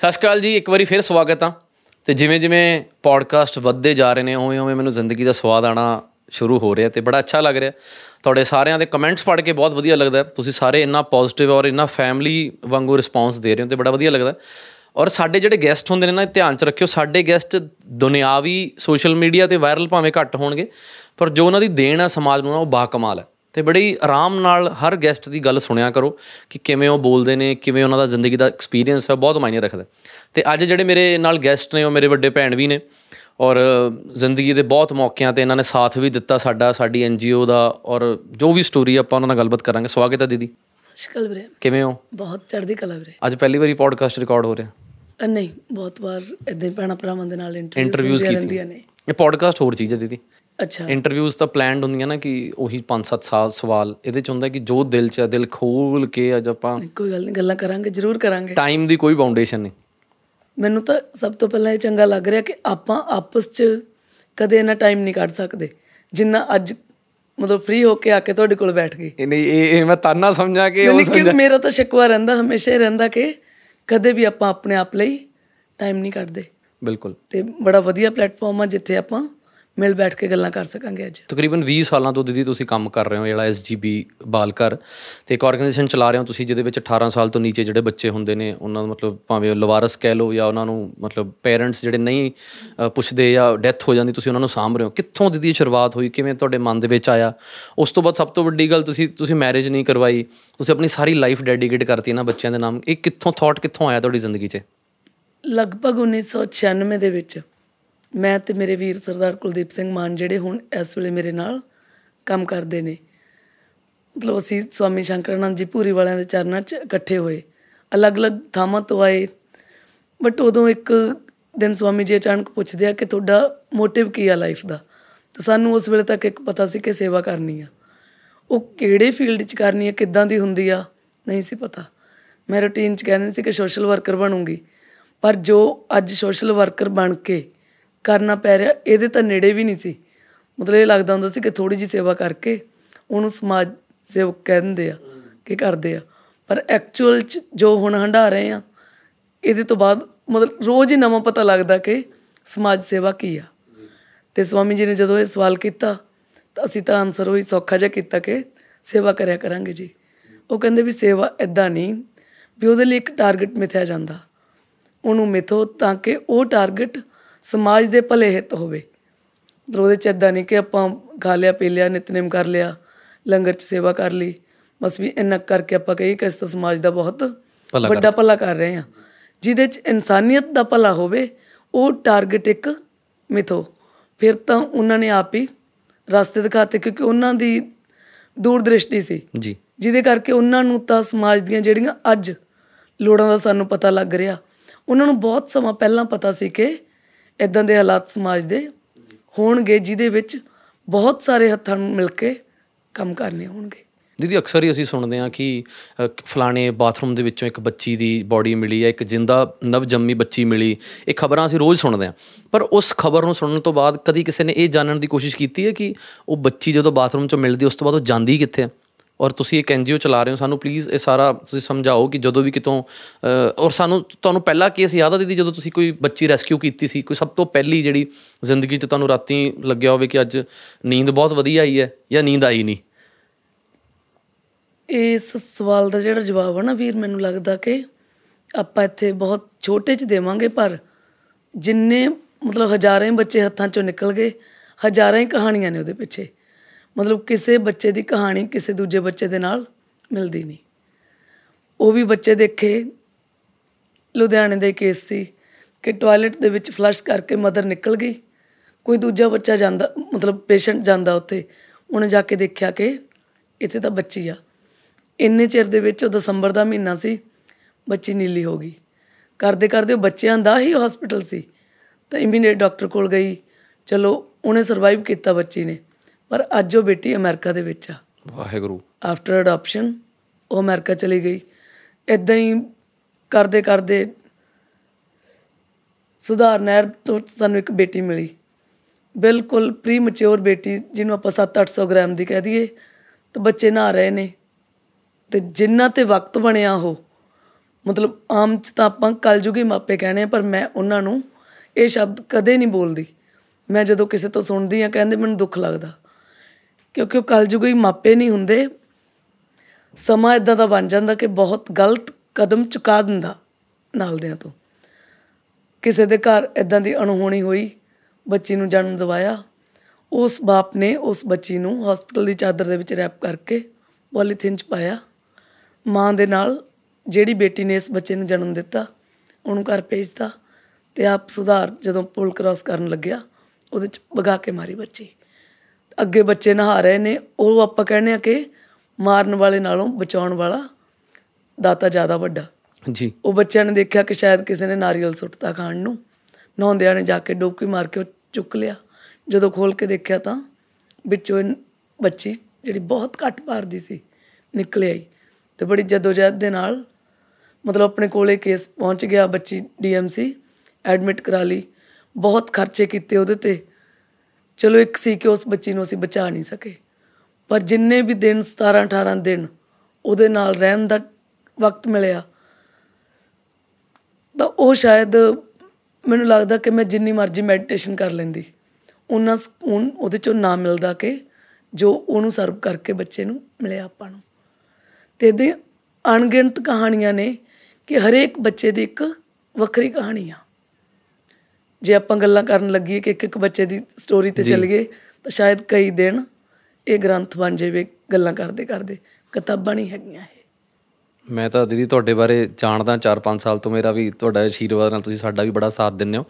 ਸਤਿ ਸ਼੍ਰੀ ਅਕਾਲ ਜੀ, ਇੱਕ ਵਾਰੀ ਫਿਰ ਸਵਾਗਤ ਆ। ਤੇ ਜਿਵੇਂ ਜਿਵੇਂ ਪੋਡਕਾਸਟ ਵੱਧਦੇ ਜਾ ਰਹੇ ਨੇ, ਉਵੇਂ ਉਵੇਂ ਮੈਨੂੰ ਜ਼ਿੰਦਗੀ ਦਾ ਸਵਾਦ ਆਣਾ ਸ਼ੁਰੂ ਹੋ ਰਿਹਾ ਤੇ ਬੜਾ ਅੱਛਾ ਲੱਗ ਰਿਹਾ। ਤੁਹਾਡੇ ਸਾਰਿਆਂ ਦੇ ਕਮੈਂਟਸ ਪੜ੍ਹ ਕੇ ਬਹੁਤ ਵਧੀਆ ਲੱਗਦਾ ਤੁਸੀਂ ਸਾਰੇ ਇੰਨਾ ਪੋਜ਼ਿਟਿਵ ਔਰ ਇੰਨਾ ਫੈਮਿਲੀ ਵਾਂਗੂ ਰਿਸਪੌਂਸ ਦੇ ਰਹੇ ਹੋ ਤੇ ਬੜਾ ਵਧੀਆ ਲੱਗਦਾ ਔਰ ਸਾਡੇ ਜਿਹੜੇ ਗੈਸਟ ਹੁੰਦੇ ਨੇ ਨਾ ਧਿਆਨ ਚ ਰੱਖਿਓ, ਸਾਡੇ ਗੈਸਟ ਦੁਨਿਆਵੀ ਸੋਸ਼ਲ ਮੀਡੀਆ ਤੇ ਵਾਇਰਲ ਭਾਵੇਂ ਘੱਟ ਹੋਣਗੇ, ਪਰ ਜੋ ਉਹਨਾਂ ਦੀ ਦੇਣ ਆ ਸਮਾਜ ਨੂੰ ਨਾ, ਉਹ ਬਾ ਕਮਾਲ ਹੈ। ਤੇ ਬੜੀ ਆਰਾਮ ਨਾਲ ਹਰ ਗੈਸਟ ਦੀ ਗੱਲ ਸੁਣਿਆ ਕਰੋ ਕਿ ਕਿਵੇਂ ਉਹ ਬੋਲਦੇ ਨੇ ਕਿਵੇਂ ਉਹਨਾਂ ਦਾ ਜ਼ਿੰਦਗੀ ਦਾ ਐਕਸਪੀਰੀਅੰਸ ਹੈ ਬਹੁਤ ਮਾਇਨੇ ਰੱਖਦਾ ਤੇ ਅੱਜ ਜਿਹੜੇ ਮੇਰੇ ਨਾਲ ਗੈਸਟ ਨੇ ਉਹ ਮੇਰੇ ਵੱਡੇ ਭੈਣ ਵੀ ਨੇ ਔਰ ਜ਼ਿੰਦਗੀ ਦੇ ਬਹੁਤ ਮੌਕਿਆਂ ਤੇ ਇਹਨਾਂ ਨੇ ਸਾਥ ਵੀ ਦਿੱਤਾ ਸਾਡਾ ਸਾਡੀ ਐਨਜੀਓ ਦਾ ਔਰ ਜੋ ਵੀ ਸਟੋਰੀ ਆਪਾਂ ਉਹਨਾਂ ਨਾਲ ਗੱਲਬਾਤ ਕਰਾਂਗੇ। ਸਵਾਗਤ ਹੈ ਦੀਦੀ। ਸ਼ਕਲ ਵੀਰੇ। ਕਿਵੇਂ ਹੋ? ਬਹੁਤ ਚੜ੍ਹਦੀ ਕਲਾ ਵੀਰੇ। ਅੱਜ ਪਹਿਲੀ ਵਾਰੀ ਪੋਡਕਾਸਟ ਰਿਕਾਰਡ ਹੋ ਰਿਹਾ। ਨਹੀਂ ਬਹੁਤ ਵਾਰ ਇਦਾਂ ਹੀ ਭੈਣਾਂ ਭਰਾਵਾਂ ਦੇ ਨਾਲ ਇੰਟਰਵਿਊਜ਼ ਇੰਟਰਵਿਊਜ਼ ਕੀਤੀ ਰਹਿੰਦੀਆਂ ਨੇ। ਇਹ ਪੋਡਕਾਸਟ ਹੋਰ ਚੀਜ਼ ਹੈ ਦੀਦੀ। ਅੱਛਾ। ਇੰਟਰਵਿਊਜ਼ ਤਾਂ ਪਲਾਨਡ ਹੁੰਦੀਆਂ ਨਾ ਕਿ ਉਹੀ 5-7 ਸਾਲ ਸਵਾਲ ਇਹਦੇ ਚ ਹੁੰਦਾ ਕਿ ਜੋ ਦਿਲ ਚ ਹੈ ਦਿਲ ਖੋਲ ਕੇ ਅੱਜ ਆਪਾਂ ਕੋਈ ਗੱਲ ਨਹੀਂ ਗੱਲਾਂ ਕਰਾਂਗੇ ਜ਼ਰੂਰ ਕਰਾਂਗੇ। ਟਾਈਮ ਦੀ ਕੋਈ ਬਾਉਂਡੇਸ਼ਨ ਨਹੀਂ। ਮੈਨੂੰ ਤਾਂ ਸਭ ਤੋਂ ਪਹਿਲਾਂ ਇਹ ਚੰਗਾ ਲੱਗ ਰਿਹਾ ਕਿ ਆਪਾਂ ਆਪਸ 'ਚ ਕਦੇ ਇਹਨਾਂ ਟਾਈਮ ਨਹੀਂ ਕੱਢ ਸਕਦੇ ਜਿੰਨਾ ਅੱਜ ਮਤਲਬ ਫ੍ਰੀ ਹੋ ਕੇ ਆ ਕੇ ਤੁਹਾਡੇ ਕੋਲ ਬੈਠ ਇਹ ਨਹੀਂ ਇਹ ਮੈਂ ਤਾਨਾ ਸਮਝਾ ਕੇ ਉਹ ਨਹੀਂ ਕਿ ਮੇਰਾ ਤਾਂ ਸ਼ਿਕਵਾ ਰਹਿੰਦਾ ਹਮੇਸ਼ਾ ਹੀ ਰਹਿੰਦਾ ਕਿ ਕਦੇ ਵੀ ਆਪਾਂ ਆਪਣੇ ਆਪ ਲਈ ਟਾਈਮ ਨਹੀਂ ਕੱਢਦੇ। ਬਿਲਕੁਲ। ਤੇ ਬੜਾ ਵਧੀਆ ਪਲੇਟਫਾਰਮ ਆ ਜਿੱਥੇ ਆਪਾਂ ਮਿਲ ਬੈਠ ਕੇ ਗੱਲਾਂ ਕਰ ਸਕਾਂਗੇ ਅੱਜ। ਤਕਰੀਬਨ 20 ਸਾਲਾਂ ਤੋਂ ਦੀਦੀ ਤੁਸੀਂ ਕੰਮ ਕਰ ਰਹੇ ਹੋ ਜਿਹੜਾ ਐਸਜੀਬੀ ਬਾਲਕਰ। ਤੇ ਇੱਕ ਆਰਗੇਨਾਈਜੇਸ਼ਨ ਚਲਾ ਰਹੇ ਹੋ ਤੁਸੀਂ ਜਿਹਦੇ ਵਿੱਚ 18 ਸਾਲ ਤੋਂ ਨੀਚੇ ਜਿਹੜੇ ਬੱਚੇ ਹੁੰਦੇ ਨੇ ਉਹਨਾਂ ਨੂੰ ਮਤਲਬ ਭਾਵੇਂ ਲਵਾਰਸ ਕਹਿ ਲਓ ਜਾਂ ਉਹਨਾਂ ਨੂੰ ਮਤਲਬ ਪੇਰੈਂਟਸ ਜਿਹੜੇ ਨਹੀਂ ਪੁੱਛਦੇ ਜਾਂ ਡੈਥ ਹੋ ਜਾਂਦੀ ਤੁਸੀਂ ਉਹਨਾਂ ਨੂੰ ਸਾਂਭ ਰਹੇ ਹੋ। ਕਿੱਥੋਂ ਦੀਦੀ ਸ਼ੁਰੂਆਤ ਹੋਈ? ਕਿਵੇਂ ਤੁਹਾਡੇ ਮਨ ਦੇ ਵਿੱਚ ਆਇਆ? ਉਸ ਤੋਂ ਬਾਅਦ ਸਭ ਤੋਂ ਵੱਡੀ ਗੱਲ ਤੁਸੀਂ ਤੁਸੀਂ ਮੈਰਿਜ ਨਹੀਂ ਕਰਵਾਈ ਤੁਸੀਂ ਆਪਣੀ ਸਾਰੀ ਲਾਈਫ ਡੈਡੀਕੇਟ ਕਰਤੀ ਇਹਨਾਂ ਬੱਚਿਆਂ ਦੇ ਨਾਮ। ਇਹ ਕਿੱਥੋਂ ਥਾਟ ਕਿੱਥੋਂ ਆਇਆ ਤੁਹਾਡੀ ਜ਼ਿੰਦਗੀ 'ਚ? ਲਗਭਗ 1996 ਦੇ ਵਿੱਚ। ਮੈਂ ਤੇ ਮੇਰੇ ਵੀਰ ਸਰਦਾਰ ਕੁਲਦੀਪ ਸਿੰਘ ਮਾਨ ਜਿਹੜੇ ਹੁਣ ਇਸ ਵੇਲੇ ਮੇਰੇ ਨਾਲ ਕੰਮ ਕਰਦੇ ਨੇ। ਮਤਲਬ ਅਸੀਂ ਸਵਾਮੀ ਸ਼ੰਕਰਾਨੰਦ ਜੀ ਪੂਰੀ ਵਾਲਿਆਂ ਦੇ ਚਰਨਾਂ 'ਚ ਇਕੱਠੇ ਹੋਏ। ਅਲੱਗ-ਅਲੱਗ ਥਾਵਾਂ ਤੋਂ ਆਏ। ਬਟ ਉਦੋਂ ਇੱਕ ਦਿਨ ਸਵਾਮੀ ਜੀ ਅਚਾਨਕ ਪੁੱਛਦੇ ਆ ਕਿ ਤੁਹਾਡਾ ਮੋਟਿਵ ਕੀ ਆ ਲਾਈਫ ਦਾ? ਤਾਂ ਸਾਨੂੰ ਉਸ ਵੇਲੇ ਤੱਕ ਇੱਕ ਪਤਾ ਸੀ ਕਿ ਸੇਵਾ ਕਰਨੀ ਆ। ਉਹ ਕਿਹੜੇ ਫੀਲਡ 'ਚ ਕਰਨੀ ਆ, ਕਿੱਦਾਂ ਦੀ ਹੁੰਦੀ ਆ, ਨਹੀਂ ਸੀ ਪਤਾ। ਮੈਂ ਰੂਟੀਨ 'ਚ ਕਹਿੰਦੀ ਸੀ ਕਿ ਸੋਸ਼ਲ ਵਰਕਰ ਬਣੂੰਗੀ। ਪਰ ਜੋ ਅੱਜ ਸੋਸ਼ਲ ਵਰਕਰ ਬਣ ਕੇ ਕਰਨਾ ਪੈ ਰਿਹਾ, ਇਹਦੇ ਤਾਂ ਨੇੜੇ ਵੀ ਨਹੀਂ ਸੀ। ਮਤਲਬ ਇਹ ਲੱਗਦਾ ਹੁੰਦਾ ਸੀ ਕਿ ਥੋੜੀ ਜੀ ਸੇਵਾ ਕਰਕੇ ਉਹਨੂੰ ਸਮਾਜ ਸੇਵਕ ਕਹਿ ਦਿੰਦੇ ਆ ਕਿ ਕਰਦੇ ਆ। ਪਰ ਐਕਚੁਅਲ 'ਚ ਜੋ ਹੁਣ ਹੰਢਾ ਰਹੇ ਆ, ਇਹਦੇ ਤੋਂ ਬਾਅਦ ਮਤਲਬ ਰੋਜ਼ ਹੀ ਨਵਾਂ ਪਤਾ ਲੱਗਦਾ ਕਿ ਸਮਾਜ ਸੇਵਾ ਕੀ ਆ। ਤੇ ਸਵਾਮੀ ਜੀ ਨੇ ਜਦੋਂ ਇਹ ਸਵਾਲ ਕੀਤਾ, ਤਾਂ ਅਸੀਂ ਤਾਂ ਆਨਸਰ ਉਹੀ ਸੌਖਾ ਜਿਹਾ ਕੀਤਾ ਕਿ ਸੇਵਾ ਕਰਿਆ ਕਰਾਂਗੇ ਜੀ। ਉਹ ਕਹਿੰਦੇ ਵੀ ਸੇਵਾ ਇਦਾਂ ਨਹੀਂ, ਵੀ ਉਹਦੇ ਲਈ ਇੱਕ ਟਾਰਗੇਟ ਮਿਥਿਆ ਜਾਂਦਾ। ਉਹਨੂੰ ਮਿਥੋ ਤਾਂ ਕਿ ਉਹ ਟਾਰਗੇਟ ਸਮਾਜ ਦੇ ਭਲੇ ਹਿੱਤ ਹੋਵੇ। ਮਤਲਬ ਉਹਦੇ ਚ ਇਦਾਂ ਨਹੀਂ ਕਿ ਆਪਾਂ ਖਾ ਲਿਆ ਪੀ ਲਿਆ ਨਿਤਨੇਮ ਕਰ ਲਿਆ ਲੰਗਰ ਚ ਸੇਵਾ ਕਰ ਲਈ। ਬਸ ਵੀ ਇੰਨਾ ਕਰਕੇ ਆਪਾਂ ਕਹੀਏ ਕਿ ਇਸ ਸਮਾਜ ਦਾ ਬਹੁਤ ਵੱਡਾ ਭਲਾ ਕਰ ਰਹੇ ਹਾਂ। ਜਿਹਦੇ ਚ ਇਨਸਾਨੀਅਤ ਦਾ ਭਲਾ ਹੋਵੇ ਉਹ ਟਾਰਗੇਟ ਇੱਕ ਮਿਥੋ ਫਿਰ ਤਾਂ ਉਹਨਾਂ ਨੇ ਆਪ ਹੀ ਰਸਤੇ ਦਿਖਾਤੇ ਕਿਉਂਕਿ ਉਹਨਾਂ ਦੀ ਦੂਰਦ੍ਰਿਸ਼ਟੀ ਸੀ। ਜੀ। ਜਿਹਦੇ ਕਰਕੇ ਉਹਨਾਂ ਨੂੰ ਤਾਂ ਸਮਾਜ ਦੀਆਂ ਜਿਹੜੀਆਂ ਅੱਜ ਲੋੜਾਂ ਦਾ ਸਾਨੂੰ ਪਤਾ ਲੱਗ ਰਿਹਾ। ਉਹਨਾਂ ਨੂੰ ਬਹੁਤ ਸਮਾਂ ਪਹਿਲਾਂ ਪਤਾ ਸੀ ਕਿ ਇਦਾਂ ਦੇ ਹਾਲਾਤ ਸਮਾਜ ਦੇ ਹੋਣਗੇ ਜਿਹਦੇ ਵਿੱਚ ਬਹੁਤ ਸਾਰੇ ਹੱਥਾਂ ਨੂੰ ਮਿਲ ਕੇ ਕੰਮ ਕਰਨੇ ਹੋਣਗੇ। ਦੀਦੀ ਅਕਸਰ ਹੀ ਅਸੀਂ ਸੁਣਦੇ ਹਾਂ ਕਿ ਅ, ਫਲਾਣੇ ਬਾਥਰੂਮ ਦੇ ਵਿੱਚੋਂ ਇੱਕ ਬੱਚੀ ਦੀ ਬਾਡੀ ਮਿਲੀ ਹੈ ਇੱਕ ਜਿੰਦਾ ਨਵ ਜੰਮੀ ਬੱਚੀ ਮਿਲੀ। ਇਹ ਖਬਰਾਂ ਅਸੀਂ ਰੋਜ਼ ਸੁਣਦੇ ਹਾਂ। ਪਰ ਉਸ ਖਬਰ ਨੂੰ ਸੁਣਨ ਤੋਂ ਬਾਅਦ ਕਦੀ ਕਿਸੇ ਨੇ ਇਹ ਜਾਣਨ ਦੀ ਕੋਸ਼ਿਸ਼ ਕੀਤੀ ਹੈ ਕਿ ਉਹ ਬੱਚੀ ਜਦੋਂ ਬਾਥਰੂਮ ਚੋਂ ਮਿਲਦੀ ਉਸ ਤੋਂ ਬਾਅਦ ਉਹ ਜਾਂਦੀ ਕਿੱਥੇ ਹੈ? ਔਰ ਤੁਸੀਂ ਇੱਕ ਐਨਜੀਓ ਚਲਾ ਰਹੇ ਹੋ ਸਾਨੂੰ ਪਲੀਜ਼ ਇਹ ਸਾਰਾ ਤੁਸੀਂ ਸਮਝਾਓ ਕਿ ਜਦੋਂ ਵੀ ਕਿਤੋਂ ਅ, ਔਰ ਸਾਨੂੰ ਤੁਹਾਨੂੰ ਪਹਿਲਾ ਕੇਸ ਯਾਦ ਆ ਦੀਦੀ ਜਦੋਂ ਤੁਸੀਂ ਕੋਈ ਬੱਚੀ ਰੈਸਕਿਊ ਕੀਤੀ ਸੀ ਕੋਈ ਸਭ ਤੋਂ ਪਹਿਲੀ ਜਿਹੜੀ ਜ਼ਿੰਦਗੀ 'ਚ ਤੁਹਾਨੂੰ ਰਾਤੀ ਲੱਗਿਆ ਹੋਵੇ ਕਿ ਅੱਜ ਨੀਂਦ ਬਹੁਤ ਵਧੀਆ ਆਈ ਹੈ ਜਾਂ ਨੀਂਦ ਆਈ ਨਹੀਂ? ਇਸ ਸਵਾਲ ਦਾ ਜਿਹੜਾ ਜਵਾਬ ਹੈ ਨਾ ਵੀਰ ਮੈਨੂੰ ਲੱਗਦਾ ਕਿ ਆਪਾਂ ਇੱਥੇ ਬਹੁਤ ਛੋਟੇ ਚ ਦੇਵਾਂਗੇ ਪਰ ਜਿੰਨੇ ਮਤਲਬ ਹਜ਼ਾਰਾਂ ਹੀ ਬੱਚੇ ਹੱਥਾਂ ਚੋਂ ਨਿਕਲ ਗਏ ਹਜ਼ਾਰਾਂ ਹੀ ਕਹਾਣੀਆਂ ਨੇ ਉਹਦੇ ਪਿੱਛੇ। ਮਤਲਬ ਕਿਸੇ ਬੱਚੇ ਦੀ ਕਹਾਣੀ ਕਿਸੇ ਦੂਜੇ ਬੱਚੇ ਦੇ ਨਾਲ ਮਿਲਦੀ ਨਹੀਂ। ਉਹ ਵੀ ਬੱਚੇ ਦੇਖੇ, ਲੁਧਿਆਣੇ ਦੇ ਕੇਸ ਸੀ ਕਿ ਟਾਇਲਟ ਦੇ ਵਿੱਚ ਫਲਸ਼ ਕਰਕੇ ਮਦਰ ਨਿਕਲ ਗਈ, ਕੋਈ ਦੂਜਾ ਬੱਚਾ ਜਾਂਦਾ, ਮਤਲਬ ਪੇਸ਼ੈਂਟ ਜਾਂਦਾ ਉੱਥੇ, ਉਹਨੇ ਜਾ ਕੇ ਦੇਖਿਆ ਕਿ ਇੱਥੇ ਤਾਂ ਬੱਚੀ ਆ। ਇੰਨੇ ਚਿਰ ਦੇ ਵਿੱਚ ਉਹ ਦਸੰਬਰ ਦਾ ਮਹੀਨਾ ਸੀ, ਬੱਚੀ ਨੀਲੀ ਹੋ ਗਈ। ਕਰਦੇ ਕਰਦੇ ਉਹ ਬੱਚਿਆਂ ਦਾ ਹੀ ਹਸਪੀਟਲ ਸੀ। ਤਾਂ ਇਮੀਡੀਏਟ ਡਾਕਟਰ ਕੋਲ ਗਈ, ਚਲੋ ਉਹਨੇ ਸਰਵਾਈਵ ਕੀਤਾ ਬੱਚੀ ਨੇ। ਪਰ ਅੱਜ ਉਹ ਬੇਟੀ ਅਮਰੀਕਾ ਦੇ ਵਿੱਚ ਆ। ਵਾਹਿਗੁਰੂ। ਆਫਟਰ ਅਡਾਪਸ਼ਨ ਉਹ ਅਮਰੀਕਾ ਚਲੀ ਗਈ। ਇਦਾਂ ਹੀ ਕਰਦੇ ਕਰਦੇ ਸੁਧਾਰ ਨਹਿਰ ਤੋਂ ਸਾਨੂੰ ਇੱਕ ਬੇਟੀ ਮਿਲੀ। ਬਿਲਕੁਲ ਪ੍ਰੀ ਮੈਚੁਰ ਬੇਟੀ ਜਿਹਨੂੰ ਆਪਾਂ 7-800 ਗ੍ਰਾਮ ਦੀ ਕਹਿ ਦਈਏ ਤਾਂ ਬੱਚੇ ਨਹਾ ਰਹੇ ਨੇ। ਤੇ ਜਿੰਨਾ ਤੇ ਵਕਤ ਬਣਿਆ ਉਹ ਮਤਲਬ ਆਮ ਚ ਤਾਂ ਆਪਾਂ ਕਲਯੁਗੀ ਮਾਪੇ ਕਹਿੰਦੇ ਆ ਪਰ ਮੈਂ ਉਹਨਾਂ ਨੂੰ ਇਹ ਸ਼ਬਦ ਕਦੇ ਨਹੀਂ ਬੋਲਦੀ। ਮੈਂ ਜਦੋਂ ਕਿਸੇ ਤੋਂ ਸੁਣਦੀ ਆ ਕਹਿੰਦੇ ਮੈਨੂੰ ਦੁੱਖ ਲੱਗਦਾ। ਕਿਉਂਕਿ ਉਹ ਕਲਯੁਗੀ ਮਾਪੇ ਨਹੀਂ ਹੁੰਦੇ। ਸਮਾਂ ਇਦਾਂ ਦਾ ਬਣ ਜਾਂਦਾ ਕਿ ਬਹੁਤ ਗਲਤ ਕਦਮ ਚੁਕਾ ਦਿੰਦਾ ਨਾਲਦਿਆਂ ਤੋਂ। ਕਿਸੇ ਦੇ ਘਰ ਇਦਾਂ ਦੀ ਅਣਹੋਣੀ ਹੋਈ, ਬੱਚੀ ਨੂੰ ਜਨਮ ਦਿਵਾਇਆ, ਉਸ ਬਾਪ ਨੇ ਉਸ ਬੱਚੀ ਨੂੰ ਹਸਪੀਟਲ ਦੀ ਚਾਦਰ ਦੇ ਵਿੱਚ ਰੈਪ ਕਰਕੇ ਪੋਲੀਥੀਨ 'ਚ ਪਾਇਆ। ਮਾਂ ਦੇ ਨਾਲ ਜਿਹੜੀ ਬੇਟੀ ਨੇ ਇਸ ਬੱਚੇ ਨੂੰ ਜਨਮ ਦਿੱਤਾ, ਉਹਨੂੰ ਘਰ ਭੇਜਤਾ ਤੇ ਆਪ ਸੁਧਾਰ ਜਦੋਂ ਪੁਲ ਕ੍ਰਾਸ ਕਰਨ ਲੱਗਿਆ, ਉਹਦੇ 'ਚ ਵਗਾ ਕੇ ਮਾਰੀ ਬੱਚੀ। ਅੱਗੇ ਬੱਚੇ ਨਹਾ ਰਹੇ ਨੇ ਉਹ ਆਪਾਂ ਕਹਿੰਦੇ ਆ ਕਿ ਮਾਰਨ ਵਾਲੇ ਨਾਲੋਂ ਬਚਾਉਣ ਵਾਲਾ ਦਾਤਾ ਜ਼ਿਆਦਾ ਵੱਡਾ। ਜੀ। ਉਹ ਬੱਚਿਆਂ ਨੇ ਦੇਖਿਆ ਕਿ ਸ਼ਾਇਦ ਕਿਸੇ ਨੇ ਨਾਰੀਅਲ ਸੁੱਟਤਾ ਖਾਣ ਨੂੰ। ਨਹਾਉਂਦਿਆਂ ਨੇ ਜਾ ਕੇ ਡੋਬਕੀ ਮਾਰ ਕੇ ਉਹ ਚੁੱਕ ਲਿਆ। ਜਦੋਂ ਖੋਲ ਕੇ ਦੇਖਿਆ ਤਾਂ ਵਿੱਚੋਂ ਬੱਚੀ ਜਿਹੜੀ ਬਹੁਤ ਘੱਟ ਭਾਰ ਦੀ ਸੀ ਨਿਕਲ ਆਈ ਤੇ ਬੜੀ ਜਦੋਜਹਿਦ ਦੇ ਨਾਲ ਮਤਲਬ ਆਪਣੇ ਕੋਲੇ ਕੇਸ ਪਹੁੰਚ ਗਿਆ। ਬੱਚੀ ਡੀਐਮਸੀ ਐਡਮਿਟ ਕਰਾ ਲਈ। ਬਹੁਤ ਖਰਚੇ ਕੀਤੇ ਉਹਦੇ ਤੇ। ਚਲੋ ਇੱਕ ਸੀ ਕਿ ਉਸ ਬੱਚੀ ਨੂੰ ਅਸੀਂ ਬਚਾ ਨਹੀਂ ਸਕੇ। ਪਰ ਜਿੰਨੇ ਵੀ ਦਿਨ 17 18 ਦਿਨ ਉਹਦੇ ਨਾਲ ਰਹਿਣ ਦਾ ਵਕਤ ਮਿਲਿਆ, ਤਾਂ ਉਹ ਸ਼ਾਇਦ ਮੈਨੂੰ ਲੱਗਦਾ ਕਿ ਮੈਂ ਜਿੰਨੀ ਮਰਜ਼ੀ ਮੈਡੀਟੇਸ਼ਨ ਕਰ ਲੈਂਦੀ। ਉਹਨਾਂ ਸਕੂਨ ਉਹਦੇ ਚੋਂ ਨਾ ਮਿਲਦਾ ਕਿ ਜੋ ਉਹਨੂੰ ਸਰਵ ਕਰਕੇ ਬੱਚੇ ਨੂੰ ਮਿਲਿਆ ਆਪਾਂ ਨੂੰ। ਤੇ ਇਹਦੇ ਅਣਗਿਣਤ ਕਹਾਣੀਆਂ ਨੇ ਕਿ ਹਰੇਕ ਬੱਚੇ ਦੀ ਇੱਕ ਵੱਖਰੀ ਕਹਾਣੀ ਆ। ਜੇ ਆਪਾਂ ਗੱਲਾਂ ਕਰਨ ਲੱਗੀਏ ਕਿ ਇੱਕ ਇੱਕ ਬੱਚੇ ਦੀ ਸਟੋਰੀ ਤੇ ਚੱਲੀਏ ਤਾਂ ਸ਼ਾਇਦ ਕਈ ਦਿਨ ਇਹ ਗ੍ਰੰਥ ਬਣ ਜਾਵੇ ਗੱਲਾਂ ਕਰਦੇ ਕਰਦੇ। ਕਿਤਾਬਾਂ ਨਹੀਂ ਹੈਗੀਆਂ ਇਹ। ਮੈਂ ਤਾਂ ਦੀਦੀ ਤੁਹਾਡੇ ਬਾਰੇ ਜਾਣਦਾ 4-5 ਸਾਲ ਤੋਂ ਮੇਰਾ ਵੀ ਤੁਹਾਡਾ ਆਸ਼ੀਰਵਾਦ ਨਾਲ ਤੁਸੀਂ ਸਾਡਾ ਵੀ ਬੜਾ ਸਾਥ ਦਿੰਦੇ ਹੋ।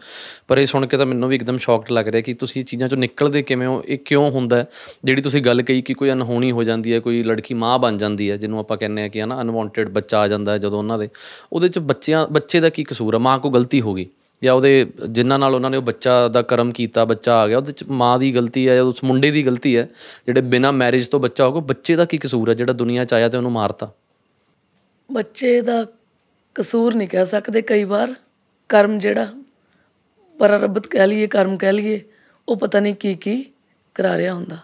ਪਰ ਇਹ ਸੁਣ ਕੇ ਤਾਂ ਮੈਨੂੰ ਵੀ ਇੱਕਦਮ ਸ਼ੌਕਡ ਲੱਗ ਰਿਹਾ ਕਿ ਤੁਸੀਂ ਇਹ ਚੀਜ਼ਾਂ ਚੋਂ ਨਿਕਲਦੇ ਕਿਵੇਂ ਹੋ? ਇਹ ਕਿਉਂ ਹੁੰਦਾ? ਜਿਹੜੀ ਤੁਸੀਂ ਗੱਲ ਕਹੀ ਕਿ ਕੋਈ ਅਨਹੋਣੀ ਹੋ ਜਾਂਦੀ ਹੈ ਕੋਈ ਲੜਕੀ ਮਾਂ ਬਣ ਜਾਂਦੀ ਹੈ ਜਿਹਨੂੰ ਆਪਾਂ ਕਹਿੰਦੇ ਆ ਕਿ ਹਨਾ ਅਨਵਾਂਟਡ ਬੱਚਾ ਆ ਜਾਂਦਾ ਹੈ ਜਦੋਂ ਉਹਨਾਂ ਦੇ। ਉਹਦੇ ਚ ਬੱਚਿਆਂ ਬੱਚੇ ਦਾ ਕੀ ਕਸੂਰ ਹੈ ਮਾਂ ਕੋ ਗਲਤੀ ਹੋ ਗਈ। ਜਾਂ ਉਹਦੇ ਜਿਨ੍ਹਾਂ ਨਾਲ ਉਹਨਾਂ ਨੇ ਉਹ ਬੱਚਾ ਦਾ ਕਰਮ ਕੀਤਾ, ਬੱਚਾ ਆ ਗਿਆ, ਉਹਦੇ ਚ ਮਾਂ ਦੀ ਗਲਤੀ ਹੈ ਜਾਂ ਉਸ ਮੁੰਡੇ ਦੀ ਗਲਤੀ ਹੈ, ਜਿਹੜੇ ਬਿਨਾਂ ਮੈਰਿਜ ਤੋਂ ਬੱਚਾ ਹੋਗਾ ਬੱਚੇ ਦਾ ਕੀ ਕਸੂਰ ਹੈ ਜਿਹੜਾ ਦੁਨੀਆ ਚ ਆਇਆ ਤੇ ਉਹਨੂੰ ਮਾਰਤਾ? ਬੱਚੇ ਦਾ ਕਸੂਰ ਨਹੀਂ ਕਹਿ ਸਕਦੇ ਕਈ ਵਾਰ। ਕਰਮ ਜਿਹੜਾ ਪਰਰਬਤ ਕਹਿ ਲਈਏ, ਕਰਮ ਕਹਿ ਲਈਏ, ਉਹ ਪਤਾ ਨਹੀਂ ਕੀ ਕੀ ਕਰਾ ਰਿਹਾ ਹੁੰਦਾ।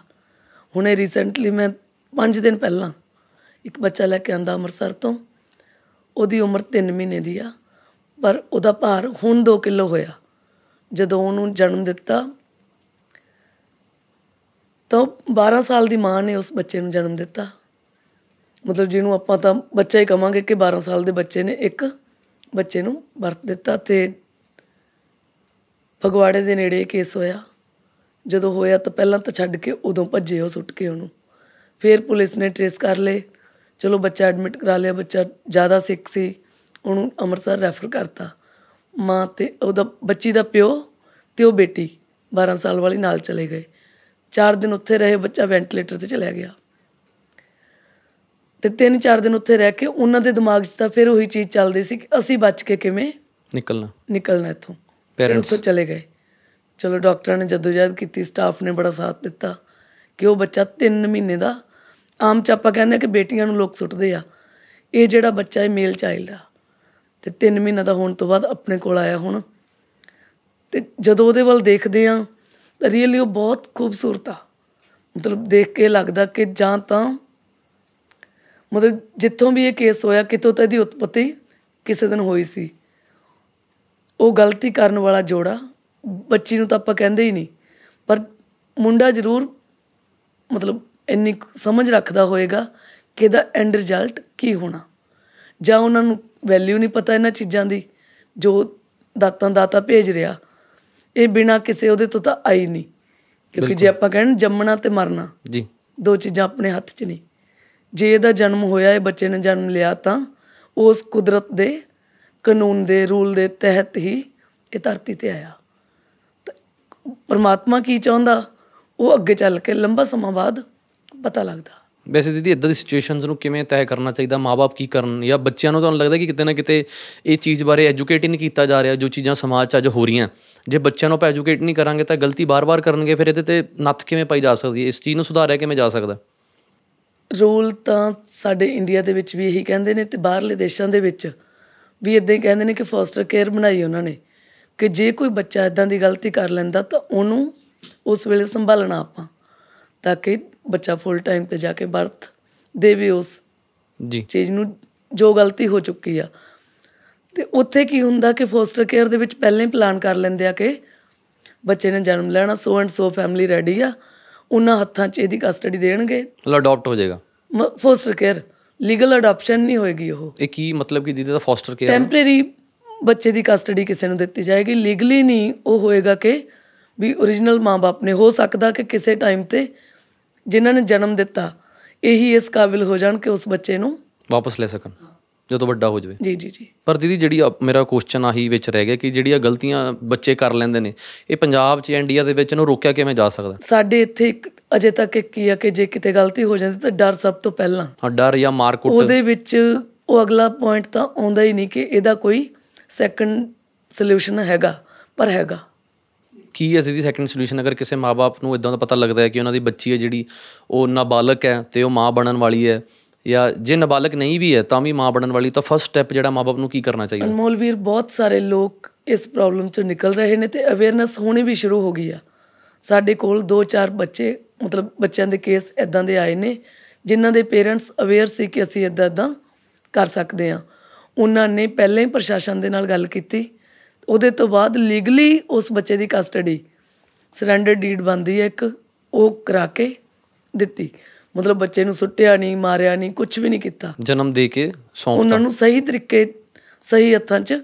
ਹੁਣੇ ਰੀਸੈਂਟਲੀ ਮੈਂ 5 ਦਿਨ ਪਹਿਲਾਂ ਇੱਕ ਬੱਚਾ ਲੈ ਕੇ ਆਂਦਾ ਅੰਮ੍ਰਿਤਸਰ ਤੋਂ। ਉਹਦੀ ਉਮਰ 3 ਮਹੀਨੇ ਦੀ ਆ। ਪਰ ਉਹਦਾ ਭਾਰ ਹੁਣ 2 ਕਿਲੋ ਹੋਇਆ। ਜਦੋਂ ਉਹਨੂੰ ਜਨਮ ਦਿੱਤਾ, ਤਾਂ 12 ਸਾਲ ਦੀ ਮਾਂ ਨੇ ਉਸ ਬੱਚੇ ਨੂੰ ਜਨਮ ਦਿੱਤਾ। ਮਤਲਬ ਜਿਹਨੂੰ ਆਪਾਂ ਤਾਂ ਬੱਚਾ ਹੀ ਕਵਾਂਗੇ ਕਿ 12 ਸਾਲ ਦੇ ਬੱਚੇ ਨੇ ਇੱਕ ਬੱਚੇ ਨੂੰ ਵਰਤ ਦਿੱਤਾ ਤੇ ਫਗਵਾੜੇ ਦੇ ਨੇੜੇ ਇਹ ਕੇਸ ਹੋਇਆ। ਜਦੋਂ ਹੋਇਆ ਤਾਂ ਪਹਿਲਾਂ ਤਾਂ ਛੱਡ ਕੇ ਉਦੋਂ ਭੱਜੇ ਉਹ ਸੁੱਟ ਕੇ ਉਹਨੂੰ। ਫਿਰ ਪੁਲਿਸ ਨੇ ਟਰੇਸ ਕਰ ਲਏ। ਚਲੋ ਬੱਚਾ ਐਡਮਿਟ ਕਰਾ ਲਿਆ, ਬੱਚਾ ਜ਼ਿਆਦਾ ਸਿੱਕ ਸੀ। ਉਹਨੂੰ ਅੰਮ੍ਰਿਤਸਰ ਰੈਫਰ ਕਰਤਾ। ਮਾਂ ਤੇ ਉਹਦਾ ਬੱਚੀ ਦਾ ਪਿਓ ਤੇ ਉਹ ਬੇਟੀ 12 ਸਾਲ ਵਾਲੀ ਨਾਲ ਚਲੇ ਗਏ। 4 ਦਿਨ ਉੱਥੇ ਰਹੇ ਬੱਚਾ ਵੈਂਟੀਲੇਟਰ ਤੇ ਚਲਿਆ ਗਿਆ। ਤੇ ਤਿੰਨ ਚਾਰ ਦਿਨ ਉੱਥੇ ਰਹਿ ਕੇ ਉਹਨਾਂ ਦੇ ਦਿਮਾਗ 'ਚ ਤਾਂ ਫਿਰ ਉਹੀ ਚੀਜ਼ ਚੱਲਦੀ ਸੀ ਕਿ ਅਸੀਂ ਬਚ ਕੇ ਕਿਵੇਂ ਨਿਕਲਣਾ। ਨਿਕਲਣਾ ਇੱਥੋਂ। Parents- ਉੱਥੋਂ ਚਲੇ ਗਏ। ਚਲੋ ਡਾਕਟਰਾਂ ਨੇ ਜਦੋਜਹਿਦ ਕੀਤੀ ਸਟਾਫ ਨੇ ਬੜਾ ਸਾਥ ਦਿੱਤਾ ਕਿ ਉਹ ਬੱਚਾ 3 ਮਹੀਨੇ ਦਾ। ਆਮ ਚ ਆਪਾਂ ਕਹਿੰਦੇ ਕਿ ਬੇਟੀਆਂ ਨੂੰ ਲੋਕ ਸੁੱਟਦੇ ਆ। ਇਹ ਜਿਹੜਾ ਬੱਚਾ ਹੈ ਮੇਲ ਚਾਈਲਡ ਆ। ਤੇ 3 ਮਹੀਨਾ ਦਾ ਹੋਣ ਤੋਂ ਬਾਅਦ ਆਪਣੇ ਕੋਲ ਆਇਆ ਹੁਣ। ਤੇ ਜਦੋਂ ਉਹਦੇ ਵੱਲ ਦੇਖਦੇ ਆ ਤਾਂ ਰੀਅਲੀ ਉਹ ਬਹੁਤ ਖੂਬਸੂਰਤ ਆ। ਮਤਲਬ ਦੇਖ ਕੇ ਲੱਗਦਾ ਕਿ ਜਾਂ ਤਾਂ ਮਤਲਬ ਜਿੱਥੋਂ ਵੀ ਇਹ ਕੇਸ ਹੋਇਆ, ਕਿਤੋਂ ਤਾਂ ਇਹਦੀ ਉਤਪਤੀ ਕਿਸੇ ਦਿਨ ਹੋਈ ਸੀ। ਉਹ ਗਲਤੀ ਕਰਨ ਵਾਲਾ ਜੋੜਾ, ਬੱਚੀ ਨੂੰ ਤਾਂ ਆਪਾਂ ਕਹਿੰਦੇ ਹੀ ਨਹੀਂ, ਪਰ ਮੁੰਡਾ ਜ਼ਰੂਰ ਮਤਲਬ ਇੰਨੀ ਕੁ ਸਮਝ ਰੱਖਦਾ ਹੋਏਗਾ ਕਿ ਇਹਦਾ ਐਂਡ ਰਿਜ਼ਲਟ ਕੀ ਹੋਣਾ। ਜਾਂ ਉਹਨਾਂ ਨੂੰ ਵੈਲਿਊ ਨਹੀਂ ਪਤਾ ਇਹਨਾਂ ਚੀਜ਼ਾਂ ਦੀ ਜੋ ਦਾਤਾਂ ਦਾਤਾ ਭੇਜ ਰਿਹਾ ਇਹ ਬਿਨਾ ਕਿਸੇ ਉਹਦੇ ਤੋਂ ਤਾਂ ਆਈ ਨਹੀਂ। ਕਿਉਂਕਿ ਜੇ ਆਪਾਂ ਕਹਿਣ ਜੰਮਣਾ ਤੇ ਮਰਨਾ ਜੀ। ਦੋ ਚੀਜ਼ਾਂ ਆਪਣੇ ਹੱਥ 'ਚ ਨਹੀਂ। ਜੇ ਇਹਦਾ ਜਨਮ ਹੋਇਆ ਇਹ ਬੱਚੇ ਨੇ ਜਨਮ ਲਿਆ ਤਾਂ ਉਸ ਕੁਦਰਤ ਦੇ ਕਾਨੂੰਨ ਦੇ ਰੂਲ ਦੇ ਤਹਿਤ ਹੀ ਇਹ ਧਰਤੀ ਤੇ ਆਇਆ। ਪਰਮਾਤਮਾ ਕੀ ਚਾਹੁੰਦਾ ਉਹ ਅੱਗੇ ਚੱਲ ਕੇ ਲੰਬਾ ਸਮਾਂ ਬਾਅਦ ਪਤਾ ਲੱਗਦਾ। ਵੈਸੇ ਦੀਦੀ ਇਦਾਂ ਦੀ ਸਿਚੁਏਸ਼ਨਸ ਨੂੰ ਕਿਵੇਂ ਤੈਅ ਕਰਨਾ ਚਾਹੀਦਾ? ਮਾਪੇ ਕੀ ਕਰਨ? ਜਾਂ ਬੱਚਿਆਂ ਨੂੰ ਤੁਹਾਨੂੰ ਲੱਗਦਾ ਕਿ ਕਿਤੇ ਨਾ ਕਿਤੇ ਇਹ ਚੀਜ਼ ਬਾਰੇ ਐਜੂਕੇਟ ਹੀ ਨਹੀਂ ਕੀਤਾ ਜਾ ਰਿਹਾ ਜੋ ਚੀਜ਼ਾਂ ਸਮਾਜ 'ਚ ਅੱਜ ਹੋ ਰਹੀਆਂ? ਜੇ ਬੱਚਿਆਂ ਨੂੰ ਆਪਾਂ ਐਜੂਕੇਟ ਨਹੀਂ ਕਰਾਂਗੇ ਤਾਂ ਗਲਤੀ ਬਾਰ-ਬਾਰ ਕਰਨਗੇ, ਫਿਰ ਇਹਦੇ ਤੇ ਨੱਥ ਕਿਵੇਂ ਪਾਈ ਜਾ ਸਕਦੀ ਹੈ? ਇਸ ਚੀਜ਼ ਨੂੰ ਸੁਧਾਰਿਆ ਕਿਵੇਂ ਜਾ ਸਕਦਾ? ਰੂਲ ਤਾਂ ਸਾਡੇ ਇੰਡੀਆ ਦੇ ਵਿੱਚ ਵੀ ਇਹੀ ਕਹਿੰਦੇ ਨੇ ਤੇ ਬਾਹਰਲੇ ਦੇਸ਼ਾਂ ਦੇ ਵਿੱਚ ਵੀ ਇਦਾਂ ਹੀ ਕਹਿੰਦੇ ਨੇ ਕਿ ਫੋਸਟਰ ਕੇਅਰ ਬਣਾਈ ਉਹਨਾਂ ਨੇ ਕਿ ਜੇ ਕੋਈ ਬੱਚਾ ਇਦਾਂ ਦੀ ਗਲਤੀ ਕਰ ਲੈਂਦਾ ਤਾਂ ਉਹਨੂੰ ਉਸ ਵੇਲੇ ਸੰਭਾਲਣਾ ਆਪਾਂ, ਤਾਂ ਕਿ ਬੱਚਾ ਫੁੱਲ ਟਾਈਮ ਤੇ ਜਾ ਕੇ ਬਰਥ ਦੇਵੇ ਉਸ ਜੀ। ਚੀਜ਼ ਨੂੰ ਜੋ ਗਲਤੀ ਹੋ ਚੁੱਕੀ ਆ। ਤੇ ਉੱਥੇ ਕੀ ਹੁੰਦਾ ਕਿ ਫੋਸਟਰ ਕੇਅਰ ਦੇ ਵਿੱਚ ਪਹਿਲਾਂ ਹੀ ਪਲਾਨ ਕਰ ਲੈਂਦੇ ਆ ਕਿ ਬੱਚੇ ਨੇ ਜਨਮ ਲੈਣਾ so and so family ready ਆ ਉਹਨਾਂ ਹੱਥਾਂ 'ਚ ਇਹਦੀ ਕਸਟਡੀ ਦੇਣਗੇ। ਮਤਲਬ ਅਡਾਪਟ ਹੋ ਜਾਏਗਾ। ਫੋਸਟਰ ਕੇਅਰ ਲੀਗਲ ਅਡਾਪਸ਼ਨ ਨਹੀਂ ਹੋਏਗੀ ਉਹ। ਇਹ ਕੀ ਮਤਲਬ ਕਿ ਦੀਦੀ ਦਾ ਫੋਸਟਰ ਕੇਅਰ ਟੈਂਪਰੇਰੀ ਬੱਚੇ ਦੀ ਕਸਟਡੀ ਕਿਸੇ ਨੂੰ ਦਿੱਤੀ ਜਾਏਗੀ। ਲੀਗਲੀ ਨਹੀਂ ਉਹ ਹੋਏਗਾ ਕਿ ਵੀ origignal ਮਾਂ-ਬਾਪ ਨੇ ਹੋ ਸਕਦਾ ਕਿ ਕਿਸੇ ਟਾਈਮ ਤੇ ਜਿਨ੍ਹਾਂ ਨੇ ਜਨਮ ਦਿੱਤਾ ਇਹੀ ਇਸ ਕਾਬਿਲ ਹੋ ਜਾਣ ਕਿ ਉਸ ਬੱਚੇ ਨੂੰ ਵਾਪਸ ਲੈ ਸਕਣ ਜਦੋਂ ਵੱਡਾ ਹੋ ਜਾਵੇ। ਜੀ ਜੀ ਜੀ। ਪਰ ਦੀਦੀ ਜਿਹੜੀ ਮੇਰਾ ਕੁਐਸਚਨ ਆਹੀ ਵਿੱਚ ਰਹਿ ਗਿਆ ਕਿ ਜਿਹੜੀਆਂ ਗਲਤੀਆਂ ਬੱਚੇ ਕਰ ਲੈਂਦੇ ਨੇ ਇਹ ਪੰਜਾਬ 'ਚ ਇੰਡੀਆ ਦੇ ਵਿੱਚ ਇਹਨੂੰ ਰੋਕਿਆ ਕਿਵੇਂ ਜਾ ਸਕਦਾ? ਸਾਡੇ ਇੱਥੇ ਅਜੇ ਤੱਕ ਇੱਕ ਕੀ ਆ ਕਿ ਜੇ ਕਿਤੇ ਗਲਤੀ ਹੋ ਜਾਂਦੀ ਤਾਂ ਡਰ ਸਭ ਤੋਂ ਪਹਿਲਾਂ। ਹਾਂ ਡਰ ਜਾਂ ਮਾਰਕੁੱਟ ਉਹਦੇ ਵਿੱਚ ਉਹ ਅਗਲਾ ਪੁਆਇੰਟ ਤਾਂ ਆਉਂਦਾ ਹੀ ਨਹੀਂ ਕਿ ਇਹਦਾ ਕੋਈ ਸੈਕੰਡ ਸੋਲੂਸ਼ਨ ਹੈਗਾ ਪਰ ਹੈਗਾ। ਕੀ ਹੈ ਦੀ ਸੈਕੰਡ ਸੋਲੂਸ਼ਨ ਅਗਰ ਕਿਸੇ ਮਾਪੇ ਨੂੰ ਇਦਾਂ ਦਾ ਪਤਾ ਲੱਗਦਾ ਹੈ ਕਿ ਉਹਨਾਂ ਦੀ ਬੱਚੀ ਹੈ ਜਿਹੜੀ, ਉਹ ਨਾਬਾਲਗ ਹੈ ਤੇ ਉਹ ਮਾਂ ਬਣਨ ਵਾਲੀ ਹੈ, ਜਾਂ ਜੇ ਨਾਬਾਲਗ ਨਹੀਂ ਵੀ ਹੈ, ਤਾਂ ਵੀ ਮਾਂ ਬਣਨ ਵਾਲੀ, ਤਾਂ ਫਸਟ ਸਟੈਪ ਜਿਹੜਾ ਮਾਪੇ ਨੂੰ ਕੀ ਕਰਨਾ ਚਾਹੀਦਾ? ਅਨਮੋਲ ਵੀਰ, ਬਹੁਤ ਸਾਰੇ ਲੋਕ ਇਸ ਪ੍ਰੋਬਲਮ ਚੋਂ ਨਿਕਲ ਰਹੇ ਨੇ ਤੇ ਅਵੇਅਰਨੈਸ ਹੋਣੀ ਵੀ ਸ਼ੁਰੂ ਹੋ ਗਈ ਆ। ਸਾਡੇ ਕੋਲ 2-4 ਬੱਚੇ, ਮਤਲਬ ਬੱਚਿਆਂ ਦੇ ਕੇਸ ਇਦਾਂ ਦੇ ਆਏ ਨੇ, ਜਿਨ੍ਹਾਂ ਦੇ ਪੇਰੈਂਟਸ ਅਵੇਅਰ ਸੀ ਕਿ ਅਸੀਂ ਇਦਾਂ ਇਦਾਂ ਕਰ ਸਕਦੇ ਆ ਉਹਨਾਂ ਨੇ ਪਹਿਲਾਂ ਹੀ ਪ੍ਰਸ਼ਾਸਨ ਦੇ ਨਾਲ ਗੱਲ ਕੀਤੀ ਉਹਦੇ ਤੋਂ ਬਾਅਦ ਲੀਗਲੀ ਉਸ ਬੱਚੇ ਦੀ ਕਸਟਡੀ ਸਰੈਂਡਰ ਡੀਡ ਬੰਦੀ ਹੈ ਇੱਕ ਉਹ ਕਰਾ ਕੇ ਦਿੱਤੀ। ਮਤਲਬ ਬੱਚੇ ਨੂੰ ਸੁੱਟਿਆ ਨਹੀਂ ਮਾਰਿਆ ਨਹੀਂ ਕੁਝ ਵੀ ਨਹੀਂ ਕੀਤਾ। ਜਨਮ ਦੇ ਕੇ ਸੌਂਪ ਉਹਨਾਂ ਨੂੰ ਸਹੀ ਤਰੀਕੇ ਸਹੀ ਹੱਥਾਂ 'ਚ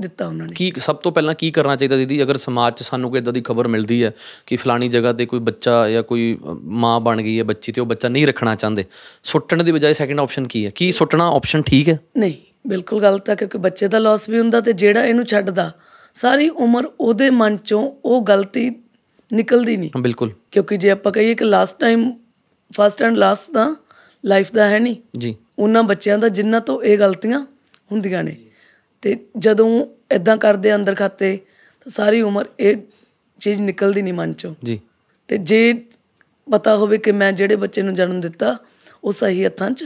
ਦਿੱਤਾ ਉਹਨਾਂ ਨੇ। ਕੀ ਸਭ ਤੋਂ ਪਹਿਲਾਂ ਕੀ ਕਰਨਾ ਚਾਹੀਦਾ ਦੀਦੀ? ਅਗਰ ਸਮਾਜ 'ਚ ਸਾਨੂੰ ਕੋਈ ਇਦਾਂ ਦੀ ਖਬਰ ਮਿਲਦੀ ਹੈ ਕਿ ਫਲਾਣੀ ਜਗ੍ਹਾ ਤੇ ਕੋਈ ਬੱਚਾ ਜਾਂ ਕੋਈ ਮਾਂ ਬਣ ਗਈ ਹੈ ਬੱਚੀ ਤੇ ਉਹ ਬੱਚਾ ਨਹੀਂ ਰੱਖਣਾ ਚਾਹੁੰਦੇ ਸੁੱਟਣ ਦੀ ਬਜਾਏ ਸੈਕੰਡ ਆਪਸ਼ਨ ਕੀ ਹੈ? ਕੀ ਸੁੱਟਣਾ ਆਪਸ਼ਨ ਠੀਕ ਹੈ? ਨਹੀਂ ਬਿਲਕੁਲ ਗਲਤ ਹੈ ਕਿਉਂਕਿ ਬੱਚੇ ਦਾ ਲਾਸ ਵੀ ਹੁੰਦਾ ਤੇ ਜਿਹੜਾ ਇਹਨੂੰ ਛੱਡਦਾ ਸਾਰੀ ਉਮਰ ਉਹਦੇ ਮਨ 'ਚੋਂ ਉਹ ਗਲਤੀ ਨਿਕਲਦੀ ਨਹੀਂ। ਬਿਲਕੁਲ। ਕਿਉਂਕਿ ਜੇ ਆਪਾਂ ਕਹੀਏ ਕਿ last time first and last the life ਦਾ ਹੈ ਨਹੀਂ। ਜੀ। ਉਹਨਾਂ ਬੱਚਿਆਂ ਦਾ ਜਿਨ੍ਹਾਂ ਤੋਂ ਇਹ ਗਲਤੀਆਂ ਹੁੰਦੀਆਂ ਨੇ। ਤੇ ਜਦੋਂ ਇਦਾਂ ਕਰਦੇ ਅੰਦਰ ਖਾਤੇ ਤਾਂ ਸਾਰੀ ਉਮਰ ਇਹ ਚੀਜ਼ ਨਿਕਲਦੀ ਨਹੀਂ ਮਨ ਚੋਂ। ਜੀ। ਤੇ ਜੇ ਪਤਾ ਹੋਵੇ ਕਿ ਮੈਂ ਜਿਹੜੇ ਬੱਚੇ ਨੂੰ ਜਨਮ ਦਿੱਤਾ ਉਹ ਸਹੀ ਹੱਥਾਂ 'ਚ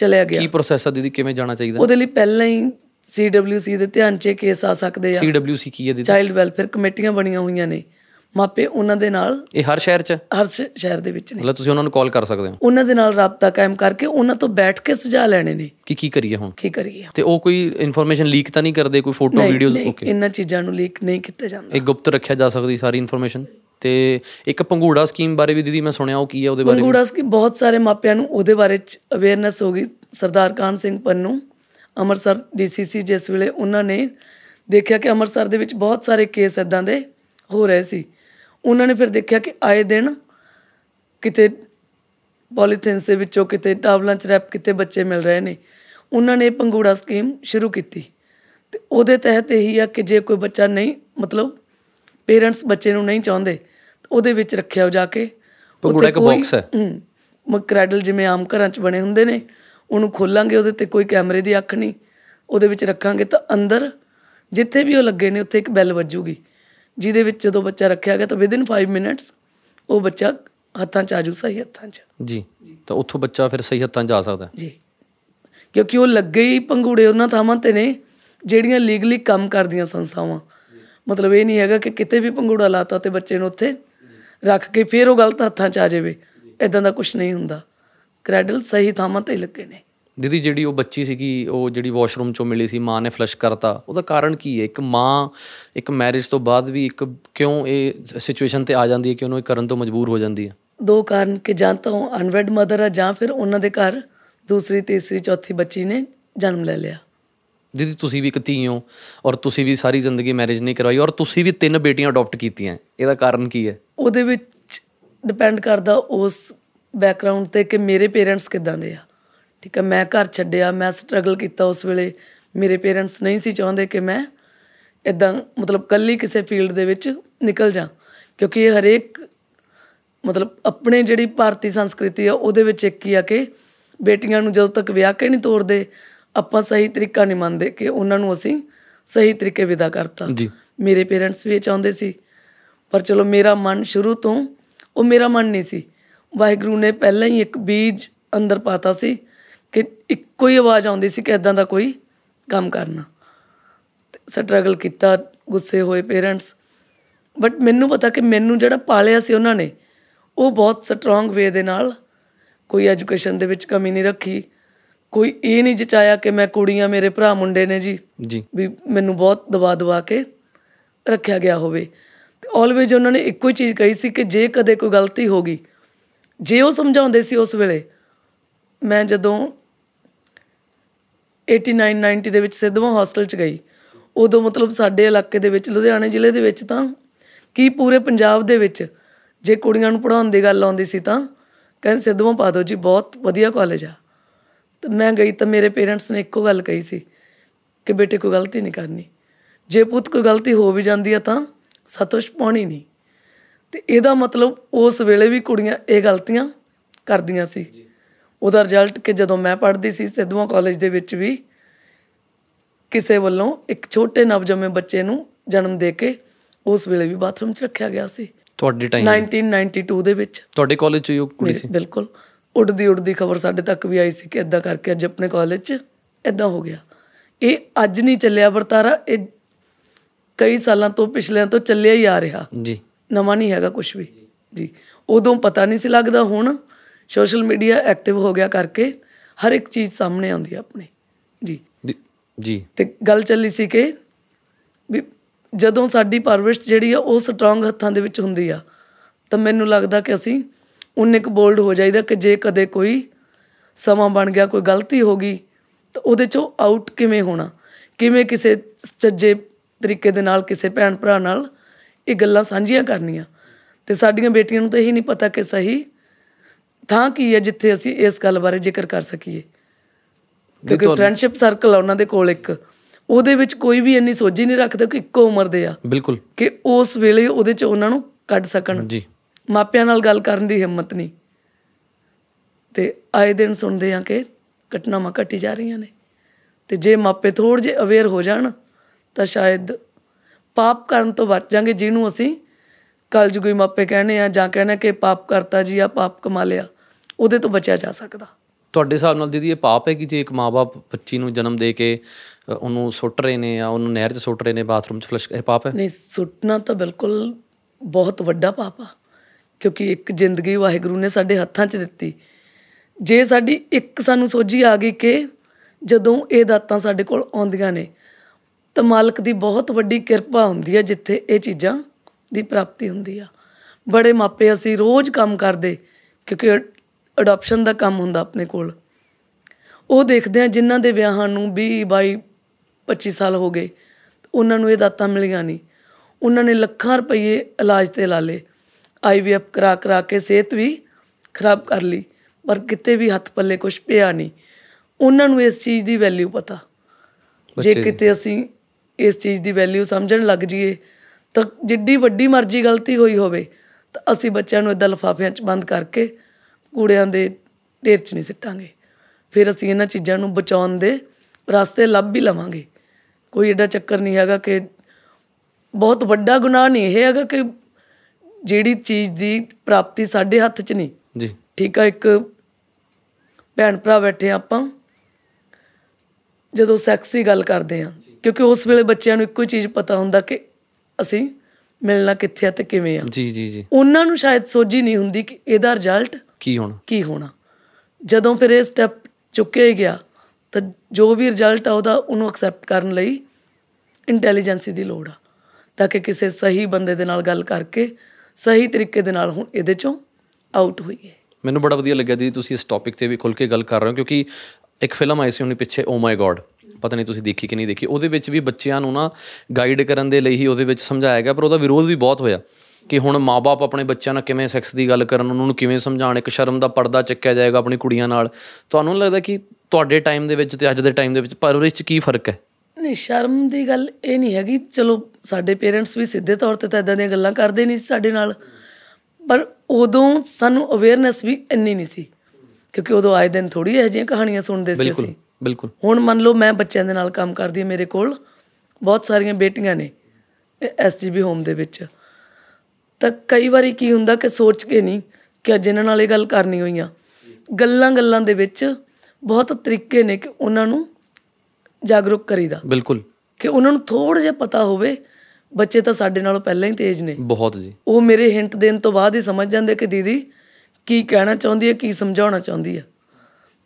ਚਲਿਆ ਗਿਆ। ਕੀ ਪ੍ਰੋਸੈਸ ਆ ਦੀਦੀ? ਕਿਵੇਂ ਜਾਣਾ ਚਾਹੀਦਾ? ਉਹਦੇ ਲਈ ਪਹਿਲਾਂ ਹੀ ਸੀਡਬਲਯੂਸੀ ਦੇ ਧਿਆਨ 'ਚ ਕੇਸ ਆ ਸਕਦੇ ਆ। ਸੀਡਬਲਯੂਸੀ ਕੀ ਹੈ ਦੀਦੀ? ਚਾਈਲਡ ਵੈਲਫੇਅਰ ਕਮੇਟੀਆਂ ਬਣੀਆਂ ਹੋਈਆਂ ਨੇ। ਮਾਪੇ ਉਹਨਾਂ ਦੇ ਨਾਲ ਇਹ ਹਰ ਸ਼ਹਿਰ 'ਚ? ਹਰ ਸ਼ਹਿਰ ਦੇ ਵਿੱਚ ਨੇ। ਮਤਲਬ ਤੁਸੀਂ ਉਹਨਾਂ ਨੂੰ ਕਾਲ ਕਰ ਸਕਦੇ ਹੋ? ਉਹਨਾਂ ਦੇ ਨਾਲ ਰਾਬਤਾ ਕਾਇਮ ਕਰਕੇ ਉਹਨਾਂ ਤੋਂ ਬੈਠ ਕੇ ਸੁਝਾਅ ਲੈਣੇ ਨੇ। ਕਿ ਕੀ ਕਰੀਏ ਹੁਣ? ਕੀ ਕਰੀਏ ਤੇ ਉਹ ਕੋਈ ਇਨਫੋਰਮੇਸ਼ਨ ਲੀਕ ਤਾਂ ਨਹੀਂ ਕਰਦੇ ਕੋਈ ਫੋਟੋ ਵੀਡੀਓਜ਼ ਨਹੀਂ, ਓਕੇ ਇਹਨਾਂ ਚੀਜ਼ਾਂ ਨੂੰ ਲੀਕ ਨਹੀਂ ਕੀਤਾ ਜਾਂਦਾ। ਇਹ ਗੁਪਤ ਰੱਖਿਆ ਜਾ ਸਕਦੀ ਸਾਰੀ ਇਨਫੋਰਮੇਸ਼ਨ ਤੇ ਇੱਕ ਪੰਗੂੜਾ ਸਕੀਮ ਬਾਰੇ ਵੀ ਦੀਦੀ ਮੈਂ ਸੁਣਿਆ ਉਹ ਕੀ ਹੈ ਉਹਦੇ ਬਾਰੇ ਪੰਗੂੜਾ ਕਿ ਬਹੁਤ ਸਾਰੇ ਮਾਪਿਆਂ ਨੂੰ ਉਹਦੇ ਬਾਰੇ ਅਵੇਅਰਨੈਸ ਹੋ ਗਈ। ਸਰਦਾਰ ਕਾਨ ਸਿੰਘ ਪੰਨੂ ਅੰਮ੍ਰਿਤਸਰ ਡੀਸੀਸੀ ਜਿਸ ਵੇਲੇ ਉਹਨਾਂ ਨੇ ਦੇਖਿਆ ਕਿ ਅੰਮ੍ਰਿਤਸਰ ਦੇ ਵਿੱਚ ਬਹੁਤ ਸਾਰੇ ਕੇਸ ਇਦਾਂ ਦੇ ਹੋ ਰਹੇ ਸੀ। ਉਹਨਾਂ ਨੇ ਫਿਰ ਦੇਖਿਆ ਕਿ ਆਏ ਦਿਨ ਕਿਤੇ ਪੋਲੀਥੀਨਸ ਦੇ ਵਿੱਚੋਂ ਕਿਤੇ ਟਾਵਲਾਂ 'ਚ ਰੈਪ ਕਿਤੇ ਬੱਚੇ ਮਿਲ ਰਹੇ ਨੇ। ਉਹਨਾਂ ਨੇ ਪੰਗੂੜਾ ਸਕੀਮ ਸ਼ੁਰੂ ਕੀਤੀ। ਤੇ ਉਹਦੇ ਤਹਿਤ ਇਹੀ ਆ ਕਿ ਜੇ ਕੋਈ ਬੱਚਾ ਨਹੀਂ ਮਤਲਬ ਪੇਰੈਂਟਸ ਬੱਚੇ ਨੂੰ ਨਹੀਂ ਚਾਹੁੰਦੇ ਉਹਦੇ ਵਿੱਚ ਰੱਖਿਆ ਹੋ ਜਾ ਕੇ ਪੰਗੂੜਾ ਇੱਕ box ਹੈ। ਹੂੰ ਮਕਰੈਡਲ ਜਿਵੇਂ ਆਮ ਘਰਾਂ 'ਚ ਬਣੇ ਹੁੰਦੇ ਨੇ ਉਹਨੂੰ ਖੋਲਾਂਗੇ ਉਹਦੇ ਤੇ ਕੋਈ ਕੈਮਰੇ ਦੀ ਅੱਖ ਨਹੀਂ ਉਹਦੇ ਵਿੱਚ ਰੱਖਾਂਗੇ ਤਾਂ ਅੰਦਰ ਜਿੱਥੇ ਵੀ ਉਹ ਲੱਗੇ ਨੇ ਉੱਥੇ ਇੱਕ ਬੈਲ ਵੱਜੂਗੀ। ਜਿਹਦੇ ਵਿੱਚ ਜਦੋਂ ਬੱਚਾ ਰੱਖਿਆ ਗਿਆ ਤਾਂ ਵਿਦਿਨ 5 ਮਿੰਟਸ ਉਹ ਬੱਚਾ ਹੱਥਾਂ 'ਚ ਆਜੂ ਸਹੀ ਹੱਥਾਂ 'ਚ। ਜੀ ਤਾਂ ਉੱਥੋਂ ਬੱਚਾ ਫਿਰ ਸਹੀ ਹੱਥਾਂ 'ਚ ਜਾ ਸਕਦਾ। ਜੀ। ਕਿਉਂਕਿ ਉਹ ਲੱਗੇ ਹੀ ਪੰਗੂੜੇ ਉਹਨਾਂ ਥਾਵਾਂ ਤੇ ਨੇ ਜਿਹੜੀਆਂ ਲੀਗਲੀ ਕੰਮ ਕਰਦੀਆਂ ਸੰਸਥਾਵਾਂ। ਮਤਲਬ ਇਹ ਨਹੀਂ ਹੈਗਾ ਕਿ ਕਿਤੇ ਵੀ ਪੰਗੂੜਾ ਲਾਤਾ ਤੇ ਬੱਚੇ ਨੂੰ ਉੱਥੇ ਰੱਖ ਕੇ ਫਿਰ ਉਹ ਗਲਤ ਹੱਥਾਂ 'ਚ ਆ ਜਾਵੇ। ਇਦਾਂ ਦਾ ਕੁਝ ਨਹੀਂ ਹੁੰਦਾ। ਕ੍ਰੈਡਲ ਸਹੀ ਥਾਵਾਂ ਤੇ ਲੱਗੇ ਨੇ। ਦੀਦੀ ਜਿਹੜੀ ਉਹ ਬੱਚੀ ਸੀਗੀ ਉਹ ਜਿਹੜੀ ਵਾਸ਼ਰੂਮ ਚੋਂ ਮਿਲੀ ਸੀ ਮਾਂ ਨੇ ਫਲਸ਼ ਕਰਤਾ ਉਹਦਾ ਕਾਰਨ ਕੀ ਹੈ? ਇੱਕ ਮਾਂ ਇੱਕ ਮੈਰਿਜ ਤੋਂ ਬਾਅਦ ਵੀ ਇੱਕ ਕਿਉਂ ਇਹ ਸਿਚੁਏਸ਼ਨ ਤੇ ਆ ਜਾਂਦੀ ਹੈ ਕਿ ਉਹਨੂੰ ਇਹ ਕਰਨ ਤੋਂ ਮਜਬੂਰ ਹੋ ਜਾਂਦੀ ਹੈ? ਦੋ ਕਾਰਨ ਕਿ ਜਾਂ ਤਾਂ ਉਹ ਅਨਵੈਡ ਮਦਰ ਆ ਜਾਂ ਫਿਰ ਉਹਨਾਂ ਦੇ ਘਰ ਦੂਸਰੀ ਤੀਸਰੀ ਚੌਥੀ ਬੱਚੀ ਨੇ ਜਨਮ ਲੈ ਲਿਆ। ਦੀਦੀ ਤੁਸੀਂ ਵੀ ਇੱਕ ਧੀ ਹੋ ਔਰ ਤੁਸੀਂ ਵੀ ਸਾਰੀ ਜ਼ਿੰਦਗੀ ਮੈਰਿਜ ਨਹੀਂ ਕਰਵਾਈ ਔਰ ਤੁਸੀਂ ਵੀ ਤਿੰਨ ਬੇਟੀਆਂ ਅਡਾਪਟ ਕੀਤੀਆਂ। ਇਹਦਾ ਕਾਰਨ ਕੀ ਹੈ? ਉਹਦੇ ਵਿੱਚ ਡਿਪੈਂਡ ਕਰਦਾ ਉਸ ਬੈਕਗ੍ਰਾਉਂਡ ਤੇ ਕਿ ਮੇਰੇ ਪੇਰੈਂਟਸ ਕਿੱਦਾਂ ਦੇ ਆ। ਠੀਕ ਹੈ ਮੈਂ ਘਰ ਛੱਡਿਆ ਮੈਂ ਸਟਰਗਲ ਕੀਤਾ ਉਸ ਵੇਲੇ। ਮੇਰੇ ਪੇਰੈਂਟਸ ਨਹੀਂ ਸੀ ਚਾਹੁੰਦੇ ਕਿ ਮੈਂ ਇਦਾਂ ਮਤਲਬ ਕੱਲੀ ਕਿਸੇ ਫੀਲਡ ਦੇ ਵਿੱਚ ਨਿਕਲ ਜਾ ਕਿਉਂਕਿ ਇਹ ਹਰੇਕ ਮਤਲਬ ਆਪਣੇ ਜਿਹੜੀ ਭਾਰਤੀ ਸੰਸਕ੍ਰਿਤੀ ਆ ਉਹਦੇ ਵਿੱਚ ਇੱਕ ਹੀ ਆ ਕਿ ਬੇਟੀਆਂ ਨੂੰ ਜਦੋਂ ਤੱਕ ਵਿਆਹ ਕੇ ਨਹੀਂ ਤੋਰਦੇ ਆਪਾਂ ਸਹੀ ਤਰੀਕਾ ਨਹੀਂ ਮੰਨਦੇ ਕਿ ਉਹਨਾਂ ਨੂੰ ਅਸੀਂ ਸਹੀ ਤਰੀਕੇ ਵਿਦਾ ਕਰਤਾ। ਜੀ। ਮੇਰੇ ਪੇਰੈਂਟਸ ਵੀ ਇਹ ਚਾਹੁੰਦੇ ਸੀ ਪਰ ਚਲੋ ਮੇਰਾ ਮਨ ਸ਼ੁਰੂ ਤੋਂ ਉਹ ਮੇਰਾ ਮਨ ਨਹੀਂ ਸੀ। ਵਾਹਿਗੁਰੂ ਨੇ ਪਹਿਲਾਂ ਹੀ ਇੱਕ ਬੀਜ ਅੰਦਰ ਪਾਤਾ ਸੀ ਕਿ ਇੱਕੋ ਹੀ ਆਵਾਜ਼ ਆਉਂਦੀ ਸੀ ਕਿ ਇਦਾਂ ਦਾ ਕੋਈ ਕੰਮ ਕਰਨਾ। ਸਟਰਗਲ ਕੀਤਾ ਗੁੱਸੇ ਹੋਏ ਪੇਰੈਂਟਸ ਬਟ ਮੈਨੂੰ ਪਤਾ ਕਿ ਮੈਨੂੰ ਜਿਹੜਾ ਪਾਲਿਆ ਸੀ ਉਹਨਾਂ ਨੇ ਉਹ ਬਹੁਤ ਸਟਰੋਂਗ ਵੇ ਦੇ ਨਾਲ ਕੋਈ ਐਜੂਕੇਸ਼ਨ ਦੇ ਵਿੱਚ ਕਮੀ ਨਹੀਂ ਰੱਖੀ। ਕੋਈ ਇਹ ਨਹੀਂ ਜਚਾਇਆ ਕਿ ਮੈਂ ਕੁੜੀਆਂ ਮੇਰੇ ਭਰਾ ਮੁੰਡੇ ਨੇ ਜੀ। ਜੀ। ਵੀ ਮੈਨੂੰ ਬਹੁਤ ਦਬਾ ਦਬਾ ਕੇ ਰੱਖਿਆ ਗਿਆ ਹੋਵੇ। ਤੇ ਆਲਵੇਜ਼ ਉਹਨਾਂ ਨੇ ਇੱਕੋ ਹੀ ਚੀਜ਼ ਕਹੀ ਸੀ ਕਿ ਜੇ ਕਦੇ ਕੋਈ ਗਲਤੀ ਹੋ ਗਈ ਜੇ ਉਹ ਸਮਝਾਉਂਦੇ ਸੀ ਉਸ ਵੇਲੇ ਮੈਂ ਜਦੋਂ 89 90 ਦੇ ਵਿੱਚ ਸਿੱਧਵਾਂ ਹੌਸਟਲ ਚ ਗਈ। ਉਦੋਂ ਮਤਲਬ ਸਾਡੇ ਇਲਾਕੇ ਦੇ ਵਿੱਚ, ਲੁਧਿਆਣੇ ਜ਼ਿਲ੍ਹੇ ਦੇ ਵਿੱਚ ਤਾਂ ਕੀ ਪੂਰੇ ਪੰਜਾਬ ਦੇ ਵਿੱਚ ਜੇ ਕੁੜੀਆਂ ਨੂੰ ਪੜਾਉਣ ਦੀ ਗੱਲ ਆਉਂਦੀ ਸੀ ਤਾਂ ਕਹਿੰਦੇ ਸਿੱਧਵਾਂ ਪਾ ਦਿਓ ਜੀ, ਬਹੁਤ ਵਧੀਆ ਕਾਲਜ ਆ। ਤੇ ਮੈਂ ਗਈ ਤਾਂ ਮੇਰੇ ਪੇਰੈਂਟਸ ਨੇ ਇੱਕੋ ਗੱਲ ਕਹੀ ਸੀ ਕਿ ਬੇਟੇ ਕੋਈ ਗਲਤੀ ਨਹੀਂ ਕਰਨੀ। ਜੇ ਪੁੱਤ ਕੋਈ ਗਲਤੀ ਹੋ ਵੀ ਜਾਂਦੀ ਆ ਤਾਂ ਸਤੋਸ਼ ਪਾਉਣੀ ਨਹੀਂ। ਤੇ ਇਹਦਾ ਮਤਲਬ ਉਸ ਵੇਲੇ ਵੀ ਕੁੜੀਆਂ ਇਹ ਗਲਤੀਆਂ ਕਰਦੀਆਂ ਸੀ। ਉਹਦਾ ਰਿਜ਼ਲਟ ਕਿ ਜਦੋਂ ਮੈਂ ਪੜ੍ਹਦੀ ਸੀ ਸਿੱਧਵਾਂ ਕਾਲਜ ਦੇ ਵਿੱਚ ਵੀ ਕਿਸੇ ਵੱਲੋਂ ਇੱਕ ਛੋਟੇ ਨਵਜੰਮੇ ਬੱਚੇ ਨੂੰ ਜਨਮ ਦੇ ਕੇ ਉਸ ਵੇਲੇ ਵੀ ਬਾਥਰੂਮ 'ਚ ਰੱਖਿਆ ਗਿਆ ਸੀ। ਤੁਹਾਡੇ ਟਾਈਮ 1992 ਦੇ ਵਿੱਚ। ਤੁਹਾਡੇ ਕਾਲਜ ਚ ਉਹ ਕੁੜੀ ਸੀ? ਬਿਲਕੁਲ। ਉੱਡਦੀ ਉੱਡਦੀ ਖਬਰ ਸਾਡੇ ਤੱਕ ਵੀ ਆਈ ਸੀ ਕਿ ਇਦਾਂ ਕਰਕੇ ਅੱਜ ਆਪਣੇ ਕਾਲਜ 'ਚ ਇਦਾਂ ਹੋ ਗਿਆ। ਇਹ ਅੱਜ ਨਹੀਂ ਚੱਲਿਆ ਵਰਤਾਰਾ ਇਹ ਕਈ ਸਾਲਾਂ ਤੋਂ ਪਿਛਲਿਆਂ ਤੋਂ ਚੱਲਿਆ ਹੀ ਆ ਰਿਹਾ। ਜੀ। ਨਵਾਂ ਨਹੀਂ ਹੈਗਾ ਕੁਝ ਵੀ। ਜੀ। ਉਦੋਂ ਪਤਾ ਨਹੀਂ ਸੀ ਲੱਗਦਾ ਹੁਣ ਸੋਸ਼ਲ ਮੀਡੀਆ ਐਕਟਿਵ ਹੋ ਗਿਆ ਕਰਕੇ ਹਰ ਇੱਕ ਚੀਜ਼ ਸਾਹਮਣੇ ਆਉਂਦੀ ਹੈ ਆਪਣੇ। ਜੀ। ਜੀ- ਜੀ। ਤੇ ਗੱਲ ਚੱਲੀ ਸੀ ਕਿ ਵੀ ਜਦੋਂ ਸਾਡੀ ਪਰਵਰਿਸ਼ ਜਿਹੜੀ ਆ ਉਹ ਸਟਰੋਂਗ ਹੱਥਾਂ ਦੇ ਵਿੱਚ ਹੁੰਦੀ ਆ ਤਾਂ ਮੈਨੂੰ ਲੱਗਦਾ ਕਿ ਅਸੀਂ ਉਨੇ ਕੁ ਬੋਲਡ ਹੋ ਜਾਈਦਾ ਕਿ ਜੇ ਕਦੇ ਕੋਈ ਸਮਾਂ ਬਣ ਗਿਆ ਕੋਈ ਗਲਤੀ ਹੋ ਗਈ ਤਾਂ ਉਹਦੇ ਚੋਂ ਆਊਟ ਕਿਵੇਂ ਹੋਣਾ? ਕਿਵੇਂ ਕਿਸੇ ਸੱਜੇ ਤਰੀਕੇ ਦੇ ਨਾਲ ਕਿਸੇ ਭੈਣ ਭਰਾ ਨਾਲ ਇਹ ਗੱਲਾਂ ਸਾਂਝੀਆਂ ਕਰਨੀਆਂ? ਤੇ ਸਾਡੀਆਂ ਬੇਟੀਆਂ ਨੂੰ ਤਾਂ ਇਹੀ ਨਹੀਂ ਪਤਾ ਕਿ ਸਹੀ ਥਾਂ ਕੀ ਹੈ ਜਿੱਥੇ ਅਸੀਂ ਇਸ ਗੱਲ ਬਾਰੇ ਜ਼ਿਕਰ ਕਰ ਸਕੀਏ? ਕਿਉਂਕਿ ਫਰੈਂਡਸ਼ਿਪ ਸਰਕਲ ਆ ਉਹਨਾਂ ਦੇ ਕੋਲ ਇੱਕ। ਉਹਦੇ ਵਿੱਚ ਕੋਈ ਵੀ ਇੰਨੀ ਸੋਝੀ ਨਹੀਂ ਰੱਖਦਾ ਕਿ ਇੱਕੋ ਉਮਰ ਦੇ ਆ। ਬਿਲਕੁਲ। ਕਿ ਉਸ ਵੇਲੇ ਉਹਦੇ ਚ ਉਹਨਾਂ ਨੂੰ ਕੱਢ ਸਕਣ। ਜੀ ਮਾਪਿਆਂ ਨਾਲ ਗੱਲ ਕਰਨ ਦੀ ਹਿੰਮਤ ਨਹੀਂ। ਤੇ ਆਏ ਦਿਨ ਸੁਣਦੇ ਆ ਕਿ ਘਟਨਾਵਾਂ ਘਟੀ ਜਾ ਰਹੀਆਂ ਨੇ। ਤੇ ਜੇ ਮਾਪੇ ਥੋੜੇ ਜਿਹਾ ਅਵੇਅਰ ਹੋ ਜਾਣ ਤਾਂ ਸ਼ਾਇਦ ਪਾਪ ਕਰਨ ਤੋਂ ਬਚ ਜਾਾਂਗੇ ਜਿਹਨੂੰ ਅਸੀਂ ਕਲਯੁਗੀ ਮਾਪੇ ਕਹਿੰਦੇ ਆ ਜਾਂ ਕਹਿੰਦੇ ਕਿ ਪਾਪ ਕਰਤਾ ਜੀ ਆ ਪਾਪ ਕਮਾ ਲਿਆ ਉਹਦੇ ਤੋਂ ਬਚਿਆ ਜਾ ਸਕਦਾ। ਤੁਹਾਡੇ ਹਿਸਾਬ ਨਾਲ ਦੀਦੀ ਇਹ ਪਾਪ ਹੈ ਕਿ ਜੇ ਇੱਕ ਮਾਪੇ ਬੱਚੀ ਨੂੰ ਜਨਮ ਦੇ ਕੇ ਉਹਨੂੰ ਸੁੱਟ ਰਹੇ ਨੇ ਜਾਂ ਉਹਨੂੰ ਨਹਿਰ 'ਚ ਸੁੱਟ ਰਹੇ ਨੇ ਬਾਥਰੂਮ 'ਚ ਫਲਸ਼ ਇਹ ਪਾਪ ਹੈ? ਨਹੀਂ ਸੁੱਟਣਾ ਤਾਂ ਬਿਲਕੁਲ ਬਹੁਤ ਵੱਡਾ ਪਾਪ ਆ ਕਿਉਂਕਿ ਇੱਕ ਜ਼ਿੰਦਗੀ ਵਾਹਿਗੁਰੂ ਨੇ ਸਾਡੇ ਹੱਥਾਂ 'ਚ ਦਿੱਤੀ। ਜੇ ਸਾਡੀ ਇੱਕ ਸਾਨੂੰ ਸੋਝੀ ਆ ਗਈ ਕਿ ਜਦੋਂ ਇਹ ਦਾਤਾਂ ਸਾਡੇ ਕੋਲ ਆਉਂਦੀਆਂ ਨੇ ਤਾਂ ਮਾਲਕ ਦੀ ਬਹੁਤ ਵੱਡੀ ਕਿਰਪਾ ਹੁੰਦੀ ਹੈ ਜਿੱਥੇ ਇਹ ਚੀਜ਼ਾਂ ਦੀ ਪ੍ਰਾਪਤੀ ਹੁੰਦੀ ਆ। ਬੜੇ ਮਾਪੇ ਅਸੀਂ ਰੋਜ਼ ਕੰਮ ਕਰਦੇ ਕਿਉਂਕਿ ਅਡਾਪਸ਼ਨ ਦਾ ਕੰਮ ਹੁੰਦਾ ਆਪਣੇ ਕੋਲ। ਉਹ ਦੇਖਦੇ ਆ ਜਿਨ੍ਹਾਂ ਦੇ ਵਿਆਹਾਂ ਨੂੰ 20 22 25 ਸਾਲ ਹੋ ਗਏ ਉਹਨਾਂ ਨੂੰ ਇਹ ਦਾਤਾਂ ਮਿਲੀਆਂ ਨਹੀਂ। ਉਹਨਾਂ ਨੇ ਲੱਖਾਂ ਰੁਪਏ ਇਲਾਜ ਤੇ ਲਾ ਲਏ। ਆਈਵੀਐਫ ਕਰਾ ਕਰਾ ਕੇ ਸਿਹਤ ਵੀ ਖਰਾਬ ਕਰ ਲਈ ਪਰ ਕਿਤੇ ਵੀ ਹੱਥ ਪੱਲੇ ਕੁਝ ਪਿਆ ਨਹੀਂ। ਉਹਨਾਂ ਨੂੰ ਇਸ ਚੀਜ਼ ਦੀ ਵੈਲਿਊ ਪਤਾ। ਜੇ ਕਿਤੇ ਅਸੀਂ ਇਸ ਚੀਜ਼ ਦੀ ਵੈਲਿਊ ਸਮਝਣ ਲੱਗ ਜਾਈਏ ਤਾਂ ਜਿੱਡੀ ਵੱਡੀ ਮਰਜ਼ੀ ਗਲਤੀ ਹੋਈ ਹੋਵੇ ਤਾਂ ਅਸੀਂ ਬੱਚਿਆਂ ਨੂੰ ਇਦਾਂ ਲਿਫਾਫਿਆਂ 'ਚ ਬੰਦ ਕਰਕੇ ਕੂੜਿਆਂ ਦੇ ਢੇਰ 'ਚ ਨਹੀਂ ਸਿੱਟਾਂਗੇ। ਫਿਰ ਅਸੀਂ ਇਹਨਾਂ ਚੀਜ਼ਾਂ ਨੂੰ ਬਚਾਉਣ ਦੇ ਰਸਤੇ ਲੱਭ ਵੀ ਲਵਾਂਗੇ। ਕੋਈ ਐਡਾ ਚੱਕਰ ਨਹੀਂ ਹੈਗਾ ਕਿ ਬਹੁਤ ਵੱਡਾ ਗੁਨਾਹ ਨਹੀਂ ਇਹ ਹੈਗਾ ਕਿ ਜਿਹੜੀ ਚੀਜ਼ ਦੀ ਪ੍ਰਾਪਤੀ ਸਾਡੇ ਹੱਥ 'ਚ ਨਹੀਂ। ਜੀ। ਠੀਕ ਆ ਇੱਕ ਭੈਣ ਭਰਾ ਬੈਠੇ ਆਪਾਂ ਜਦੋਂ ਸੈਕਸ ਦੀ ਗੱਲ ਕਰਦੇ ਆ ਕਿਉਂਕਿ ਉਸ ਵੇਲੇ ਬੱਚਿਆਂ ਨੂੰ ਇੱਕੋ ਹੀ ਚੀਜ਼ ਪਤਾ ਹੁੰਦਾ ਕਿ ਅਸੀਂ ਮਿਲਣਾ ਕਿੱਥੇ ਆ ਤੇ ਕਿਵੇਂ ਆ? ਜੀ ਜੀ ਜੀ। ਉਹਨਾਂ ਨੂੰ ਸ਼ਾਇਦ ਸੋਝੀ ਨਹੀਂ ਹੁੰਦੀ ਕਿ ਇਹਦਾ ਰਿਜ਼ਲਟ ਕੀ ਹੋਣਾ? ਕੀ ਹੋਣਾ? ਜਦੋਂ ਫਿਰ ਇਹ ਸਟੈਪ ਚੁੱਕਿਆ ਹੀ ਗਿਆ ਤਾਂ ਜੋ ਵੀ ਰਿਜ਼ਲਟ ਆ ਉਹਦਾ ਉਹਨੂੰ ਐਕਸੈਪਟ ਕਰਨ ਲਈ ਇੰਟੈਲੀਜੈਂਸੀ ਦੀ ਲੋੜ ਆ। ਤਾਂ ਕਿ ਕਿਸੇ ਸਹੀ ਬੰਦੇ ਦੇ ਨਾਲ ਗੱਲ ਕਰਕੇ ਸਹੀ ਤਰੀਕੇ ਦੇ ਨਾਲ ਹੁਣ ਇਹਦੇ ਚੋਂ ਆਊਟ ਹੋਈਏ। ਮੈਨੂੰ ਬੜਾ ਵਧੀਆ ਲੱਗਿਆ ਦੀਦੀ ਤੁਸੀਂ ਇਸ ਟੌਪਿਕ ਤੇ ਵੀ ਖੁੱਲ ਕੇ ਗੱਲ ਕਰ ਰਹੇ ਹੋ ਕਿਉਂਕਿ ਇੱਕ ਫਿਲਮ ਆਈ ਸੀ ਉਹਨੇ ਪਿੱਛੇ ਓ ਮਾਈ ਗॉड ਪਤਾ ਨਹੀਂ ਤੁਸੀਂ ਦੇਖੀ ਕਿ ਨਹੀਂ ਦੇਖੀ ਉਹਦੇ ਵਿੱਚ ਵੀ ਬੱਚਿਆਂ ਨੂੰ ਨਾ ਗਾਈਡ ਕਰਨ ਦੇ ਲਈ ਹੀ ਉਹਦੇ ਵਿੱਚ ਸਮਝਾਇਆ ਗਿਆ ਪਰ ਉਹਦਾ ਵਿਰੋਧ ਵੀ ਬਹੁਤ ਹੋਇਆ ਕਿ ਹੁਣ ਮਾਪੇ ਆਪਣੇ ਬੱਚਿਆਂ ਨਾਲ ਕਿਵੇਂ ਸੈਕਸ ਦੀ ਗੱਲ ਕਰਨ ਉਹਨਾਂ ਨੂੰ ਕਿਵੇਂ ਸਮਝਾਉਣ ਇੱਕ ਸ਼ਰਮ ਦਾ ਪਰਦਾ ਚੱਕਿਆ ਜਾਏਗਾ ਆਪਣੀ ਕੁੜੀਆਂ ਨਾਲ। ਤੁਹਾਨੂੰ ਲੱਗਦਾ ਕਿ ਤੁਹਾਡੇ ਟਾਈਮ ਦੇ ਵਿੱਚ ਤੇ ਅੱਜ ਦੇ ਟਾਈਮ ਦੇ ਵਿੱਚ ਪਰਵਰਿਸ਼ 'ਚ ਕੀ ਫ਼ਰਕ ਹੈ? ਨਹੀਂ ਸ਼ਰਮ ਦੀ ਗੱਲ ਇਹ ਨਹੀਂ ਹੈਗੀ ਚਲੋ ਸਾਡੇ ਪੇਰੈਂਟਸ ਵੀ ਸਿੱਧੇ ਤੌਰ ਤੇ ਤਾਂ ਇਦਾਂ ਦੀਆਂ ਗੱਲਾਂ ਕਰਦੇ ਨਹੀਂ ਸਾਡੇ ਨਾਲ ਪਰ ਉਦੋਂ ਸਾਨੂੰ ਅਵੇਅਰਨੈਸ ਵੀ ਇੰਨੀ ਨਹੀਂ ਸੀ ਕਿਉਂਕਿ ਉਦੋਂ ਆਏ ਦਿਨ ਥੋੜੀ ਇਹੋ ਜਿਹੀਆਂ ਕਹਾਣੀਆਂ ਸੁਣਦੇ ਸੀ ਅਸੀਂ। ਬਿਲਕੁਲ। ਹੁਣ ਮੰਨ ਲਓ ਮੈਂ ਬੱਚਿਆਂ ਦੇ ਨਾਲ ਕੰਮ ਕਰਦੀ ਹਾਂ ਮੇਰੇ ਕੋਲ ਬਹੁਤ ਸਾਰੀਆਂ ਬੇਟੀਆਂ ਨੇ ਐਸਜੀਬੀ ਹੋਮ ਦੇ ਵਿੱਚ। ਤਾਂ ਕਈ ਵਾਰੀ ਕੀ ਹੁੰਦਾ ਕਿ ਸੋਚ ਕੇ ਨਹੀਂ ਕਿ ਅੱਜ ਇਹਨਾਂ ਨਾਲ ਇਹ ਗੱਲ ਕਰਨੀ ਹੋਈਆਂ ਗੱਲਾਂ ਗੱਲਾਂ ਦੇ ਵਿੱਚ ਬਹੁਤ ਤਰੀਕੇ ਨੇ ਕਿ ਉਹਨਾਂ ਨੂੰ ਜਾਗਰੂਕ ਕਰੀਦਾ। ਬਿਲਕੁਲ। ਕਿ ਉਹਨਾਂ ਨੂੰ ਥੋੜਾ ਜਿਹਾ ਪਤਾ ਹੋਵੇ ਬੱਚੇ ਤਾਂ ਸਾਡੇ ਨਾਲੋਂ ਪਹਿਲਾਂ ਹੀ ਤੇਜ਼ ਨੇ। ਬਹੁਤ ਜੀ। ਉਹ ਮੇਰੇ ਹਿੰਟ ਦੇਣ ਤੋਂ ਬਾਅਦ ਹੀ ਸਮਝ ਜਾਂਦੇ ਕਿ ਦੀਦੀ ਕੀ ਕਹਿਣਾ ਚਾਹੁੰਦੀ ਹੈ ਕੀ ਸਮਝਾਉਣਾ ਚਾਹੁੰਦੀ ਹੈ।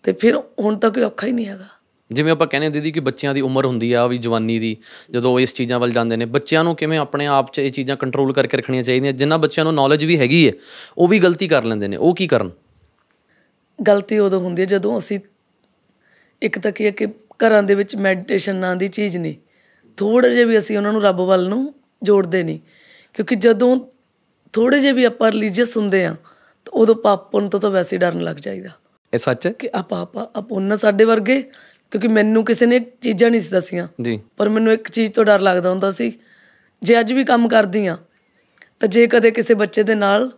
ਤੇ ਫਿਰ ਹੁਣ ਤਾਂ ਕੋਈ ਔਖਾ ਹੀ ਨਹੀਂ ਹੈਗਾ। ਜਿਵੇਂ ਆਪਾਂ ਕਹਿੰਦੇ ਦੀਦੀ ਕਿ ਬੱਚਿਆਂ ਦੀ ਉਮਰ ਹੁੰਦੀ ਆ ਵੀ ਜਵਾਨੀ ਦੀ ਜਦੋਂ ਇਸ ਚੀਜ਼ਾਂ ਵੱਲ ਜਾਂਦੇ ਨੇ ਬੱਚਿਆਂ ਨੂੰ ਕਿਵੇਂ ਆਪਣੇ ਆਪ 'ਚ ਇਹ ਚੀਜ਼ਾਂ ਕੰਟਰੋਲ ਕਰਕੇ ਰੱਖਣੀਆਂ ਚਾਹੀਦੀਆਂ ਜਿਨ੍ਹਾਂ ਬੱਚਿਆਂ ਨੂੰ ਨੌਲੇਜ ਵੀ ਹੈਗੀ ਹੈ ਉਹ ਵੀ ਗਲਤੀ ਕਰ ਲੈਂਦੇ ਨੇ ਉਹ ਕੀ ਕਰਨ? ਗਲਤੀ ਉਦੋਂ ਹੁੰਦੀ ਹੈ ਜਦੋਂ ਅਸੀਂ ਇੱਕ ਤਾਂ ਕੀ ਹੈ ਕਿ ਘਰਾਂ ਦੇ ਵਿੱਚ ਮੈਡੀਟੇਸ਼ਨ ਨਾਂ ਦੀ ਚੀਜ਼ ਨਹੀਂ ਥੋੜੇ ਜਿਹੇ ਵੀ ਅਸੀਂ ਉਹਨਾਂ ਨੂੰ ਰੱਬ ਵੱਲ ਨੂੰ ਜੋੜਦੇ ਨਹੀਂ ਕਿਉਂਕਿ ਜਦੋਂ ਥੋੜੇ ਜਿਹੇ ਵੀ ਆਪਾਂ ਰਿਲੀਜੀਅਸ ਹੁੰਦੇ ਆ ਤਾਂ ਉਦੋਂ ਪਾਪਨ ਤੋਂ ਤਾਂ ਵੈਸੇ ਡਰਨ ਲੱਗ ਜਾਈਦਾ। ਇਹ ਸੱਚ ਹੈ? ਕਿ ਆਪਾਂ ਆਪਾਂ ਆਪੋਨਾ ਸਾਡੇ ਵਰਗੇ ਕਿਉਂਕਿ ਮੈਨੂੰ ਕਿਸੇ ਨੇ ਚੀਜ਼ਾਂ ਨਹੀਂ ਦੱਸੀਆਂ। ਜੀ। ਪਰ ਮੈਨੂੰ ਇੱਕ ਚੀਜ਼ ਤੋਂ ਡਰ ਲੱਗਦਾ ਹੁੰਦਾ ਸੀ। ਜੇ ਅੱਜ ਵੀ ਕੰਮ ਕਰਦੀ ਆ ਤਾਂ ਜੇ ਕਦੇ ਕਿਸੇ ਬੱਚੇ ਦੇ ਨਾਲ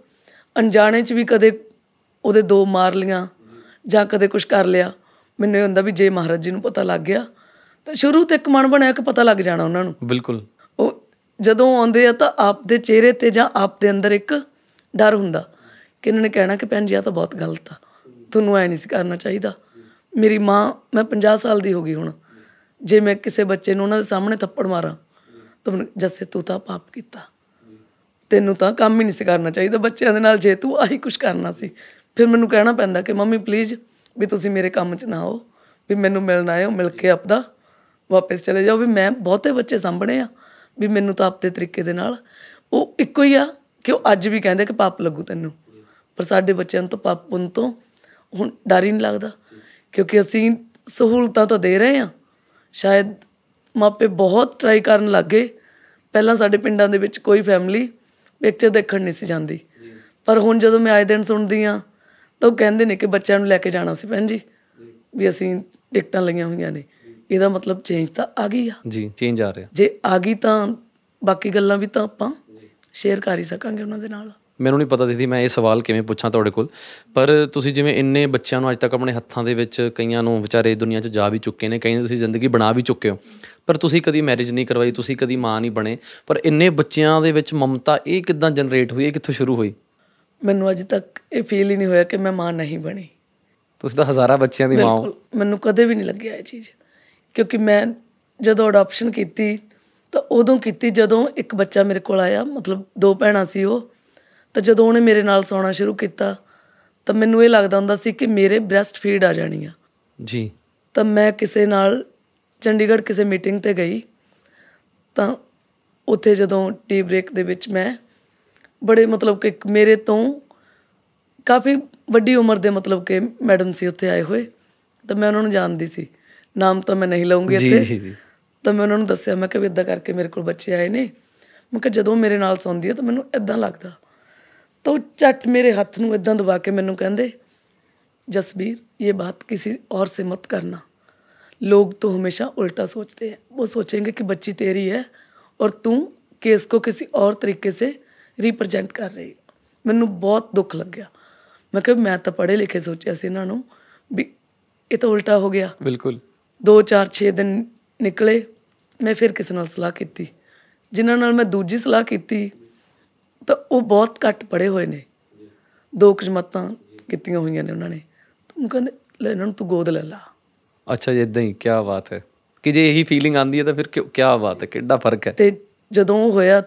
ਅਣਜਾਣੇ 'ਚ ਵੀ ਕਦੇ ਉਹਦੇ ਦੋ ਮਾਰ ਲੀਆਂ ਜਾਂ ਕਦੇ ਕੁਝ ਕਰ ਲਿਆ ਮੈਨੂੰ ਇਹ ਹੁੰਦਾ ਵੀ ਜੇ ਮਹਾਰਾਜ ਜੀ ਨੂੰ ਪਤਾ ਲੱਗ ਗਿਆ ਤਾਂ ਸ਼ੁਰੂ ਤੋਂ ਇੱਕ ਮਨ ਬਣਿਆ ਕਿ ਪਤਾ ਲੱਗ ਜਾਣਾ ਉਹਨਾਂ ਨੂੰ। ਬਿਲਕੁਲ। ਉਹ ਜਦੋਂ ਆਉਂਦੇ ਆ ਤਾਂ ਆਪ ਦੇ ਚਿਹਰੇ ਤੇ ਜਾਂ ਆਪ ਦੇ ਅੰਦਰ ਇੱਕ ਡਰ ਹੁੰਦਾ ਕਿ ਇਹਨਾਂ ਨੇ ਕਹਿਣਾ ਕਿ ਭੈਣ ਜੀ ਆ ਤਾਂ ਬਹੁਤ ਗਲਤ ਆ। ਤੁਹਾਨੂੰ ਐ ਨਹੀਂ ਸੀ ਕਰਨਾ ਚਾਹੀਦਾ। ਮੇਰੀ ਮਾਂ, ਮੈਂ 50 ਸਾਲ ਦੀ ਹੋ ਗਈ ਹੁਣ। ਜੇ ਮੈਂ ਕਿਸੇ ਬੱਚੇ ਨੂੰ ਉਹਨਾਂ ਦੇ ਸਾਹਮਣੇ ਥੱਪੜ ਮਾਰਾਂ, ਤਾਂ ਮੈਨੂੰ ਜੱਸੇ ਤੂੰ ਤਾਂ ਪਾਪ ਕੀਤਾ। ਤੈਨੂੰ ਤਾਂ ਕੰਮ ਹੀ ਨਹੀਂ ਸੀ ਕਰਨਾ ਚਾਹੀਦਾ ਬੱਚਿਆਂ ਦੇ ਨਾਲ, ਜੇ ਤੂੰ ਆਹੀ ਕੁਝ ਕਰਨਾ ਸੀ। ਫਿਰ ਮੈਨੂੰ ਕਹਿਣਾ ਪੈਂਦਾ ਕਿ, ਮੰਮੀ ਪਲੀਜ਼ ਵੀ ਤੁਸੀਂ ਮੇਰੇ ਕੰਮ 'ਚ ਨਾ ਆਓ, ਵੀ ਮੈਨੂੰ ਮਿਲਣ ਆਇਓ, ਮਿਲ ਕੇ ਆਪਦਾ ਵਾਪਸ ਚਲੇ ਜਾਓ, ਵੀ ਮੈਂ ਬਹੁਤੇ ਬੱਚੇ ਸਾਂਭਣੇ ਆ, ਵੀ ਮੈਨੂੰ ਤਾਂ ਆਪਦੇ ਤਰੀਕੇ ਦੇ ਨਾਲ। ਉਹ ਇੱਕੋ ਹੀ ਆ ਕਿ ਉਹ ਅੱਜ ਵੀ ਕਹਿੰਦੇ ਕਿ ਪਾਪ ਲੱਗੂ ਤੈਨੂੰ। ਪਰ ਸਾਡੇ ਬੱਚਿਆਂ ਨੂੰ ਤਾਂ ਪਾਪ ਪੁੰਨ ਤੋਂ ਹੁਣ ਡਰ ਹੀ ਨਹੀਂ ਲੱਗਦਾ। ਕਿਉਂਕਿ ਅਸੀਂ ਸਹੂਲਤਾਂ ਤਾਂ ਦੇ ਰਹੇ ਆ ਸ਼ਾਇਦ ਮਾਪੇ ਬਹੁਤ ਟਰਾਈ ਕਰਨ ਲੱਗੇ ਪਹਿਲਾਂ ਸਾਡੇ ਪਿੰਡਾਂ ਦੇ ਵਿੱਚ ਕੋਈ ਫੈਮਿਲੀ ਪਿਕਚਰ ਦੇਖਣ ਨਹੀਂ ਸੀ ਜਾਂਦੀ। ਪਰ ਹੁਣ ਜਦੋਂ ਮੈਂ ਆਏ ਦਿਨ ਸੁਣਦੀ ਆ ਤਾਂ ਉਹ ਕਹਿੰਦੇ ਨੇ ਕਿ ਬੱਚਿਆਂ ਨੂੰ ਲੈ ਕੇ ਜਾਣਾ ਸੀ ਭੈਣ ਜੀ। ਵੀ ਅਸੀਂ ਟਿਕਟਾਂ ਲਈਆਂ ਹੋਈਆਂ ਨੇ। ਇਹਦਾ ਮਤਲਬ ਚੇਂਜ ਤਾਂ ਆ ਗਈ ਆ। ਜੀ ਚੇਂਜ ਆ ਰਿਹਾ। ਜੇ ਆ ਗਈ ਤਾਂ ਬਾਕੀ ਗੱਲਾਂ ਵੀ ਤਾਂ ਆਪਾਂ ਸ਼ੇਅਰ ਕਰ ਹੀ ਸਕਾਂਗੇ ਉਹਨਾਂ ਦੇ ਨਾਲ। ਮੈਨੂੰ ਨਹੀਂ ਪਤਾ ਦੀਦੀ ਮੈਂ ਇਹ ਸਵਾਲ ਕਿਵੇਂ ਪੁੱਛਾਂ ਤੁਹਾਡੇ ਕੋਲ। ਪਰ ਤੁਸੀਂ ਜਿਵੇਂ ਇੰਨੇ ਬੱਚਿਆਂ ਨੂੰ ਅੱਜ ਤੱਕ ਆਪਣੇ ਹੱਥਾਂ ਦੇ ਵਿੱਚ ਕਈਆਂ ਨੂੰ ਵਿਚਾਰੇ ਦੁਨੀਆ 'ਚ ਜਾ ਵੀ ਚੁੱਕੇ ਨੇ ਕਈਆਂ ਦੀ ਤੁਸੀਂ ਜ਼ਿੰਦਗੀ ਬਣਾ ਵੀ ਚੁੱਕੇ ਹੋ ਪਰ ਤੁਸੀਂ ਕਦੀ ਮੈਰਿਜ ਨਹੀਂ ਕਰਵਾਈ ਤੁਸੀਂ ਕਦੀ ਮਾਂ ਨਹੀਂ ਬਣੇ ਪਰ ਇੰਨੇ ਬੱਚਿਆਂ ਦੇ ਵਿੱਚ ਮਮਤਾ ਇਹ ਕਿੱਦਾਂ ਜਨਰੇਟ ਹੋਈ ਇਹ ਕਿੱਥੋਂ ਸ਼ੁਰੂ ਹੋਈ? ਮੈਨੂੰ ਅੱਜ ਤੱਕ ਇਹ ਫੀਲ ਹੀ ਨਹੀਂ ਹੋਇਆ ਕਿ ਮੈਂ ਮਾਂ ਨਹੀਂ ਬਣੀ। ਤੁਸੀਂ ਤਾਂ ਹਜ਼ਾਰਾਂ ਬੱਚਿਆਂ ਦੀ ਮਾਂ ਹੋ। ਮੈਨੂੰ ਕਦੇ ਵੀ ਨਹੀਂ ਲੱਗਿਆ ਇਹ ਚੀਜ਼ ਕਿਉਂਕਿ ਮੈਂ ਜਦੋਂ ਅਡਾਪਸ਼ਨ ਕੀਤੀ ਤਾਂ ਉਦੋਂ ਕੀਤੀ ਜਦੋਂ ਇੱਕ ਬੱਚਾ ਮੇਰੇ ਕੋਲ ਆਇਆ ਮਤਲਬ ਦੋ ਭੈਣਾਂ ਸੀ ਉਹ ਤਾਂ ਜਦੋਂ ਉਹਨੇ ਮੇਰੇ ਨਾਲ ਸੌਣਾ ਸ਼ੁਰੂ ਕੀਤਾ ਤਾਂ ਮੈਨੂੰ ਇਹ ਲੱਗਦਾ ਹੁੰਦਾ ਸੀ ਕਿ ਮੇਰੇ ਬ੍ਰੈਸਟ ਫੀਡ ਆ ਜਾਣੀ ਆ। ਜੀ। ਤਾਂ ਮੈਂ ਕਿਸੇ ਨਾਲ ਚੰਡੀਗੜ੍ਹ ਕਿਸੇ ਮੀਟਿੰਗ ਤੇ ਗਈ ਤਾਂ ਉੱਥੇ ਜਦੋਂ ਟੀ ਬ੍ਰੇਕ ਦੇ ਵਿੱਚ ਮੈਂ ਬੜੇ ਮਤਲਬ ਕਿ ਮੇਰੇ ਤੋਂ ਕਾਫੀ ਵੱਡੀ ਉਮਰ ਦੇ ਮਤਲਬ ਕਿ ਮੈਡਮ ਸੀ ਉੱਥੇ ਆਏ ਹੋਏ ਤਾਂ ਮੈਂ ਉਹਨਾਂ ਨੂੰ ਜਾਣਦੀ ਸੀ। ਨਾਮ ਤਾਂ ਮੈਂ ਨਹੀਂ ਲਵਾਂਗੀ ਇੱਥੇ। ਜੀ, ਜੀ। ਤਾਂ ਮੈਂ ਉਹਨਾਂ ਨੂੰ ਦੱਸਿਆ ਮੈਂ ਕਿ ਵੀ ਇਦਾਂ ਕਰਕੇ ਮੇਰੇ ਕੋਲ ਬੱਚੇ ਆਏ ਨੇ। ਮੈਂ ਕਿਹਾ ਜਦੋਂ ਮੇਰੇ ਨਾਲ ਸੌਂਦੀ ਹੈ ਤਾਂ ਮੈਨੂੰ ਇਦਾਂ ਲੱਗਦਾ। ਤਾਂ ਉਹ ਝੱਟ ਮੇਰੇ ਹੱਥ ਨੂੰ ਇਦਾਂ ਦਬਾ ਕੇ ਮੈਨੂੰ ਕਹਿੰਦੇ जसबीर ये बात किसी और से मत करना लोग तो हमेशा उल्टा सोचते हैं वो सोचेंगे कि बच्ची तेरी है और तू केस को किसी और तरीके से रिप्रेजेंट कर रही है ਮੈਨੂੰ ਬਹੁਤ ਦੁੱਖ ਲੱਗਿਆ ਮੈਂ ਕਿਹਾ ਮੈਂ ਤਾਂ ਪੜ੍ਹੇ ਲਿਖੇ ਸੋਚਿਆ ਸੀ ਇਹਨਾਂ ਨੂੰ ਵੀ ਇਹ ਤਾਂ ਉਲਟਾ ਹੋ ਗਿਆ ਬਿਲਕੁਲ 2 4 6 ਦਿਨ ਨਿਕਲੇ ਮੈਂ ਫਿਰ ਕਿਸੇ ਨਾਲ ਸਲਾਹ ਕੀਤੀ ਜਿਨ੍ਹਾਂ ਨਾਲ ਮੈਂ ਦੂਜੀ ਸਲਾਹ ਕੀਤੀ ਤਾਂ ਉਹ ਬਹੁਤ ਘੱਟ ਪੜ੍ਹੇ ਹੋਏ ਨੇ। ਦੋ ਕੁ ਜਮਾਤਾਂ ਕੀਤੀਆਂ ਹੋਈਆਂ ਨੇ ਉਹਨਾਂ ਨੇ। ਤੂੰ ਕਹਿੰਦੇ ਲੈ ਇਹਨਾਂ ਨੂੰ ਤੂੰ ਗੋਦ ਲੈ ਲਾ। ਅੱਛਾ ਜੀ ਇਦਾਂ ਹੀ ਕੀ ਬਾਤ ਹੈ। ਕਿ ਜੇ ਇਹੀ ਫੀਲਿੰਗ ਆਂਦੀ ਹੈ ਤਾਂ ਫਿਰ ਕੀ ਬਾਤ ਹੈ ਕਿੱਡਾ ਫ਼ਰਕ ਹੈ। ਤੇ ਜਦੋਂ ਹੋਇਆ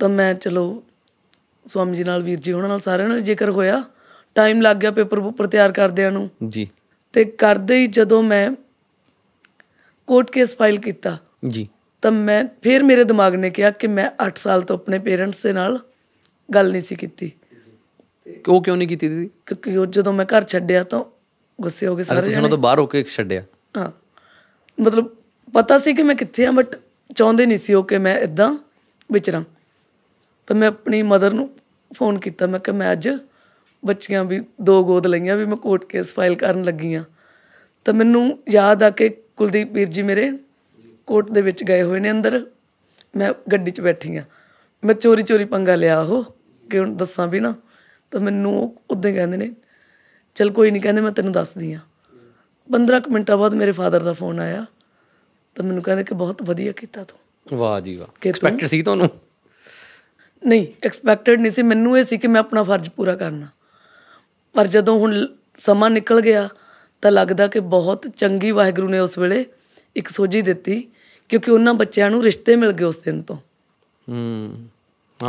ਤਾਂ ਮੈਂ ਚਲੋ ਸਵਾਮੀ ਜੀ ਨਾਲ ਵੀਰ ਜੀ ਉਹਨਾਂ ਨਾਲ ਸਾਰਿਆਂ ਨਾਲ ਜ਼ਿਕਰ ਹੋਇਆ। ਟਾਈਮ ਲੱਗ ਗਿਆ ਪੇਪਰ ਪੂਪਰ ਤਿਆਰ ਕਰਦਿਆਂ ਨੂੰ। ਜੀ। ਤੇ ਕਰਦੇ ਹੀ ਜਦੋਂ ਮੈਂ ਕੋਰਟ ਕੇਸ ਫਾਈਲ ਕੀਤਾ ਜੀ। ਤਾਂ ਮੈਂ ਫਿਰ ਮੇਰੇ ਦਿਮਾਗ ਨੇ ਕਿਹਾ ਕਿ ਮੈਂ 8 ਸਾਲ ਤੋਂ ਆਪਣੇ ਪੇਰੈਂਟਸ ਦੇ ਨਾਲ ਗੱਲ ਨਹੀਂ ਸੀ ਕੀਤੀ। ਉਹ ਕਿਉਂ ਨਹੀਂ ਕੀਤੀ ਦੀਦੀ? ਕਿਉਂਕਿ ਉਹ ਜਦੋਂ ਮੈਂ ਘਰ ਛੱਡਿਆ ਤਾਂ ਗੁੱਸੇ ਹੋ ਗਏ ਸਾਰੇ ਤੁਸੀਂ ਉਹਨਾਂ ਤੋਂ ਬਾਹਰ ਹੋ ਕੇ ਛੱਡਿਆ? ਹਾਂ। ਮਤਲਬ ਪਤਾ ਸੀ ਕਿ ਮੈਂ ਕਿੱਥੇ ਆ ਬਟ ਚਾਹੁੰਦੇ ਨਹੀਂ ਸੀ ਉਹ ਕਿ ਮੈਂ ਇਦਾਂ ਵਿਚਰਾਂ ਤਾਂ ਮੈਂ ਆਪਣੀ ਮਦਰ ਨੂੰ ਫੋਨ ਕੀਤਾ ਮੈਂ ਕਿ ਮੈਂ ਅੱਜ ਬੱਚੀਆਂ ਵੀ ਦੋ ਗੋਦ ਲਈਆਂ ਵੀ ਮੈਂ ਕੋਰਟ ਕੇਸ ਫਾਈਲ ਕਰਨ ਲੱਗੀ ਆ ਤਾਂ ਮੈਨੂੰ ਯਾਦ ਆ ਕਿ ਕੁਲਦੀਪ ਵੀਰ ਜੀ ਮੇਰੇ ਕੋਰਟ ਦੇ ਵਿੱਚ ਗਏ ਹੋਏ ਨੇ ਅੰਦਰ। ਮੈਂ ਗੱਡੀ 'ਚ ਬੈਠੀ ਆ ਮੈਂ ਚੋਰੀ ਚੋਰੀ ਪੰਗਾ ਲਿਆ ਉਹ। ਕਿ ਹੁਣ ਦੱਸਾਂ ਵੀ ਨਾ ਤਾਂ ਮੈਨੂੰ ਉਦੋਂ ਕਹਿੰਦੇ ਨੇ ਚਲ ਕੋਈ ਨਹੀਂ ਕਹਿੰਦੇ ਮੈਂ ਤੈਨੂੰ ਦੱਸਦੀ ਆ 15 ਕੁ ਮਿੰਟਾਂ ਬਾਅਦ ਮੇਰੇ ਫਾਦਰ ਦਾ ਫੋਨ ਆਇਆ ਤਾਂ ਮੈਨੂੰ ਕਹਿੰਦੇ ਕਿ ਬਹੁਤ ਵਧੀਆ ਕੀਤਾ ਤੂੰ। ਵਾਹ ਜੀ ਵਾਹ। ਐਕਸਪੈਕਟਡ ਸੀ ਤੁਹਾਨੂੰ? ਨਹੀਂ ਐਕਸਪੈਕਟਡ ਨਹੀਂ ਸੀ। ਮੈਨੂੰ ਇਹ ਸੀ ਕਿ ਮੈਂ ਆਪਣਾ ਫਰਜ਼ ਪੂਰਾ ਕਰਨਾ। ਪਰ ਜਦੋਂ ਹੁਣ ਸਮਾਂ ਨਿਕਲ ਗਿਆ ਤਾਂ ਲੱਗਦਾ ਕਿ ਬਹੁਤ ਚੰਗੀ ਵਾਹਿਗੁਰੂ ਨੇ ਉਸ ਵੇਲੇ ਇੱਕ ਸੋਝੀ ਦਿੱਤੀ ਕਿਉਂਕਿ ਉਹਨਾਂ ਬੱਚਿਆਂ ਨੂੰ ਰਿਸ਼ਤੇ ਮਿਲ ਗਏ ਉਸ ਦਿਨ ਤੋਂ। ਹੂੰ।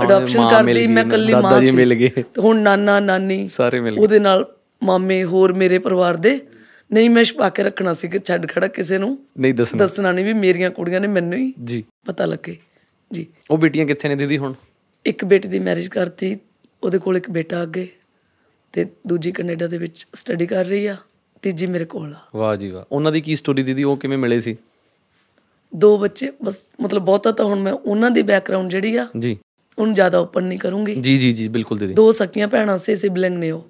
ਅਡਾਪਸ਼ਨ ਕਰਦੀ ਗਈ, ਮੈਂ ਕੱਲੀ ਮਾਂ ਦਾਦਾ ਜੀ ਮਿਲ ਗਏ। ਤੇ ਹੁਣ ਨਾਨਾ ਨਾਨੀ ਸਾਰੇ ਮਿਲ ਗਏ। ਉਹਦੇ ਨਾਲ ਮਾਮੇ ਹੋਰ ਮੇਰੇ ਪਰਿਵਾਰ ਦੇ। ਨਹੀਂ ਮੈਂ ਛੁਪਾ ਕੇ ਰੱਖਣਾ ਸੀ ਕਿ ਛੱਡ ਖੜਾ ਕਿਸੇ ਨੂੰ। ਨਹੀਂ ਦੱਸਣਾ। ਦੱਸਣਾ ਨਹੀਂ ਵੀ ਮੇਰੀਆਂ ਕੁੜੀਆਂ ਨੇ ਮੈਨੂੰ ਹੀ ਜੀ। ਪਤਾ ਲੱਗੇ। ਜੀ। ਉਹ ਬੇਟੀਆਂ ਕਿੱਥੇ ਨੇ ਦੀਦੀ ਹੁਣ? ਇੱਕ ਬੇਟੀ ਦੀ ਮੈਰਿਜ ਕਰਤੀ ਉਹਦੇ ਕੋਲ ਇੱਕ ਬੇਟਾ ਅੱਗੇ ਤੇ ਦੂਜੀ ਕੈਨੇਡਾ ਦੇ ਵਿੱਚ ਸਟੱਡੀ ਕਰ ਰਹੀ ਆ ਤੀਜੀ ਮੇਰੇ ਕੋਲ ਆ। ਵਾਹ ਜੀ ਵਾਹ। ਉਹਨਾਂ ਦੀ ਕੀ ਸਟੋਰੀ ਦੀਦੀ ਉਹ ਕਿਵੇਂ ਮਿਲੇ ਸੀ? ਦੋ ਬੱਚੇ ਬਸ ਮਤਲਬ ਬਹੁਤਾ ਤਾਂ ਹੁਣ ਮੈਂ ਉਹਨਾਂ ਦੀ ਬੈਕਗ੍ਰਾਉਂਡ ਜਿਹੜੀ ਆ ਜੀ। ਉਹਨੂੰ ਜ਼ਿਆਦਾ ਓਪਨ ਨਹੀਂ ਕਰੂੰਗੀ। ਜੀ ਜੀ ਜੀ ਬਿਲਕੁਲ ਦੀਦੀ। ਦੋ ਸਕੀਆਂ ਭੈਣਾਂ ਸੀ ਸਿਬਲਿੰਗ ਨੇ ਉਹ।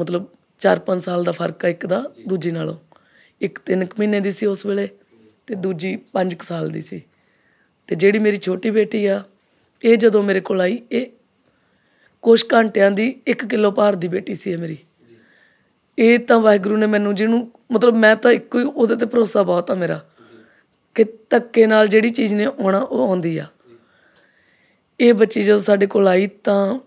ਮਤਲਬ 4-5 ਸਾਲ ਦਾ ਫ਼ਰਕ ਆ ਇੱਕ ਦਾ ਦੂਜੀ ਨਾਲੋਂ। ਇੱਕ 3 ਮਹੀਨੇ ਦੀ ਸੀ ਉਸ ਵੇਲੇ ਤੇ ਦੂਜੀ 5 ਸਾਲ ਦੀ ਸੀ। ਤੇ ਜਿਹੜੀ ਮੇਰੀ ਛੋਟੀ ਬੇਟੀ ਆ ਇਹ ਜਦੋਂ ਮੇਰੇ ਕੋਲ ਆਈ ਇਹ ਕੁਝ ਘੰਟਿਆਂ ਦੀ 1 ਕਿਲੋ ਭਾਰ ਦੀ ਬੇਟੀ ਸੀ ਇਹ ਮੇਰੀ। ਇਹ ਤਾਂ ਵਾਹਿਗੁਰੂ ਨੇ ਮੈਨੂੰ ਜਿਹਨੂੰ ਮਤਲਬ ਮੈਂ ਤਾਂ ਇੱਕੋ ਹੀ ਉਹਦੇ ਤੇ ਭਰੋਸਾ ਬਹੁਤ ਆ ਮੇਰਾ। ਕਿ ਧੱਕੇ ਨਾਲ ਜਿਹੜੀ ਚੀਜ਼ ਨੇ ਆਉਣਾ ਉਹ ਆਉਂਦੀ ਆ। ਇਹ ਬੱਚੀ ਜਦੋਂ ਸਾਡੇ ਕੋਲ ਆਈ ਤਾਂ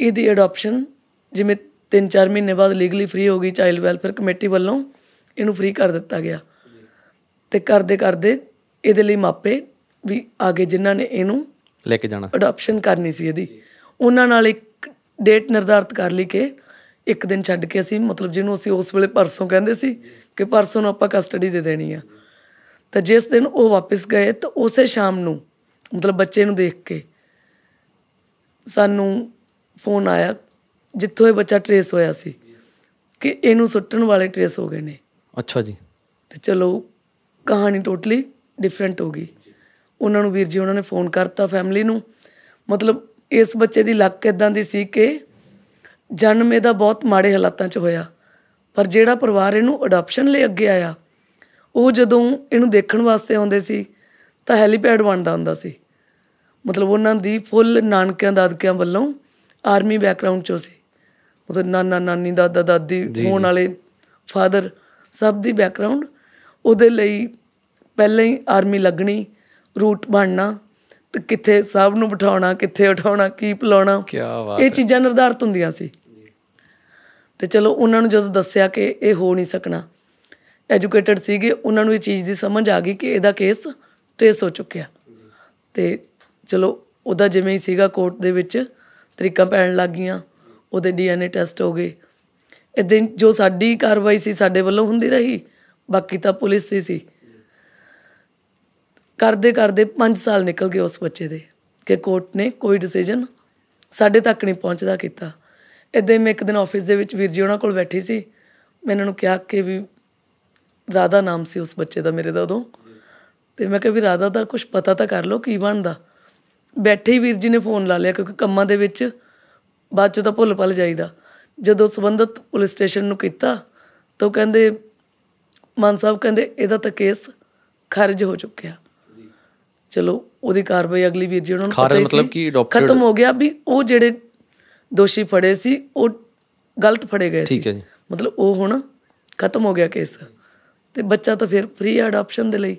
ਇਹਦੀ ਅਡਾਪਸ਼ਨ ਜਿਵੇਂ 3-4 ਮਹੀਨੇ ਬਾਅਦ ਲੀਗਲੀ ਫ੍ਰੀ ਹੋ ਗਈ ਚਾਈਲਡ ਵੈਲਫੇਅਰ ਕਮੇਟੀ ਵੱਲੋਂ ਇਹਨੂੰ ਫ੍ਰੀ ਕਰ ਦਿੱਤਾ ਗਿਆ। ਤੇ ਕਰਦੇ ਕਰਦੇ ਇਹਦੇ ਲਈ ਮਾਪੇ ਵੀ ਆਗੇ ਜਿਨ੍ਹਾਂ ਨੇ ਇਹਨੂੰ ਲੈ ਕੇ ਜਾਣਾ। ਅਡਾਪਸ਼ਨ ਕਰਨੀ ਸੀ ਇਹਦੀ। ਉਹਨਾਂ ਨਾਲ ਇੱਕ ਡੇਟ ਨਿਰਧਾਰਤ ਕਰ ਲਈ ਕਿ ਇੱਕ ਦਿਨ ਛੱਡ ਕੇ ਅਸੀਂ ਮਤਲਬ ਜਿਹਨੂੰ ਅਸੀਂ ਉਸ ਵੇਲੇ ਪਰਸੋਂ ਕਹਿੰਦੇ ਸੀ ਕਿ ਪਰਸੋਂ ਨੂੰ ਆਪਾਂ ਕਸਟਡੀ ਦੇ ਦੇਣੀ ਆ। ਤਾਂ ਜਿਸ ਦਿਨ ਉਹ ਵਾਪਸ ਗਏ ਤਾਂ ਉਸੇ ਸ਼ਾਮ ਨੂੰ ਮਤਲਬ ਬੱਚੇ ਨੂੰ ਦੇਖ ਕੇ। ਸਾਨੂੰ ਫੋਨ ਆਇਆ ਜਿੱਥੋਂ ਇਹ ਬੱਚਾ ਟਰੇਸ ਹੋਇਆ ਸੀ ਕਿ ਇਹਨੂੰ ਸੁੱਟਣ ਵਾਲੇ ਟਰੇਸ ਹੋ ਗਏ ਨੇ। ਅੱਛਾ ਜੀ। ਤੇ ਚਲੋ ਕਹਾਣੀ ਟੋਟਲੀ ਡਿਫਰੈਂਟ ਹੋ ਗਈ। ਉਹਨਾਂ ਨੂੰ ਵੀਰ ਜੀ ਉਹਨਾਂ ਨੇ ਫੋਨ ਕਰਤਾ ਫੈਮਿਲੀ ਨੂੰ। ਮਤਲਬ ਇਸ ਬੱਚੇ ਦੀ ਲੱਕ ਇਦਾਂ ਦੀ ਸੀ ਕਿ ਜਨਮ ਇਹਦਾ ਬਹੁਤ ਮਾੜੇ ਹਾਲਾਤਾਂ 'ਚ ਹੋਇਆ। ਪਰ ਜਿਹੜਾ ਪਰਿਵਾਰ ਇਹਨੂੰ ਅਡਾਪਸ਼ਨ ਲਈ ਅੱਗੇ ਆਇਆ ਉਹ ਜਦੋਂ ਇਹਨੂੰ ਦੇਖਣ ਵਾਸਤੇ ਆਉਂਦੇ ਸੀ ਤਾਂ ਹੈਲੀਪੈਡ ਬਣਦਾ ਹੁੰਦਾ ਸੀ। ਮਤਲਬ ਉਹਨਾਂ ਦੀ ਫੁੱਲ ਨਾਨਕਿਆਂ ਦਾਦਕਿਆਂ ਵੱਲੋਂ ਆਰਮੀ ਬੈਕਗ੍ਰਾਉਂਡ 'ਚੋਂ ਸੀ। ਮਤਲਬ ਨਾਨਾ ਨਾਨੀ ਦਾਦਾ ਦਾਦੀ ਹੋਣ ਵਾਲੇ ਫਾਦਰ ਸਭ ਦੀ ਬੈਕਗ੍ਰਾਉਂਡ ਉਹਦੇ ਲਈ ਪਹਿਲਾਂ ਹੀ ਆਰਮੀ ਲੱਗਣੀ ਰੂਟ ਬਣਨਾ ਤੇ ਕਿੱਥੇ ਸਭ ਨੂੰ ਬਿਠਾਉਣਾ ਕਿੱਥੇ ਉਠਾਉਣਾ ਕੀ ਪਿਲਾਉਣਾ। ਕੀ ਬਾਤ ਇਹ ਚੀਜ਼ਾਂ ਨਿਰਧਾਰਤ ਹੁੰਦੀਆਂ ਸੀ। ਤੇ ਚਲੋ ਉਹਨਾਂ ਨੂੰ ਜਦੋਂ ਦੱਸਿਆ ਕਿ ਇਹ ਹੋ ਨਹੀਂ ਸਕਣਾ ਐਜੂਕੇਟਡ ਸੀਗੇ ਉਹਨਾਂ ਨੂੰ ਇਹ ਚੀਜ਼ ਦੀ ਸਮਝ ਆ ਗਈ ਕਿ ਇਹਦਾ ਕੇਸ ਟ੍ਰੇਸ ਹੋ ਚੁੱਕਿਆ। ਤੇ ਚਲੋ, ਉਹਦਾ ਜਿਵੇਂ ਹੀ ਸੀਗਾ ਕੋਰਟ ਦੇ ਵਿੱਚ, ਤਰੀਕਾਂ ਪੈਣ ਲੱਗ ਗਈਆਂ, ਉਹਦੇ ਡੀਐਨਏ ਟੈਸਟ ਹੋ ਗਏ। ਇਦਾਂ ਜੋ ਸਾਡੀ ਕਾਰਵਾਈ ਸੀ, ਸਾਡੇ ਵੱਲੋਂ ਹੁੰਦੀ ਰਹੀ, ਬਾਕੀ ਤਾਂ ਪੁਲਿਸ ਦੀ ਸੀ। ਕਰਦੇ ਕਰਦੇ 5 ਸਾਲ ਨਿਕਲ ਗਏ ਉਸ ਬੱਚੇ ਦੇ, ਕਿ ਕੋਰਟ ਨੇ ਕੋਈ ਡਿਸੀਜਨ ਸਾਡੇ ਤੱਕ ਨਹੀਂ ਪਹੁੰਚਦਾ ਕੀਤਾ। ਇਦਾਂ ਮੈਂ ਇੱਕ ਦਿਨ ਆਫਿਸ ਦੇ ਵਿੱਚ ਵੀਰ ਜੀ ਉਹਨਾਂ ਕੋਲ ਬੈਠੀ ਸੀ, ਮੈਂ ਇਹਨਾਂ ਨੂੰ ਕਿਹਾ ਕਿ ਵੀ ਰਾਧਾ ਨਾਮ ਸੀ ਉਸ ਬੱਚੇ ਦਾ ਮੇਰੇ ਦਾ ਉਦੋਂ। ਤੇ ਮੈਂ ਕਿਹਾ ਵੀ ਰਾਧਾ ਦਾ ਕੁਝ ਪਤਾ ਤਾਂ ਕਰ ਲਓ, ਕੀ ਬਣਦਾ? ਬੈਠੇ ਹੀ ਵੀਰ ਜੀ ਨੇ ਫੋਨ ਲਾ ਲਿਆ ਕਿਉਂਕਿ ਕੰਮਾਂ ਦੇ ਵਿੱਚ ਬਾਅਦ ਚੋਂ ਤਾਂ ਭੁੱਲ ਭੱਲ ਜਾਈਦਾ। ਜਦੋਂ ਸੰਬੰਧਿਤ ਪੁਲਿਸ ਸਟੇਸ਼ਨ ਨੂੰ ਕੀਤਾ ਤਾਂ ਉਹ ਕਹਿੰਦੇ ਮਾਨ ਸਾਹਿਬ ਕਹਿੰਦੇ ਇਹਦਾ ਤਾਂ ਕੇਸ ਖਾਰਜ ਹੋ ਚੁੱਕਿਆ। ਚਲੋ ਉਹਦੀ ਕਾਰਵਾਈ ਅਗਲੀ ਵੀਰ ਜੀ ਉਹਨਾਂ ਨੂੰ ਪਤਾ ਹੀ ਮਤਲਬ। ਕਿ adopted- ਖਤਮ ਹੋ ਗਿਆ ਵੀ ਉਹ ਜਿਹੜੇ ਦੋਸ਼ੀ ਫੜੇ ਸੀ ਉਹ ਗਲਤ ਫੜੇ ਗਏ ਸੀ। ਠੀਕ ਹੈ ਜੀ। ਮਤਲਬ ਉਹ ਹੁਣ ਖਤਮ ਹੋ ਗਿਆ ਕੇਸ। ਤੇ ਬੱਚਾ ਤਾਂ ਫਿਰ ਫ੍ਰੀ ਅਡਾਪਸ਼ਨ ਦੇ ਲਈ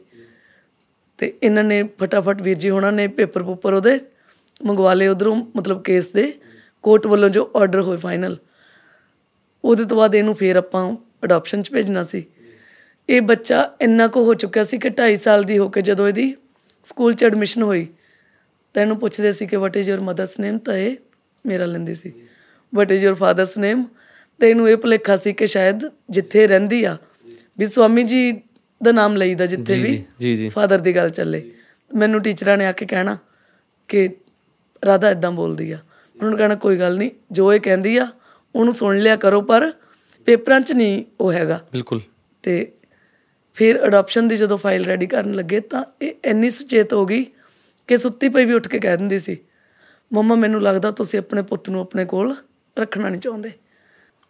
ਤੇ ਇਹਨਾਂ ਨੇ ਫਟਾਫਟ ਵੀਰ ਜੀ ਹੋਣਾ ਨੇ ਪੇਪਰ ਪੂਪਰ ਉਹਦੇ ਮੰਗਵਾ ਲਏ ਉਧਰੋਂ, ਮਤਲਬ ਕੇਸ ਦੇ। ਕੋਰਟ ਵੱਲੋਂ ਜੋ ਆਰਡਰ ਹੋਏ ਫਾਈਨਲ ਉਹਦੇ ਤੋਂ ਬਾਅਦ ਇਹਨੂੰ ਫੇਰ ਆਪਾਂ ਅਡਾਪਸ਼ਨ 'ਚ ਭੇਜਣਾ ਸੀ। ਇਹ ਬੱਚਾ ਇੰਨਾ ਕੁ ਹੋ ਚੁੱਕਿਆ ਸੀ ਕਿ 2.5 ਸਾਲ ਦੀ ਹੋ ਕੇ ਜਦੋਂ ਇਹਦੀ ਸਕੂਲ 'ਚ ਐਡਮਿਸ਼ਨ ਹੋਈ, ਤਾਂ ਇਹਨੂੰ ਪੁੱਛਦੇ ਸੀ ਕਿ ਵਟ ਇਜ਼ ਯੋਰ ਮਦਰਸ ਨੇਮ ਤਾਂ ਇਹ ਮੇਰਾ ਲੈਂਦੀ ਸੀ। ਵਟ ਇਜ਼ ਯੋਰ ਫਾਦਰਸ ਨੇਮ ਤੇ ਇਹਨੂੰ ਇਹ ਭੁਲੇਖਾ ਸੀ ਕਿ ਸ਼ਾਇਦ ਜਿੱਥੇ ਰਹਿੰਦੀ ਆ, ਵੀ ਸਵਾਮੀ ਜੀ ਦਾ ਨਾਮ ਲਈਦਾ ਜਿੱਥੇ ਵੀ ਜੀ ਜੀ ਫਾਦਰ ਦੀ ਗੱਲ ਚੱਲੇ। ਮੈਨੂੰ ਟੀਚਰਾਂ ਨੇ ਆ ਕੇ ਕਹਿਣਾ ਕਿ ਰਾਧਾ ਇਦਾਂ ਬੋਲਦੀ ਆ। ਉਹਨਾਂ ਨੂੰ ਕਹਿਣਾ ਕੋਈ ਗੱਲ ਨਹੀਂ ਜੋ ਇਹ ਕਹਿੰਦੀ ਆ ਉਹਨੂੰ ਸੁਣ ਲਿਆ ਕਰੋ ਪਰ ਪੇਪਰਾਂ 'ਚ ਨਹੀਂ ਉਹ ਹੈਗਾ। ਬਿਲਕੁਲ। ਤੇ ਫਿਰ ਅਡਾਪਸ਼ਨ ਦੀ ਜਦੋਂ ਫਾਈਲ ਰੈਡੀ ਕਰਨ ਲੱਗੇ ਤਾਂ ਇਹ ਇੰਨੀ ਸੁਚੇਤ ਹੋ ਗਈ ਕਿ ਸੁੱਤੀ ਪਈ ਵੀ ਉੱਠ ਕੇ ਕਹਿ ਦਿੰਦੀ ਸੀ ਮੰਮਾ ਮੈਨੂੰ ਲੱਗਦਾ ਤੁਸੀਂ ਆਪਣੇ ਪੁੱਤ ਨੂੰ ਆਪਣੇ ਕੋਲ ਰੱਖਣਾ ਨਹੀਂ ਚਾਹੁੰਦੇ।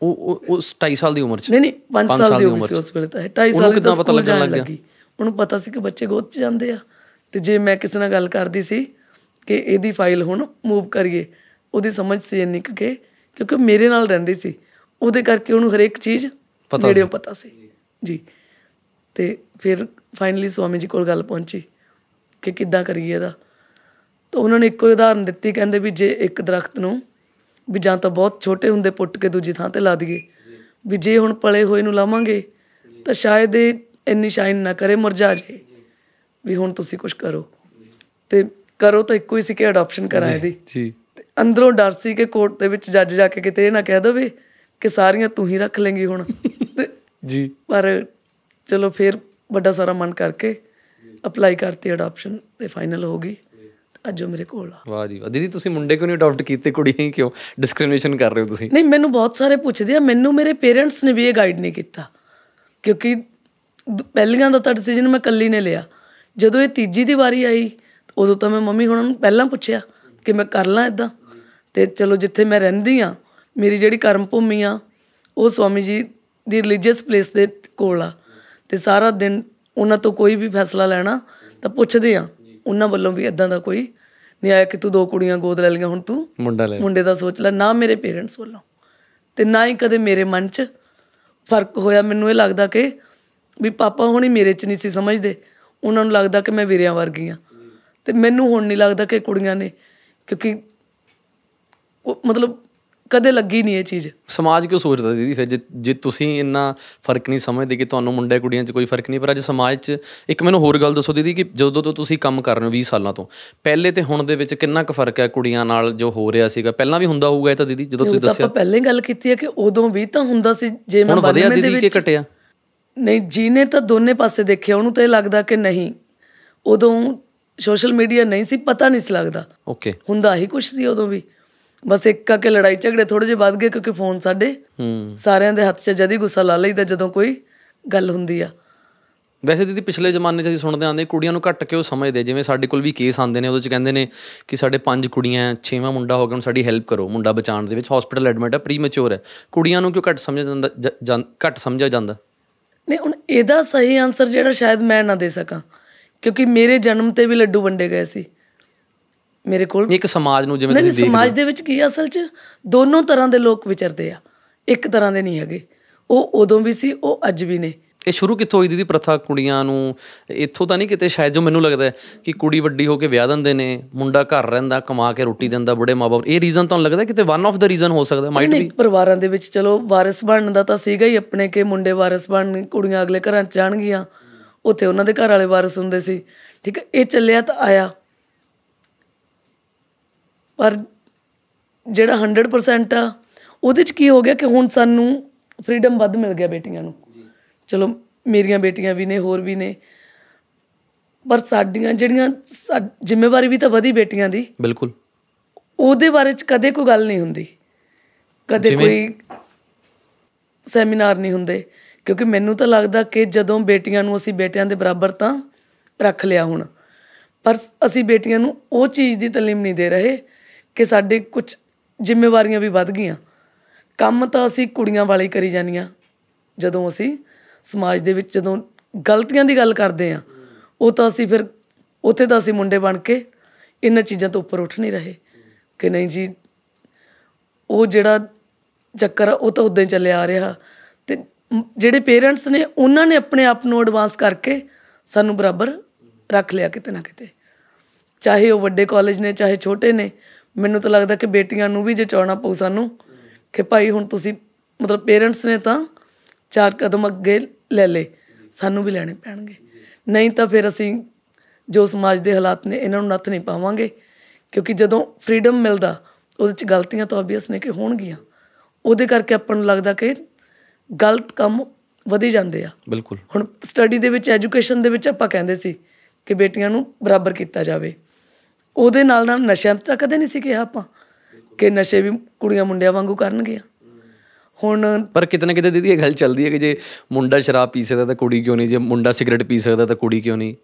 ਉਹ ਉਸ 2.5 ਸਾਲ ਦੀ ਉਮਰ 'ਚ। ਨਹੀਂ ਨਹੀਂ 5 ਪੰਜ ਸਾਲ ਦੀ ਉਮਰ ਚ। ਉਸ ਵੇਲੇ ਤਾਂ 2.5 ਉਹਨੂੰ ਸਾਲ ਦੀ ਪਤਾ ਲੱਗਣ ਲੱਗ? ਉਹਨੂੰ ਪਤਾ ਸੀ ਕਿ ਬੱਚੇ ਗੋਦ 'ਚ ਜਾਂਦੇ ਆ। ਤੇ ਜੇ ਮੈਂ ਕਿਸੇ ਨਾਲ ਗੱਲ ਕਰਦੀ ਸੀ ਕਿ ਇਹਦੀ ਫਾਈਲ ਹੁਣ ਮੂਵ ਕਰੀਏ ਉਹਦੀ ਸਮਝ ਸੀ ਇੰਨੀ ਕੁ ਕਿਉਂਕਿ ਮੇਰੇ ਨਾਲ ਰਹਿੰਦੀ ਸੀ। ਉਹਦੇ ਕਰਕੇ ਉਹਨੂੰ ਹਰੇਕ ਚੀਜ਼ ਪਤਾ ਨੇੜਿਓਂ ਪਤਾ ਸੀ। ਜੀ। ਤੇ ਫਿਰ ਫਾਈਨਲੀ ਸਵਾਮੀ ਜੀ ਕੋਲ ਗੱਲ ਪਹੁੰਚੀ ਕਿ ਕਿੱਦਾਂ ਕਰੀਏ ਇਹਦਾ। ਤਾਂ ਉਹਨਾਂ ਨੇ ਇੱਕੋ ਉਦਾਹਰਨ ਦਿੱਤੀ ਕਹਿੰਦੇ ਵੀ ਜੇ ਇੱਕ ਦਰਖਤ ਨੂੰ ਵੀ ਜਾਂ ਤਾਂ ਬਹੁਤ ਛੋਟੇ ਹੁੰਦੇ ਪੁੱਟ ਕੇ ਦੂਜੀ ਥਾਂ ਤੇ ਲਾ ਦਈਏ। ਵੀ ਜੇ ਹੁਣ ਪਲੇ ਹੋਏ ਨੂੰ ਲਾਵਾਂਗੇ ਤਾਂ ਸ਼ਾਇਦ ਇਹ ਇੰਨੀ ਸ਼ਾਈਨ ਨਾ ਕਰੇ ਮੁਰਝਾ ਜੇ ਵੀ ਹੁਣ ਤੁਸੀਂ ਕੁਝ ਕਰੋ। ਤੇ ਕਰੋ ਤਾਂ ਇੱਕੋ ਹੀ ਸੀ ਕਿ ਅਡਾਪਸ਼ਨ ਕਰਾਂ ਇਹਦੀ ਜੀ ਅੰਦਰੋਂ ਡਰ ਸੀ ਕਿ ਕੋਰਟ ਦੇ ਵਿੱਚ ਜੱਜ ਜਾ ਕੇ ਕਿਤੇ ਇਹ ਨਾ ਕਹਿ ਦੇਵੇ ਕਿ ਸਾਰੀਆਂ ਤੂੰ ਹੀ ਰੱਖ ਲੇਂਗੀ ਹੁਣ। ਜੀ। ਪਰ ਚਲੋ ਫਿਰ ਵੱਡਾ ਸਾਰਾ ਮਨ ਕਰਕੇ ਅਪਲਾਈ ਕਰਤੀ ਅਡਾਪਸ਼ਨ ਤੇ ਫਾਈਨਲ ਹੋ ਗਈ। ਅੱਜ ਉਹ ਮੇਰੇ ਕੋਲ ਆ। ਵਾਹ ਜੀ ਵਾਹ। ਦੀਦੀ ਤੁਸੀਂ ਮੁੰਡੇ ਕਿਉਂ ਨਹੀਂ ਅਡਾਪਟ ਕੀਤੇ? ਕੁੜੀਆਂ ਹੀ ਕਿਉਂ? ਡਿਸਕ੍ਰਿਮੀਨੇਸ਼ਨ ਕਰ ਰਹੇ ਹੋ ਤੁਸੀਂ? ਨਹੀਂ ਮੈਨੂੰ ਬਹੁਤ ਸਾਰੇ ਪੁੱਛਦੇ ਆ। ਮੈਨੂੰ ਮੇਰੇ ਪੇਰੈਂਟਸ ਨੇ ਵੀ ਇਹ ਗਾਈਡ ਨਹੀਂ ਕੀਤਾ। ਕਿਉਂਕਿ ਪਹਿਲੀਆਂ ਦਾ ਤਾਂ ਡਿਸੀਜਨ ਮੈਂ ਇਕੱਲੀ ਨੇ ਲਿਆ। ਜਦੋਂ ਇਹ ਤੀਜੀ ਦੀ ਵਾਰੀ ਆਈ ਉਦੋਂ ਤਾਂ ਮੈਂ ਮੰਮੀ ਹੁਣਾਂ ਨੂੰ ਪਹਿਲਾਂ ਪੁੱਛਿਆ ਕਿ ਮੈਂ ਕਰ ਲਾਂ ਇਦਾਂ ਤੇ ਚਲੋ ਜਿੱਥੇ ਮੈਂ ਰਹਿੰਦੀ ਆ ਮੇਰੀ ਜਿਹੜੀ ਕਰਮ ਭੂਮੀ ਆ ਉਹ ਸਵਾਮੀ ਜੀ ਦੀ ਰਿਲੀਜੀਅਸ ਪਲੇਸ ਦੇ ਕੋਲ ਆ। ਤੇ ਸਾਰਾ ਦਿਨ ਉਹਨਾਂ ਤੋਂ ਕੋਈ ਵੀ ਫੈਸਲਾ ਲੈਣਾ ਤਾਂ ਪੁੱਛਦੇ ਆ। ਉਹਨਾਂ ਵੱਲੋਂ ਵੀ ਇਦਾਂ ਦਾ ਕੋਈ ਨਹੀਂ ਆਇਆ ਕਿ ਤੂੰ ਦੋ ਕੁੜੀਆਂ ਗੋਦ ਲੈ ਲਈਆਂ ਹੁਣ ਤੂੰ ਮੁੰਡਾ ਲੈ ਮੁੰਡੇ ਦਾ ਸੋਚ ਲੈ ਨਾ ਮੇਰੇ ਪੇਰੈਂਟਸ ਵੱਲੋਂ ਤੇ ਨਾ ਹੀ ਕਦੇ ਮੇਰੇ ਮਨ 'ਚ ਫ਼ਰਕ ਹੋਇਆ। ਮੈਨੂੰ ਇਹ ਲੱਗਦਾ ਕਿ ਵੀ ਪਾਪਾ ਹੁਣੀ ਮੇਰੇ 'ਚ ਨਹੀਂ ਸੀ ਸਮਝਦੇ। ਉਹਨਾਂ ਨੂੰ ਲੱਗਦਾ ਕਿ ਮੈਂ ਵੀਰਿਆਂ ਵਰਗੀ ਆ। ਤੇ ਮੈਨੂੰ ਹੁਣ ਨਹੀਂ ਲੱਗਦਾ ਕਿ ਕੁੜੀਆਂ ਨੇ ਕਿਉਂਕਿ ਮਤਲਬ ਕਦੇ ਲੱਗੀ ਨਹੀਂ ਇਹ ਚੀਜ਼। ਸਮਾਜ ਕਿਉਂ ਸੋਚਦਾ ਦੀਦੀ? ਫਿਰ ਜੇ ਤੁਸੀਂ ਇੰਨਾ ਫ਼ਰਕ ਨਹੀਂ ਸਮਝਦੇ ਕਿ ਤੁਹਾਨੂੰ ਮੁੰਡੇ ਕੁੜੀਆਂ 'ਚ ਕੋਈ ਫ਼ਰਕ ਨਹੀਂ ਪਰ ਅੱਜ ਸਮਾਜ 'ਚ ਇੱਕ ਮੈਨੂੰ ਹੋਰ ਗੱਲ ਦੱਸੋ ਦੀਦੀ ਕਿ ਜਦੋਂ ਤੋਂ ਤੁਸੀਂ ਕੰਮ ਕਰ ਰਹੇ ਹੋ 20 ਸਾਲਾਂ ਤੋਂ ਪਹਿਲੇ ਤੇ ਹੁਣ ਦੇ ਵਿੱਚ ਕਿੰਨਾ ਕੁ ਫ਼ਰਕ ਹੈ ਕੁੜੀਆਂ ਨਾਲ ਜੋ ਹੋ ਰਿਹਾ ਸੀਗਾ? ਪਹਿਲਾਂ ਵੀ ਹੁੰਦਾ ਹੋਊਗਾ ਇਹ ਤਾਂ ਦੀਦੀ ਜਦੋਂ ਤੁਸੀਂ ਦੱਸਿਆ? ਆਪਾਂ ਪਹਿਲਾਂ ਗੱਲ ਕੀਤੀ ਹੈ ਕਿ ਉਦੋਂ ਵੀ ਤਾਂ ਹੁੰਦਾ ਸੀ ਜੇ ਮੈਂ 92 ਦੇ ਦੀਦੀ ਕਿ ਵਿੱਚ ਘਟਿਆ? ਨਹੀਂ ਜੀਨੇ ਤਾਂ ਦੋਨੇ ਪਾਸੇ ਦੇਖਿਆ ਉਹਨੂੰ ਤਾਂ ਇਹ ਲੱਗਦਾ ਕਿ ਨਹੀਂ। ਉਦੋਂ ਸੋਸ਼ਲ ਮੀਡੀਆ ਨਹੀਂ ਸੀ ਪਤਾ ਨਹੀਂ ਸੀ ਲੱਗਦਾ। ਓਕੇ। ਹੁੰਦਾ ਹੀ ਕੁਛ ਸੀ ਉਦੋਂ ਵੀ। ਬਸ ਇੱਕ ਆ ਕੇ ਲੜਾਈ ਝਗੜੇ ਥੋੜੇ ਜਿਹਾ ਵੱਧ ਗਏ ਕਿਉਂਕਿ ਫੋਨ ਸਾਡੇ। ਹੂੰ। ਸਾਰਿਆਂ ਦੇ ਹੱਥ 'ਚ ਜਦ ਗੁੱਸਾ ਲਾ ਲਈਦਾ ਜਦੋਂ ਕੋਈ ਗੱਲ ਹੁੰਦੀ ਆ। ਵੈਸੇ ਦੀਦੀ ਪਿਛਲੇ ਜ਼ਮਾਨੇ 'ਚ ਅਸੀਂ ਸੁਣਦੇ ਆਂਦੇ ਕੁੜੀਆਂ ਨੂੰ ਘੱਟ ਕਿਉਂ ਸਮਝਦੇ? ਜਿਵੇਂ ਸਾਡੇ ਕੋਲ ਵੀ ਕੇਸ ਆਉਂਦੇ ਨੇ ਉਹਦੇ 'ਚ ਕਹਿੰਦੇ ਨੇ ਕਿ ਸਾਡੇ ਪੰਜ ਕੁੜੀਆਂ ਛੇਵਾਂ ਮੁੰਡਾ ਹੋ ਗਿਆ ਹੁਣ ਸਾਡੀ ਹੈਲਪ ਕਰੋ ਮੁੰਡਾ ਬਚਾਉਣ ਦੇ ਵਿੱਚ ਹਸਪੀਟਲ ਐਡਮਿਟ ਹੈ ਪ੍ਰੀਮੈਚੁਰ ਹੈ ਕੁੜੀਆਂ ਨੂੰ ਕਿਉਂ ਘੱਟ ਸਮਝਿਆ ਜਾਂਦਾ ਘੱਟ ਸਮਝਿਆ ਜਾਂਦਾ? ਨਹੀਂ ਹੁਣ ਇਹਦਾ ਸਹੀ ਆਨਸਰ ਜਿਹੜਾ ਸ਼ਾਇਦ ਮੈਂ ਨਾ ਦੇ ਸਕਾਂ ਕਿਉਂਕਿ ਮੇਰੇ ਜਨਮ ਤੇ ਵੀ ਲੱਡੂ ਵੰਡੇ ਗਏ ਸੀ। ਮੇਰੇ ਕੋਲ। ਇੱਕ ਸਮਾਜ ਨੂੰ ਜਿਵੇਂ ਤੁਸੀਂ ਨਹੀਂ, ਸਮਾਜ ਦੇ ਵਿੱਚ ਕੀ ਅਸਲ 'ਚ ਦੋਨੋਂ ਤਰ੍ਹਾਂ ਦੇ ਲੋਕ ਵਿਚਰਦੇ ਆ। ਇੱਕ ਤਰ੍ਹਾਂ ਦੇ ਨਹੀਂ ਹੈਗੇ। ਉਹ ਉਦੋਂ ਵੀ ਸੀ ਉਹ ਅੱਜ ਵੀ ਨੇ। ਇਹ ਸ਼ੁਰੂ ਕਿੱਥੋਂ ਹੋਈ ਦੀਦੀ ਪ੍ਰਥਾ ਕੁੜੀਆਂ ਨੂੰ? ਇੱਥੋਂ ਤਾਂ ਨਹੀਂ ਕਿਤੇ ਸ਼ਾਇਦ ਜੋ ਮੈਨੂੰ ਲੱਗਦਾ ਹੈ ਕਿ ਕੁੜੀ ਵੱਡੀ ਹੋ ਕੇ ਵਿਆਹ ਦਿੰਦੇ ਨੇ ਮੁੰਡਾ ਘਰ ਰਹਿੰਦਾ ਕਮਾ ਕੇ ਰੋਟੀ ਦਿੰਦਾ ਬੁੜੇ ਮਾਪੇ ਇਹ ਰੀਜ਼ਨ ਤੁਹਾਨੂੰ ਲੱਗਦਾ ਕਿਤੇ ਵਨ ਆਫ ਦਾ ਰੀਜ਼ਨ ਹੋ ਸਕਦਾ ਮਾਈਟ ਨਹੀਂ ਪਰਿਵਾਰਾਂ ਦੇ ਵਿੱਚ ਚਲੋ ਵਾਰਿਸ ਬਣਨ ਦਾ ਤਾਂ ਸੀਗਾ ਹੀ ਆਪਣੇ ਕਿ ਮੁੰਡੇ ਵਾਰਿਸ ਬਣਨ ਕੁੜੀਆਂ ਅਗਲੇ ਘਰਾਂ 'ਚ ਜਾਣਗੀਆਂ। ਉੱਥੇ ਉਹਨਾਂ ਦੇ ਘਰ ਵਾਲੇ ਵਾਰਿਸ ਹੁੰਦੇ ਸੀ। ਠੀਕ ਹੈ ਇਹ ਚੱਲਿਆ ਤਾਂ ਆਇਆ। ਪਰ ਜਿਹੜਾ 100% ਆ ਉਹਦੇ 'ਚ ਕੀ ਹੋ ਗਿਆ ਕਿ ਹੁਣ ਸਾਨੂੰ ਫਰੀडम ਵੱਧ ਮਿਲ ਗਿਆ ਬੇਟੀਆਂ ਨੂੰ। ਚਲੋ ਮੇਰੀਆਂ ਬੇਟੀਆਂ ਵੀ ਨੇ ਹੋਰ ਵੀ ਨੇ। ਪਰ ਸਾਡੀਆਂ ਜਿਹੜੀਆਂ ਜ਼ਿੰਮੇਵਾਰੀ ਵੀ ਤਾਂ ਵਧੀ ਬੇਟੀਆਂ ਦੀ। ਬਿਲਕੁਲ। ਉਹਦੇ ਬਾਰੇ ਚ ਕਦੇ ਕੋਈ ਗੱਲ ਨਹੀਂ ਹੁੰਦੀ। ਕਦੇ ਕੋਈ ਸੈਮੀਨਾਰ ਨਹੀਂ ਹੁੰਦੇ। ਕਿਉਂਕਿ ਮੈਨੂੰ ਤਾਂ ਲੱਗਦਾ ਕਿ ਜਦੋਂ ਬੇਟੀਆਂ ਨੂੰ ਅਸੀਂ ਬੇਟਿਆਂ ਦੇ ਬਰਾਬਰ ਤਾਂ ਰੱਖ ਲਿਆ ਹੁਣ ਪਰ ਅਸੀਂ ਬੇਟੀਆਂ ਨੂੰ ਉਹ ਚੀਜ਼ ਦੀ ਤਾਲੀਮ ਨਹੀਂ ਦੇ ਰਹੇ। ਕਿ ਸਾਡੇ ਕੁਝ ਜ਼ਿੰਮੇਵਾਰੀਆਂ ਵੀ ਵੱਧ ਗਈਆਂ। ਕੰਮ ਤਾਂ ਅਸੀਂ ਕੁੜੀਆਂ ਵਾਲੇ ਹੀ ਕਰੀ ਜਾਂਦੀਆਂ। ਜਦੋਂ ਅਸੀਂ ਸਮਾਜ ਦੇ ਵਿੱਚ ਜਦੋਂ ਗਲਤੀਆਂ ਦੀ ਗੱਲ ਕਰਦੇ ਆ ਉਹ ਤਾਂ ਅਸੀਂ ਫਿਰ ਉੱਥੇ ਤਾਂ ਅਸੀਂ ਮੁੰਡੇ ਬਣ ਕੇ ਇਹਨਾਂ ਚੀਜ਼ਾਂ ਤੋਂ ਉੱਪਰ ਉੱਠ ਨਹੀਂ ਰਹੇ। ਕਿ ਨਹੀਂ ਜੀ, ਉਹ ਜਿਹੜਾ ਚੱਕਰ ਆ, ਉਹ ਤਾਂ ਉਦਾਂ ਹੀ ਚੱਲਿਆ ਆ ਰਿਹਾ। ਤੇ ਮ- ਜਿਹੜੇ ਪੇਰੈਂਟਸ ਨੇ, ਉਹਨਾਂ ਨੇ ਆਪਣੇ ਆਪ ਨੂੰ ਐਡਵਾਂਸ ਕਰਕੇ ਸਾਨੂੰ ਬਰਾਬਰ ਰੱਖ ਲਿਆ ਕਿਤੇ ਨਾ ਕਿਤੇ। ਚਾਹੇ ਉਹ ਵੱਡੇ ਕਾਲਜ ਨੇ, ਚਾਹੇ ਛੋਟੇ ਨੇ ਮੈਨੂੰ ਤਾਂ ਲੱਗਦਾ ਕਿ ਬੇਟੀਆਂ ਨੂੰ ਵੀ ਜਚਾਉਣਾ ਪਊ ਸਾਨੂੰ ਕਿ ਭਾਈ ਹੁਣ ਤੁਸੀਂ ਮਤਲਬ ਪੇਰੈਂਟਸ ਨੇ ਤਾਂ ਚਾਰ ਕਦਮ ਅੱਗੇ ਲੈ ਲੇ ਸਾਨੂੰ ਵੀ ਲੈਣੇ ਪੈਣਗੇ। ਨਹੀਂ ਤਾਂ ਫਿਰ ਅਸੀਂ ਜੋ ਸਮਾਜ ਦੇ ਹਾਲਾਤ ਨੇ ਇਹਨਾਂ ਨੂੰ ਨੱਥ ਨਹੀਂ ਪਾਵਾਂਗੇ। ਕਿਉਂਕਿ ਜਦੋਂ ਫਰੀडम ਮਿਲਦਾ ਉਹਦੇ ਚ ਗਲਤੀਆਂ ਤਾਂ ਆਬਵੀਅਸ ਨੇ ਕਿ ਹੋਣਗੀਆਂ। ਉਹਦੇ ਕਰਕੇ ਆਪਾਂ ਨੂੰ ਲੱਗਦਾ ਕਿ ਗਲਤ ਕੰਮ ਵਧੀ ਜਾਂਦੇ ਆ। ਬਿਲਕੁਲ। ਹੁਣ ਸਟੱਡੀ ਦੇ ਵਿੱਚ ਐਜੂਕੇਸ਼ਨ ਦੇ ਵਿੱਚ ਆਪਾਂ ਕਹਿੰਦੇ ਸੀ ਕਿ ਬੇਟੀਆਂ ਨੂੰ ਬਰਾਬਰ ਕੀਤਾ ਜਾਵੇ। ਉਹਦੇ ਨਾਲ ਨਾਲ ਨਸ਼ਿਆਂ ਤਾਂ ਕਦੇ ਨਹੀਂ ਸੀ ਕਿਹਾ ਆਪਾਂ ਕਿ ਨਸ਼ੇ ਵੀ ਕੁੜੀਆਂ ਮੁੰਡਿਆਂ ਵਾਂਗੂ ਕਰਨਗੀਆਂ। ਹੁਣ ਪਰ ਕਿਤੇ ਨਾ ਕਿਤੇ ਦੀਦੀ ਇਹ ਗੱਲ ਚੱਲਦੀ ਹੈ ਕਿ ਜੇ ਮੁੰਡਾ ਸ਼ਰਾਬ ਪੀ ਸਕਦਾ ਤਾਂ ਕੁੜੀ ਕਿਉਂ ਨਹੀਂ? ਜੇ ਮੁੰਡਾ ਸਿਗਰਟ ਪੀ ਸਕਦਾ ਤਾਂ ਕੁੜੀ ਕਿਉਂ ਨਹੀਂ?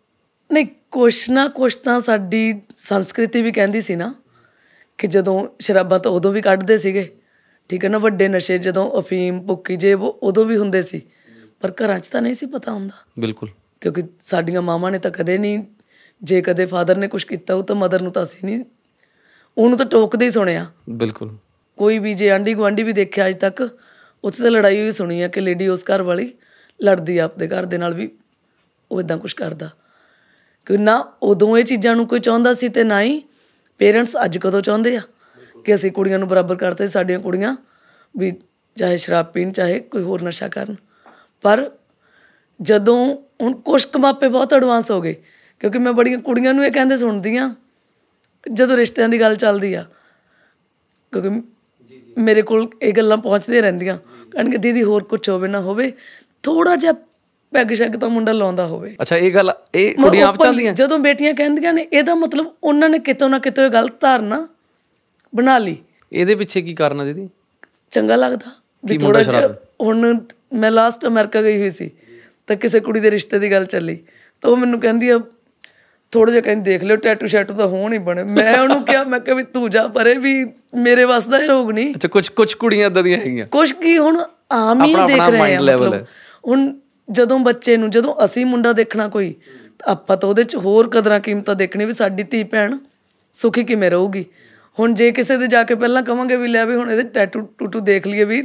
ਨਹੀਂ ਕੁਛ ਨਾ ਕੁਛ ਤਾਂ ਸਾਡੀ ਸੰਸਕ੍ਰਿਤੀ ਵੀ ਕਹਿੰਦੀ ਸੀ ਨਾ ਕਿ ਜਦੋਂ ਸ਼ਰਾਬਾਂ ਤਾਂ ਉਦੋਂ ਵੀ ਕੱਢਦੇ ਸੀਗੇ। ਠੀਕ ਹੈ ਨਾ ਵੱਡੇ ਨਸ਼ੇ ਜਦੋਂ ਅਫੀਮ ਭੁੱਕੀ ਜੇ ਉਹ ਉਦੋਂ ਵੀ ਹੁੰਦੇ ਸੀ। ਪਰ ਘਰਾਂ 'ਚ ਤਾਂ ਨਹੀਂ ਸੀ ਪਤਾ ਹੁੰਦਾ। ਬਿਲਕੁਲ। ਕਿਉਂਕਿ ਸਾਡੀਆਂ ਮਾਵਾਂ ਨੇ ਤਾਂ ਕਦੇ ਨਹੀਂ ਜੇ ਕਦੇ ਫਾਦਰ ਨੇ ਕੁਝ ਕੀਤਾ ਉਹ ਤਾਂ ਮਦਰ ਨੂੰ ਤਾਂ ਅਸੀਂ ਨਹੀਂ ਉਹਨੂੰ ਤਾਂ ਟੋਕਦੇ ਹੀ ਸੁਣਿਆ। ਬਿਲਕੁਲ। ਕੋਈ ਵੀ ਜੇ ਆਂਢੀ ਗੁਆਂਢੀ ਵੀ ਦੇਖਿਆ ਅੱਜ ਤੱਕ ਉੱਥੇ ਤਾਂ ਲੜਾਈ ਹੋਈ ਸੁਣੀ ਆ ਕਿ ਲੇਡੀ ਉਸ ਘਰ ਵਾਲੀ ਲੜਦੀ ਆ ਆਪਦੇ ਘਰ ਦੇ ਨਾਲ ਵੀ ਉਹ ਇਦਾਂ ਕੁਝ ਕਰਦਾ। ਕਿ ਨਾ ਉਦੋਂ ਇਹ ਚੀਜ਼ਾਂ ਨੂੰ ਕੋਈ ਚਾਹੁੰਦਾ ਸੀ ਤੇ ਨਾ ਹੀ ਪੇਰੈਂਟਸ ਅੱਜ ਕਦੋਂ ਚਾਹੁੰਦੇ ਆ ਕਿ ਅਸੀਂ ਕੁੜੀਆਂ ਨੂੰ ਬਰਾਬਰ ਕਰਤੇ ਸਾਡੀਆਂ ਕੁੜੀਆਂ ਵੀ ਚਾਹੇ ਸ਼ਰਾਬ ਪੀਣ ਚਾਹੇ ਕੋਈ ਹੋਰ ਨਸ਼ਾ ਕਰਨ। ਪਰ ਜਦੋਂ ਹੁਣ ਕੁਛ ਕੁ ਮਾਪੇ ਬਹੁਤ ਐਡਵਾਂਸ ਹੋ ਗਏ ਕਿਉਂਕਿ ਮੈਂ ਬੜੀਆਂ ਕੁੜੀਆਂ ਨੂੰ ਇਹ ਕਹਿੰਦੇ ਸੁਣਦੀ ਆ ਜਦੋਂ ਰਿਸ਼ਤਿਆਂ ਦੀ ਗੱਲ ਚੱਲਦੀ ਆ। ਕਿਉਂਕਿ ਮੇਰੇ ਕੋਲ ਇਹ ਗੱਲਾਂ ਪਹੁੰਚਦੀਆਂ ਰਹਿੰਦੀਆਂ। ਕਹਿਣਗੇ ਦੀਦੀ ਹੋਰ ਕੁਝ ਹੋਵੇ ਨਾ ਹੋਵੇ ਥੋੜਾ ਜਿਹਾ ਪੈਗ ਸ਼ੈਗ ਤਾਂ ਮੁੰਡਾ ਲਾਉਂਦਾ ਹੋਵੇ। ਅੱਛਾ ਇਹ ਗੱਲ ਇਹ ਕੁੜੀਆਂ ਆਪ ਚਾਹੁੰਦੀਆਂ ਜਦੋਂ ਬੇਟੀਆਂ ਕਹਿੰਦੀਆਂ ਨੇ ਇਹਦਾ ਮਤਲਬ ਉਹਨਾਂ ਨੇ ਕਿਤੋਂ ਨਾ ਕਿਤੋਂ ਗਲਤ ਧਾਰਨਾ ਬਣਾ ਲਈ। ਇਹਦੇ ਪਿੱਛੇ ਕੀ ਕਾਰਨ ਹੈ ਦੀਦੀ? ਚੰਗਾ ਲੱਗਦਾ ਵੀ ਥੋੜਾ ਜਿਹਾ? ਹੁਣ ਮੈਂ ਲਾਸਟ ਅਮਰੀਕਾ ਗਈ ਹੋਈ ਸੀ ਤਾਂ ਕਿਸੇ ਕੁੜੀ ਦੇ ਰਿਸ਼ਤੇ ਦੀ ਗੱਲ ਚੱਲੀ। ਤਾਂ ਉਹ ਮੈਨੂੰ ਕਹਿੰਦੀ ਆ ਥੋੜਾ ਜਿਹਾ ਕਹਿੰਦੀ ਦੇਖ ਲਿਓ ਟੈਟੂ ਸ਼ੈਟੂ ਤਾਂ ਹੋਣ ਹੀ ਬਣੇ। ਮੈਂ ਉਹਨੂੰ ਕਿਹਾ ਮੈਂ ਕਿਹਾ ਵੀ ਤੂੰ ਜਾ ਪਰੇ ਵੀ ਮੇਰੇ ਵੱਸ ਦਾ ਇਹ ਰੋਗ ਨਹੀਂ। ਅੱਛਾ ਕੁਝ ਕੁਝ ਕੁੜੀਆਂ ਇਦਾਂ ਦੀਆਂ ਹੈਗੀਆਂ? ਕੁਛ ਕੀ ਹੁਣ ਆਮ ਹੀ ਦੇਖ ਰਹੇ ਆ ਮਤਲਬ। ਹੁਣ ਜਦੋਂ ਬੱਚੇ ਨੂੰ ਜਦੋਂ ਅਸੀਂ ਮੁੰਡਾ ਦੇਖਣਾ ਕੋਈ ਆਪਾਂ ਤਾਂ ਉਹਦੇ ਚ ਹੋਰ ਕਦਰਾਂ ਕੀਮਤਾਂ ਦੇਖਣੀ ਵੀ ਸਾਡੀ ਧੀ ਭੈਣ ਸੁਖੀ ਕਿਵੇਂ ਰਹੂਗੀ। ਹੁਣ ਜੇ ਕਿਸੇ ਦੇ ਜਾ ਕੇ ਪਹਿਲਾਂ ਕਵਾਂਗੇ ਵੀ ਲੈ ਵੀ ਹੁਣ ਇਹਦੇ ਟੈਟੂ ਟੂਟੂ ਦੇਖ ਲਈਏ ਵੀ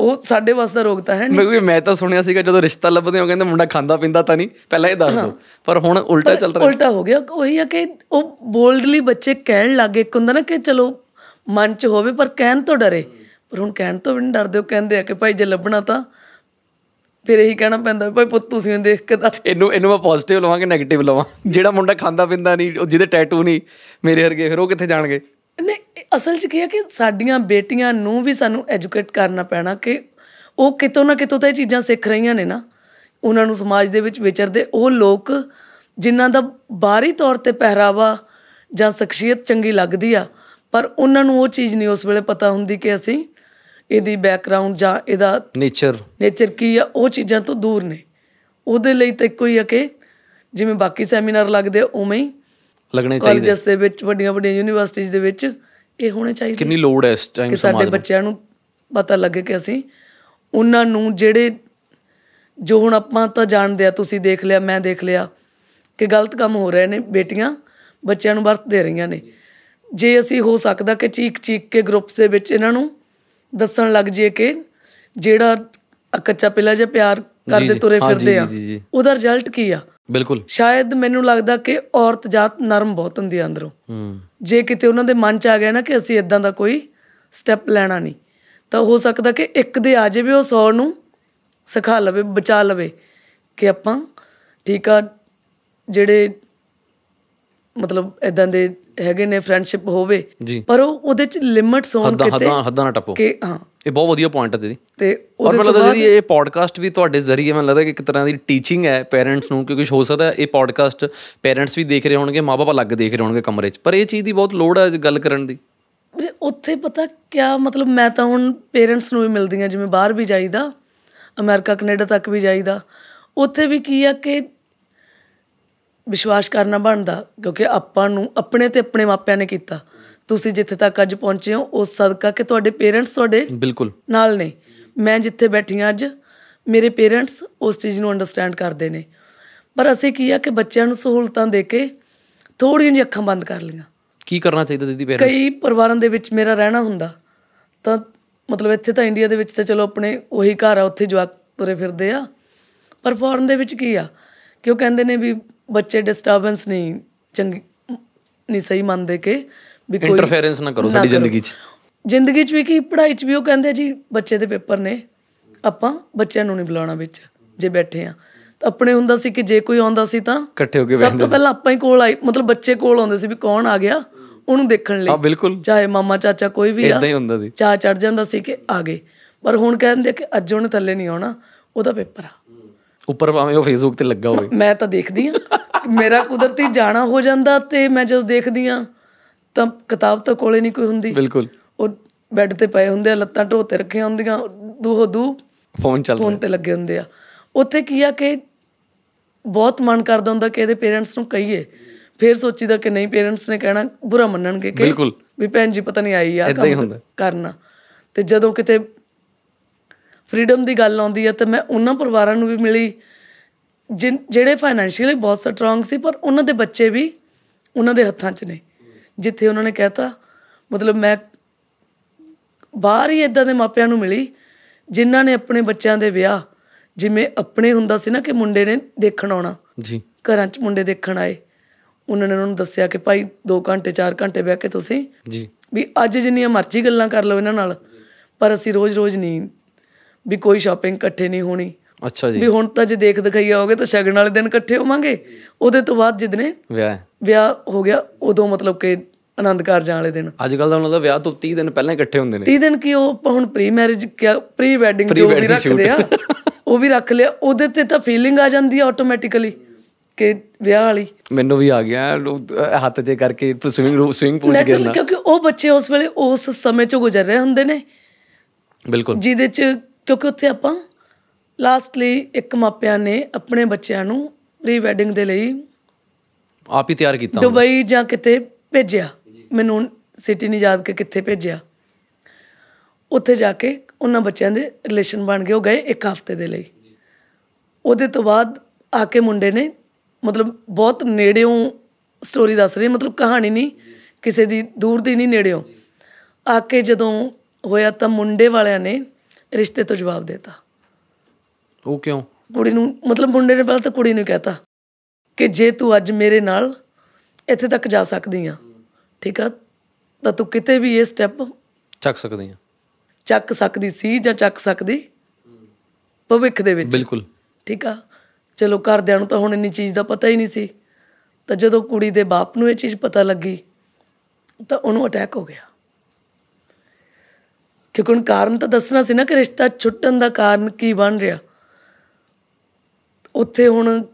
ਉਹ ਸਾਡੇ ਵਾਸਤੇ ਦਾ ਰੋਗ ਤਾਂ ਹੈ ਨਹੀਂ। ਮੈਂ ਵੀ ਮੈਂ ਤਾਂ ਸੁਣਿਆ ਸੀਗਾ ਜਦੋਂ ਰਿਸ਼ਤਾ ਲੱਭਦੇ ਹੋ ਕਹਿੰਦੇ ਮੁੰਡਾ ਖਾਂਦਾ ਪੀਂਦਾ ਤਾਂ ਨਹੀਂ। ਪਹਿਲਾਂ ਇਹ ਦੱਸ ਦਿਓ। ਪਰ ਹੁਣ ਉਲਟਾ ਚੱਲ ਰਿਹਾ। ਉਲਟਾ ਹੋ ਗਿਆ। ਉਹੀ ਆ ਕਿ ਉਹ ਬੋਲਡਲੀ ਬੱਚੇ ਕਹਿਣ ਲੱਗੇ। ਇੱਕ ਹੁੰਦਾ ਨਾ ਕਿ ਚਲੋ ਮਨ ਚ ਹੋਵੇ ਪਰ ਕਹਿਣ ਤੋਂ ਡਰੇ। ਪਰ ਹੁਣ ਕਹਿਣ ਤੋਂ ਵੀ ਨਹੀਂ ਡਰਦੇ। ਉਹ ਕਹਿੰਦੇ ਆ ਕਿ ਭਾਈ ਜੇ ਲੱਭਣਾ ਤਾਂ ਫਿਰ ਇਹੀ ਕਹਿਣਾ ਪੈਂਦਾ ਭਾਈ ਪੁੱਤ ਤੁਸੀਂ ਇਹਨੂੰ ਦੇਖ ਕੇ ਤਾਂ ਇਹਨੂੰ ਇਹਨੂੰ ਮੈਂ ਪੋਜ਼ਿਟਿਵ ਲਵਾਂ ਕਿ 네ਗੇਟਿਵ ਲਵਾਂ ਜਿਹੜਾ ਮੁੰਡਾ ਖਾਂਦਾ ਪੀਂਦਾ ਨਹੀਂ ਜਿਹਦੇ ਟੈਟੂ ਨਹੀਂ ਮੇਰੇ ਵਰਗੇ ਫਿਰ ਉਹ ਕਿੱਥੇ ਜਾਣਗੇ? ਨਹੀਂ ਅਸਲ 'ਚ ਕੀ ਹੈ ਕਿ ਸਾਡੀਆਂ ਬੇਟੀਆਂ ਨੂੰ ਵੀ ਸਾਨੂੰ ਐਜੂਕੇਟ ਕਰਨਾ ਪੈਣਾ ਕਿ ਉਹ ਕਿਤੋਂ ਨਾ ਕਿਤੋਂ ਤਾਂ ਇਹ ਚੀਜ਼ਾਂ ਸਿੱਖ ਰਹੀਆਂ ਨੇ ਨਾ। ਉਹਨਾਂ ਨੂੰ ਸਮਾਜ ਦੇ ਵਿੱਚ ਵਿਚਰਦੇ ਉਹ ਲੋਕ ਜਿਨ੍ਹਾਂ ਦਾ ਬਾਹਰੀ ਤੌਰ ਤੇ ਪਹਿਰਾਵਾ ਜਾਂ ਸ਼ਖਸੀਅਤ ਚੰਗੀ ਲੱਗਦੀ ਆ ਪਰ ਉਹਨਾਂ ਨੂੰ ਉਹ ਚੀਜ਼ ਨਹੀਂ ਉਸ ਵੇਲੇ ਪਤਾ ਹੁੰਦੀ ਕਿ ਅਸੀਂ ਇਹਦੀ ਬੈਕਗ੍ਰਾਉਂਡ ਜਾਂ ਇਹਦਾ ਨੇਚਰ ਨੇਚਰ ਕੀ ਆ ਉਹ ਚੀਜ਼ਾਂ ਤੋਂ ਦੂਰ ਨੇ। ਉਹਦੇ ਲਈ ਤਾਂ ਇੱਕੋ ਹੀ ਆ ਕਿ ਜਿਵੇਂ ਬਾਕੀ ਸੈਮੀਨਾਰ ਲੱਗਦੇ ਉਵੇਂ ਹੀ ਲੱਗਣੇ ਚਾਹੀਦੇ। ਕਾਲਜਸ ਦੇ ਵਿੱਚ ਵੱਡੀਆਂ ਵੱਡੀਆਂ ਯੂਨੀਵਰਸਿਟੀਜ਼ ਦੇ ਵਿੱਚ ਇਹ ਹੋਣੇ ਚਾਹੀਦੇ। ਕਿੰਨੀ ਲੋੜ ਹੈ ਇਸ ਟਾਈਮ ਕਿ ਸਾਡੇ ਬੱਚਿਆਂ ਨੂੰ ਪਤਾ ਲੱਗੇ ਕਿ ਅਸੀਂ ਉਹਨਾਂ ਨੂੰ ਜਿਹੜੇ ਜੋ ਹੁਣ ਆਪਾਂ ਤਾਂ ਜਾਣਦੇ ਆ ਤੁਸੀਂ ਦੇਖ ਲਿਆ ਮੈਂ ਦੇਖ ਲਿਆ ਕਿ ਗਲਤ ਕੰਮ ਹੋ ਰਹੇ ਨੇ ਬੇਟੀਆਂ ਬੱਚਿਆਂ ਨੂੰ ਵਰਤ ਦੇ ਰਹੀਆਂ ਨੇ। ਜੇ ਅਸੀਂ ਹੋ ਸਕਦਾ ਕਿ ਚੀਕ ਚੀਕ ਕੇ ਗਰੁੱਪਸ ਦੇ ਵਿੱਚ ਇਹਨਾਂ ਨੂੰ ਦੱਸਣ ਲੱਗ ਜਾਈਏ ਕਿ ਜਿਹੜਾ ਕੱਚਾ ਪਿਲਾ ਜਿਹਾ ਪਿਆਰ ਕਰਦੇ। ਤੁਰੇ ਫਿਰਦੇ ਆ। ਉਹਦਾ ਰਿਜ਼ਲਟ ਕੀ ਆ? ਬਿਲਕੁਲ। ਸ਼ਾਇਦ ਮੈਨੂੰ ਲੱਗਦਾ ਕਿ ਔਰਤ ਜਾਤ ਨਰਮ ਬਹੁਤ ਹੁੰਦੀ ਆ ਅੰਦਰੋਂ। ਹੂੰ। ਜੇ ਕਿਤੇ ਉਹਨਾਂ ਦੇ ਮਨ ਚ ਆ ਗਿਆ ਨਾ ਕਿ ਅਸੀਂ ਇਦਾਂ ਦਾ ਕੋਈ ਸਟੈਪ ਲੈਣਾ ਨਹੀਂ ਤਾਂ ਹੋ ਸਕਦਾ ਕਿ ਇੱਕ ਦੇ ਆ ਜਾਵੇ ਉਹ 100 ਨੂੰ ਸਿਖਾ ਲਵੇ ਬਚਾ ਲਵੇ ਕਿ ਆਪਾਂ ਠੀਕ ਆ ਜਿਹੜੇ ਮਤਲਬ ਇਦਾਂ ਦੇ ਹੈਗੇ ਨੇ ਫਰੈਂਡਸ਼ਿਪ ਹੋਵੇ ਜੀ। ਪਰ ਉਹ ਉਹਦੇ ਚ ਲਿਮਿਟਸ ਹੋਣ ਕਿਤੇ ਹੱਦਾਂ ਹੱਦਾਂ ਨਾ ਟੱਪੋ। ਕਿ ਹਾਂ ਇਹ ਬਹੁਤ ਵਧੀਆ ਪੁਆਇੰਟ ਹੈ ਦੀਦੀ ਤੇ ਔਰ ਉਹਦੇ ਮੈਨੂੰ ਲੱਗਦਾ ਜੀ ਇਹ ਪੋਡਕਾਸਟ ਵੀ ਤੁਹਾਡੇ ਜ਼ਰੀਏ ਮੈਨੂੰ ਲੱਗਦਾ ਕਿ ਇੱਕ ਤਰ੍ਹਾਂ ਦੀ ਟੀਚਿੰਗ ਹੈ ਪੇਰੈਂਟਸ ਨੂੰ ਕਿਉਂਕਿ ਹੋ ਸਕਦਾ ਇਹ ਪੋਡਕਾਸਟ ਪੇਰੈਂਟਸ ਵੀ ਦੇਖ ਰਹੇ ਹੋਣਗੇ ਮਾਪੇ ਅਲੱਗ ਦੇਖ ਰਹੇ ਹੋਣਗੇ ਕਮਰੇ 'ਚ। ਪਰ ਇਹ ਚੀਜ਼ ਦੀ ਬਹੁਤ ਲੋੜ ਹੈ ਗੱਲ ਕਰਨ ਦੀ। ਉੱਥੇ ਪਤਾ ਕਿਆ ਮਤਲਬ ਮੈਂ ਤਾਂ ਹੁਣ ਪੇਰੈਂਟਸ ਨੂੰ ਵੀ ਮਿਲਦੀ ਹਾਂ ਜਿਵੇਂ ਬਾਹਰ ਵੀ ਜਾਈਦਾ ਅਮਰੀਕਾ ਕੈਨੇਡਾ ਤੱਕ ਵੀ ਜਾਈਦਾ ਉੱਥੇ ਵੀ ਕੀ ਆ ਕਿ ਵਿਸ਼ਵਾਸ ਕਰਨਾ ਬਣਦਾ ਕਿਉਂਕਿ ਆਪਾਂ ਨੂੰ ਆਪਣੇ ਤੇ ਆਪਣੇ ਮਾਪਿਆਂ ਨੇ ਕੀਤਾ। ਤੁਸੀਂ ਜਿੱਥੇ ਤੱਕ ਅੱਜ ਪਹੁੰਚੇ ਹੋ ਉਸ ਸਦਕਾ ਕਿ ਤੁਹਾਡੇ ਪੇਰੈਂਟਸ ਤੁਹਾਡੇ ਬਿਲਕੁਲ। ਨਾਲ ਨੇ। ਮੈਂ ਜਿੱਥੇ ਬੈਠੀ ਹਾਂ ਅੱਜ ਮੇਰੇ ਪੇਰੈਂਟਸ ਉਸ ਚੀਜ਼ ਨੂੰ ਅੰਡਰਸਟੈਂਡ ਕਰਦੇ ਨੇ। ਪਰ ਅਸੀਂ ਕੀ ਆ ਕਿ ਬੱਚਿਆਂ ਨੂੰ ਸਹੂਲਤਾਂ ਦੇ ਕੇ ਥੋੜ੍ਹੀਆਂ ਜਿਹੀਆਂ ਅੱਖਾਂ ਬੰਦ ਕਰ ਲਈਆਂ। ਕੀ ਕਰਨਾ ਚਾਹੀਦਾ ਦੀਦੀ ਪੇਰੈਂਟਸ ਕਈ ਪਰਿਵਾਰਾਂ ਦੇ ਵਿੱਚ ਮੇਰਾ ਰਹਿਣਾ ਹੁੰਦਾ। ਤਾਂ ਮਤਲਬ ਇੱਥੇ ਤਾਂ ਇੰਡੀਆ ਦੇ ਵਿੱਚ ਤਾਂ ਚਲੋ ਆਪਣੇ ਉਹੀ ਘਰ ਆ ਉੱਥੇ ਜਵਾਕ ਤੁਰੇ ਫਿਰਦੇ ਆ। ਪਰ ਫੋਰਨ ਦੇ ਵਿੱਚ ਕੀ ਆ? ਕਿ ਉਹ ਕਹਿੰਦੇ ਨੇ ਵੀ ਬੱਚੇ ਡਿਸਟਰਬੈਂਸ ਨਹੀਂ ਚੰਗੀ ਨਹੀਂ ਸਹੀ ਮੰਨਦੇ ਕਿ ਵੀ ਕੋਈ ਇੰਟਰਫੇਰੈਂਸ ਨਾ ਕਰੋ ਸਾਡੀ ਜ਼ਿੰਦਗੀ 'ਚ। ਜ਼ਿੰਦਗੀ 'ਚ ਵੀ ਕੀ ਪੜ੍ਹਾਈ 'ਚ ਵੀ ਉਹ ਕਹਿੰਦੇ ਜੀ ਬੱਚੇ ਦੇ ਪੇਪਰ ਨੇ। ਆਪਾਂ ਬੱਚਿਆਂ ਨੂੰ ਨਹੀਂ ਬੁਲਾਉਣਾ ਵਿੱਚ ਜੇ ਬੈਠੇ ਆ। ਤਾਂ ਆਪਣੇ ਹੁੰਦਾ ਸੀ ਕਿ ਜੇ ਕੋਈ ਆਉਂਦਾ ਸੀ ਤਾਂ ਇਕੱਠੇ ਹੋ ਕੇ ਸਭ ਤੋਂ ਪਹਿਲਾਂ ਆਪਾਂ ਹੀ ਕੋਲ ਆਈ ਮਤਲਬ ਬੱਚੇ ਕੋਲ ਆਉਂਦੇ ਸੀ ਵੀ ਕੌਣ ਆ ਗਿਆ ਉਹਨੂੰ ਦੇਖਣ ਲਈ। ਹਾਂ ਬਿਲਕੁਲ। ਚਾਹੇ ਮਾਮਾ ਚਾਚਾ ਕੋਈ ਵੀ ਆ ਇਦਾਂ ਹੀ ਹੁੰਦਾ ਸੀ। ਚਾਹ ਚੜ ਜਾਂਦਾ ਸੀ ਕਿ ਆ ਗਏ। ਪਰ ਹੁਣ ਕਹਿੰਦੇ ਕਿ ਅੱਜ ਉਹਨੇ ਥੱਲੇ ਨਹੀਂ ਆਉਣਾ ਉਹਦਾ ਪੇਪਰ ਆ। ਉੱਪਰ ਭਾਵੇਂ ਉਹ ਫੇਸਬੁੱਕ ਤੇ ਲੱਗਾ ਹੋਵੇ। ਮੈਂ ਤਾਂ ਦੇਖਦੀ ਆ ਮੇਰਾ ਕੁਦਰਤੀ ਜਾਣਾ ਹੋ ਜਾਂਦਾ ਤੇ ਮੈਂ ਜਦੋਂ ਦੇਖਦੀ ਆ ਤਾਂ ਕਿਤਾਬ ਤਾਂ ਕੋਲੇ ਨਹੀਂ ਕੋਈ ਹੁੰਦੀ। ਬਿਲਕੁਲ। ਉਹ ਬੈੱਡ ਤੇ ਪਏ ਹੁੰਦੇ ਆ ਲੱਤਾਂ ਢੋ ਤੇ ਰੱਖੀਆਂ ਹੁੰਦੀਆਂ ਦੂਹੋ ਦੂ ਫੋਨ ਚੱਲ ਫੋਨ ਤੇ ਲੱਗੇ ਹੁੰਦੇ ਆ। ਉੱਥੇ ਕੀ ਆ ਕਿ ਬਹੁਤ ਮਨ ਕਰਦਾ ਹੁੰਦਾ ਕਿ ਇਹਦੇ ਪੇਰੈਂਟਸ ਨੂੰ ਕਹੀਏ। ਫਿਰ ਸੋਚੀਦਾ ਕਿ ਨਹੀਂ ਪੇਰੈਂਟਸ ਨੇ ਕਹਿਣਾ ਬੁਰਾ ਮੰਨਣਗੇ ਕਿ ਬਿਲਕੁਲ। ਵੀ ਭੈਣ ਜੀ ਪਤਾ ਨਹੀਂ ਆਈ ਆ ਕੰਮ। ਕਰਨਾ। ਤੇ ਜਦੋਂ ਕਿਤੇ ਫਰੀडम ਦੀ ਗੱਲ ਆਉਂਦੀ ਆ ਤਾਂ ਮੈਂ ਉਹਨਾਂ ਪਰਿਵਾਰਾਂ ਨੂੰ ਵੀ ਮਿਲੀ ਜਿਹੜੇ ਫਾਈਨੈਂਸ਼ੀਅਲੀ ਬਹੁਤ ਸਟਰੋਂਗ ਸੀ ਪਰ ਉਹਨਾਂ ਦੇ ਬੱਚੇ ਵੀ ਉਹਨਾਂ ਦੇ ਹੱਥਾਂ 'ਚ ਨੇ। ਜਿੱਥੇ ਉਹਨਾਂ ਨੇ ਕਹਿਤਾ ਮਤਲਬ ਮੈਂ ਬਾਹਰ ਹੀ ਇਦਾਂ ਦੇ ਮਾਪਿਆਂ ਨੂੰ ਮਿਲੀ ਜਿਨ੍ਹਾਂ ਨੇ ਆਪਣੇ ਬੱਚਿਆਂ ਦੇ ਵਿਆਹ ਜਿਵੇਂ ਆਪਣੇ ਹੁੰਦਾ ਸੀ ਨਾ ਕਿ ਮੁੰਡੇ ਨੇ ਦੇਖਣ ਆਉਣਾ। ਜੀ। ਘਰਾਂ 'ਚ ਮੁੰਡੇ ਦੇਖਣ ਆਏ। ਉਹਨਾਂ ਨੇ ਉਹਨਾਂ ਨੂੰ ਦੱਸਿਆ ਕਿ ਭਾਈ 2 ਘੰਟੇ 4 ਘੰਟੇ ਬਹਿ ਕੇ ਤੁਸੀਂ ਜੀ। ਵੀ ਅੱਜ ਜਿੰਨੀਆਂ ਮਰਜ਼ੀ ਗੱਲਾਂ ਕਰ ਲਓ ਇਹਨਾਂ ਨਾਲ ਪਰ ਅਸੀਂ ਰੋਜ਼-ਰੋਜ਼ ਨਹੀਂ ਵੀ ਕੋਈ ਸ਼ਾਪਿੰਗ ਇਕੱਠੇ ਨਹੀਂ ਹੋਣੀ। ਅੱਛਾ ਜੀ। ਵੀ ਹੁਣ ਤਾਂ ਜੇ ਦੇਖ ਦਿਖਾਈ ਆਓਗੇ ਤਾਂ ਸ਼ਗਨ ਵਾਲੇ ਦਿਨ ਇਕੱਠੇ ਹੋਵਾਂਗੇ। ਉਹਦੇ ਤੋਂ ਬਾਅਦ ਜਿੱਦਨੇ ਵਿਆਹ। ਵਿਆਹ ਹੋ ਗਿਆ ਉਦੋਂ ਮਤਲਬ ਕਿ ਆਨੰਦ ਕਾਰਜਾਂ ਵਾਲੇ ਦਿਨ। ਅੱਜ ਕੱਲ ਦਾ ਉਹਨਾਂ ਦਾ ਵਿਆਹ ਤੋਂ 30 ਦਿਨ ਪਹਿਲਾਂ ਇਕੱਠੇ ਹੁੰਦੇ ਨੇ। 30 ਦਿਨ ਕੀ ਉਹ ਹੁਣ ਪ੍ਰੀ ਮੈਰਿਜ ਕਿਆ ਪ੍ਰੀ ਵੈਡਿੰਗ ਜੋ ਵੀ ਰੱਖਦੇ ਆ ਉਹ ਵੀ ਰੱਖ ਲਿਆ ਉਹਦੇ ਤੇ ਤਾਂ ਫੀਲਿੰਗ ਆ ਜਾਂਦੀ ਆ ਆਟੋਮੈਟਿਕਲੀ ਕਿ ਵਿਆਹ ਵਾਲੀ। ਮੈਨੂੰ ਵੀ ਆ ਗਿਆ ਹੱਥ 'ਚ ਕਰਕੇ ਸਵਿਮਿੰਗ ਸਵਿਮਿੰਗ ਪੂਲ 'ਚ ਨੈਚੁਰਲ ਗਿਰਨਾ। ਕਿਉਂਕਿ ਉਹ ਬੱਚੇ ਉਸ ਵੇਲੇ ਉਸ ਸਮੇਂ ਚੋਂ ਗੁਜ਼ਰ ਰਹੇ ਹੁੰਦੇ ਨੇ। ਬਿਲਕੁਲ। ਜਿਹਦੇ ਚ ਕਿਉਂਕਿ ਉੱਥੇ ਆਪਾਂ ਲਾਸਟਲੀ ਇੱਕ ਮਾਪਿਆਂ ਨੇ ਆਪਣੇ ਬੱਚਿਆਂ ਨੂੰ ਪ੍ਰੀ ਵੈਡਿੰਗ ਦੇ ਲਈ ਆਪ ਹੀ ਤਿਆਰ ਕੀਤਾ। ਦੁਬਈ ਜਾਂ ਕਿਤੇ ਭੇਜਿਆ। ਮੈਨੂੰ ਸਿਟੀ ਨਹੀਂ ਯਾਦ ਕਿ ਕਿੱਥੇ ਭੇਜਿਆ। ਉੱਥੇ ਜਾ ਕੇ ਉਹਨਾਂ ਬੱਚਿਆਂ ਦੇ ਰਿਲੇਸ਼ਨ ਬਣ ਗਏ ਉਹ ਗਏ ਇੱਕ ਹਫ਼ਤੇ ਦੇ ਲਈ। ਉਹਦੇ ਤੋਂ ਬਾਅਦ ਆ ਕੇ ਮੁੰਡੇ ਨੇ ਮਤਲਬ ਬਹੁਤ ਨੇੜਿਓਂ ਸਟੋਰੀ ਦੱਸ ਰਹੀ ਮਤਲਬ ਕਹਾਣੀ ਨਹੀਂ ਕਿਸੇ ਦੀ ਦੂਰ ਦੀ ਨਹੀਂ ਨੇੜਿਓਂ। ਆ ਕੇ ਜਦੋਂ ਹੋਇਆ ਤਾਂ ਮੁੰਡੇ ਵਾਲਿਆਂ ਨੇ ਰਿਸ਼ਤੇ ਤੋਂ ਜਵਾਬ ਦਿੱਤਾ। ਉਹ ਕਿਉਂ? ਕੁੜੀ ਨੂੰ ਮਤਲਬ ਮੁੰਡੇ ਨੇ ਪਹਿਲਾਂ ਤਾਂ ਕੁੜੀ ਨੂੰ ਕਹਿਤਾ ਕਿ ਜੇ ਤੂੰ ਅੱਜ ਮੇਰੇ ਨਾਲ ਇੱਥੇ ਤੱਕ ਜਾ ਸਕਦੀ ਆ ਠੀਕ ਆ? ਤਾਂ ਤੂੰ ਕਿਤੇ ਵੀ ਇਹ ਸਟੈਪ ਚੱਕ ਸਕਦੇ ਆ। ਚੱਕ ਸਕਦੀ ਸੀ ਜਾਂ ਚੱਕ ਸਕਦੀ ਭਵਿੱਖ ਦੇ ਵਿੱਚ। ਬਿਲਕੁਲ। ਠੀਕ ਆ? ਚਲੋ ਘਰਦਿਆਂ ਨੂੰ ਤਾਂ ਹੁਣ ਇੰਨੀ ਚੀਜ਼ ਦਾ ਪਤਾ ਹੀ ਨਹੀਂ ਸੀ। ਤਾਂ ਜਦੋਂ ਕੁੜੀ ਦੇ ਬਾਪ ਨੂੰ ਇਹ ਚੀਜ਼ ਪਤਾ ਲੱਗੀ ਤਾਂ ਉਹਨੂੰ ਅਟੈਕ ਹੋ ਗਿਆ। ਕਿਉਂਕਿ ਹੁਣ ਕਾਰਨ ਤਾਂ ਦੱਸਣਾ ਸੀ ਨਾ ਕਿ ਰਿਸ਼ਤਾ ਛੁੱਟਣ ਦਾ ਕਾਰਨ ਕੀ ਬਣ ਰਿਹਾ। ਉੱਥੇ ਹੁਣ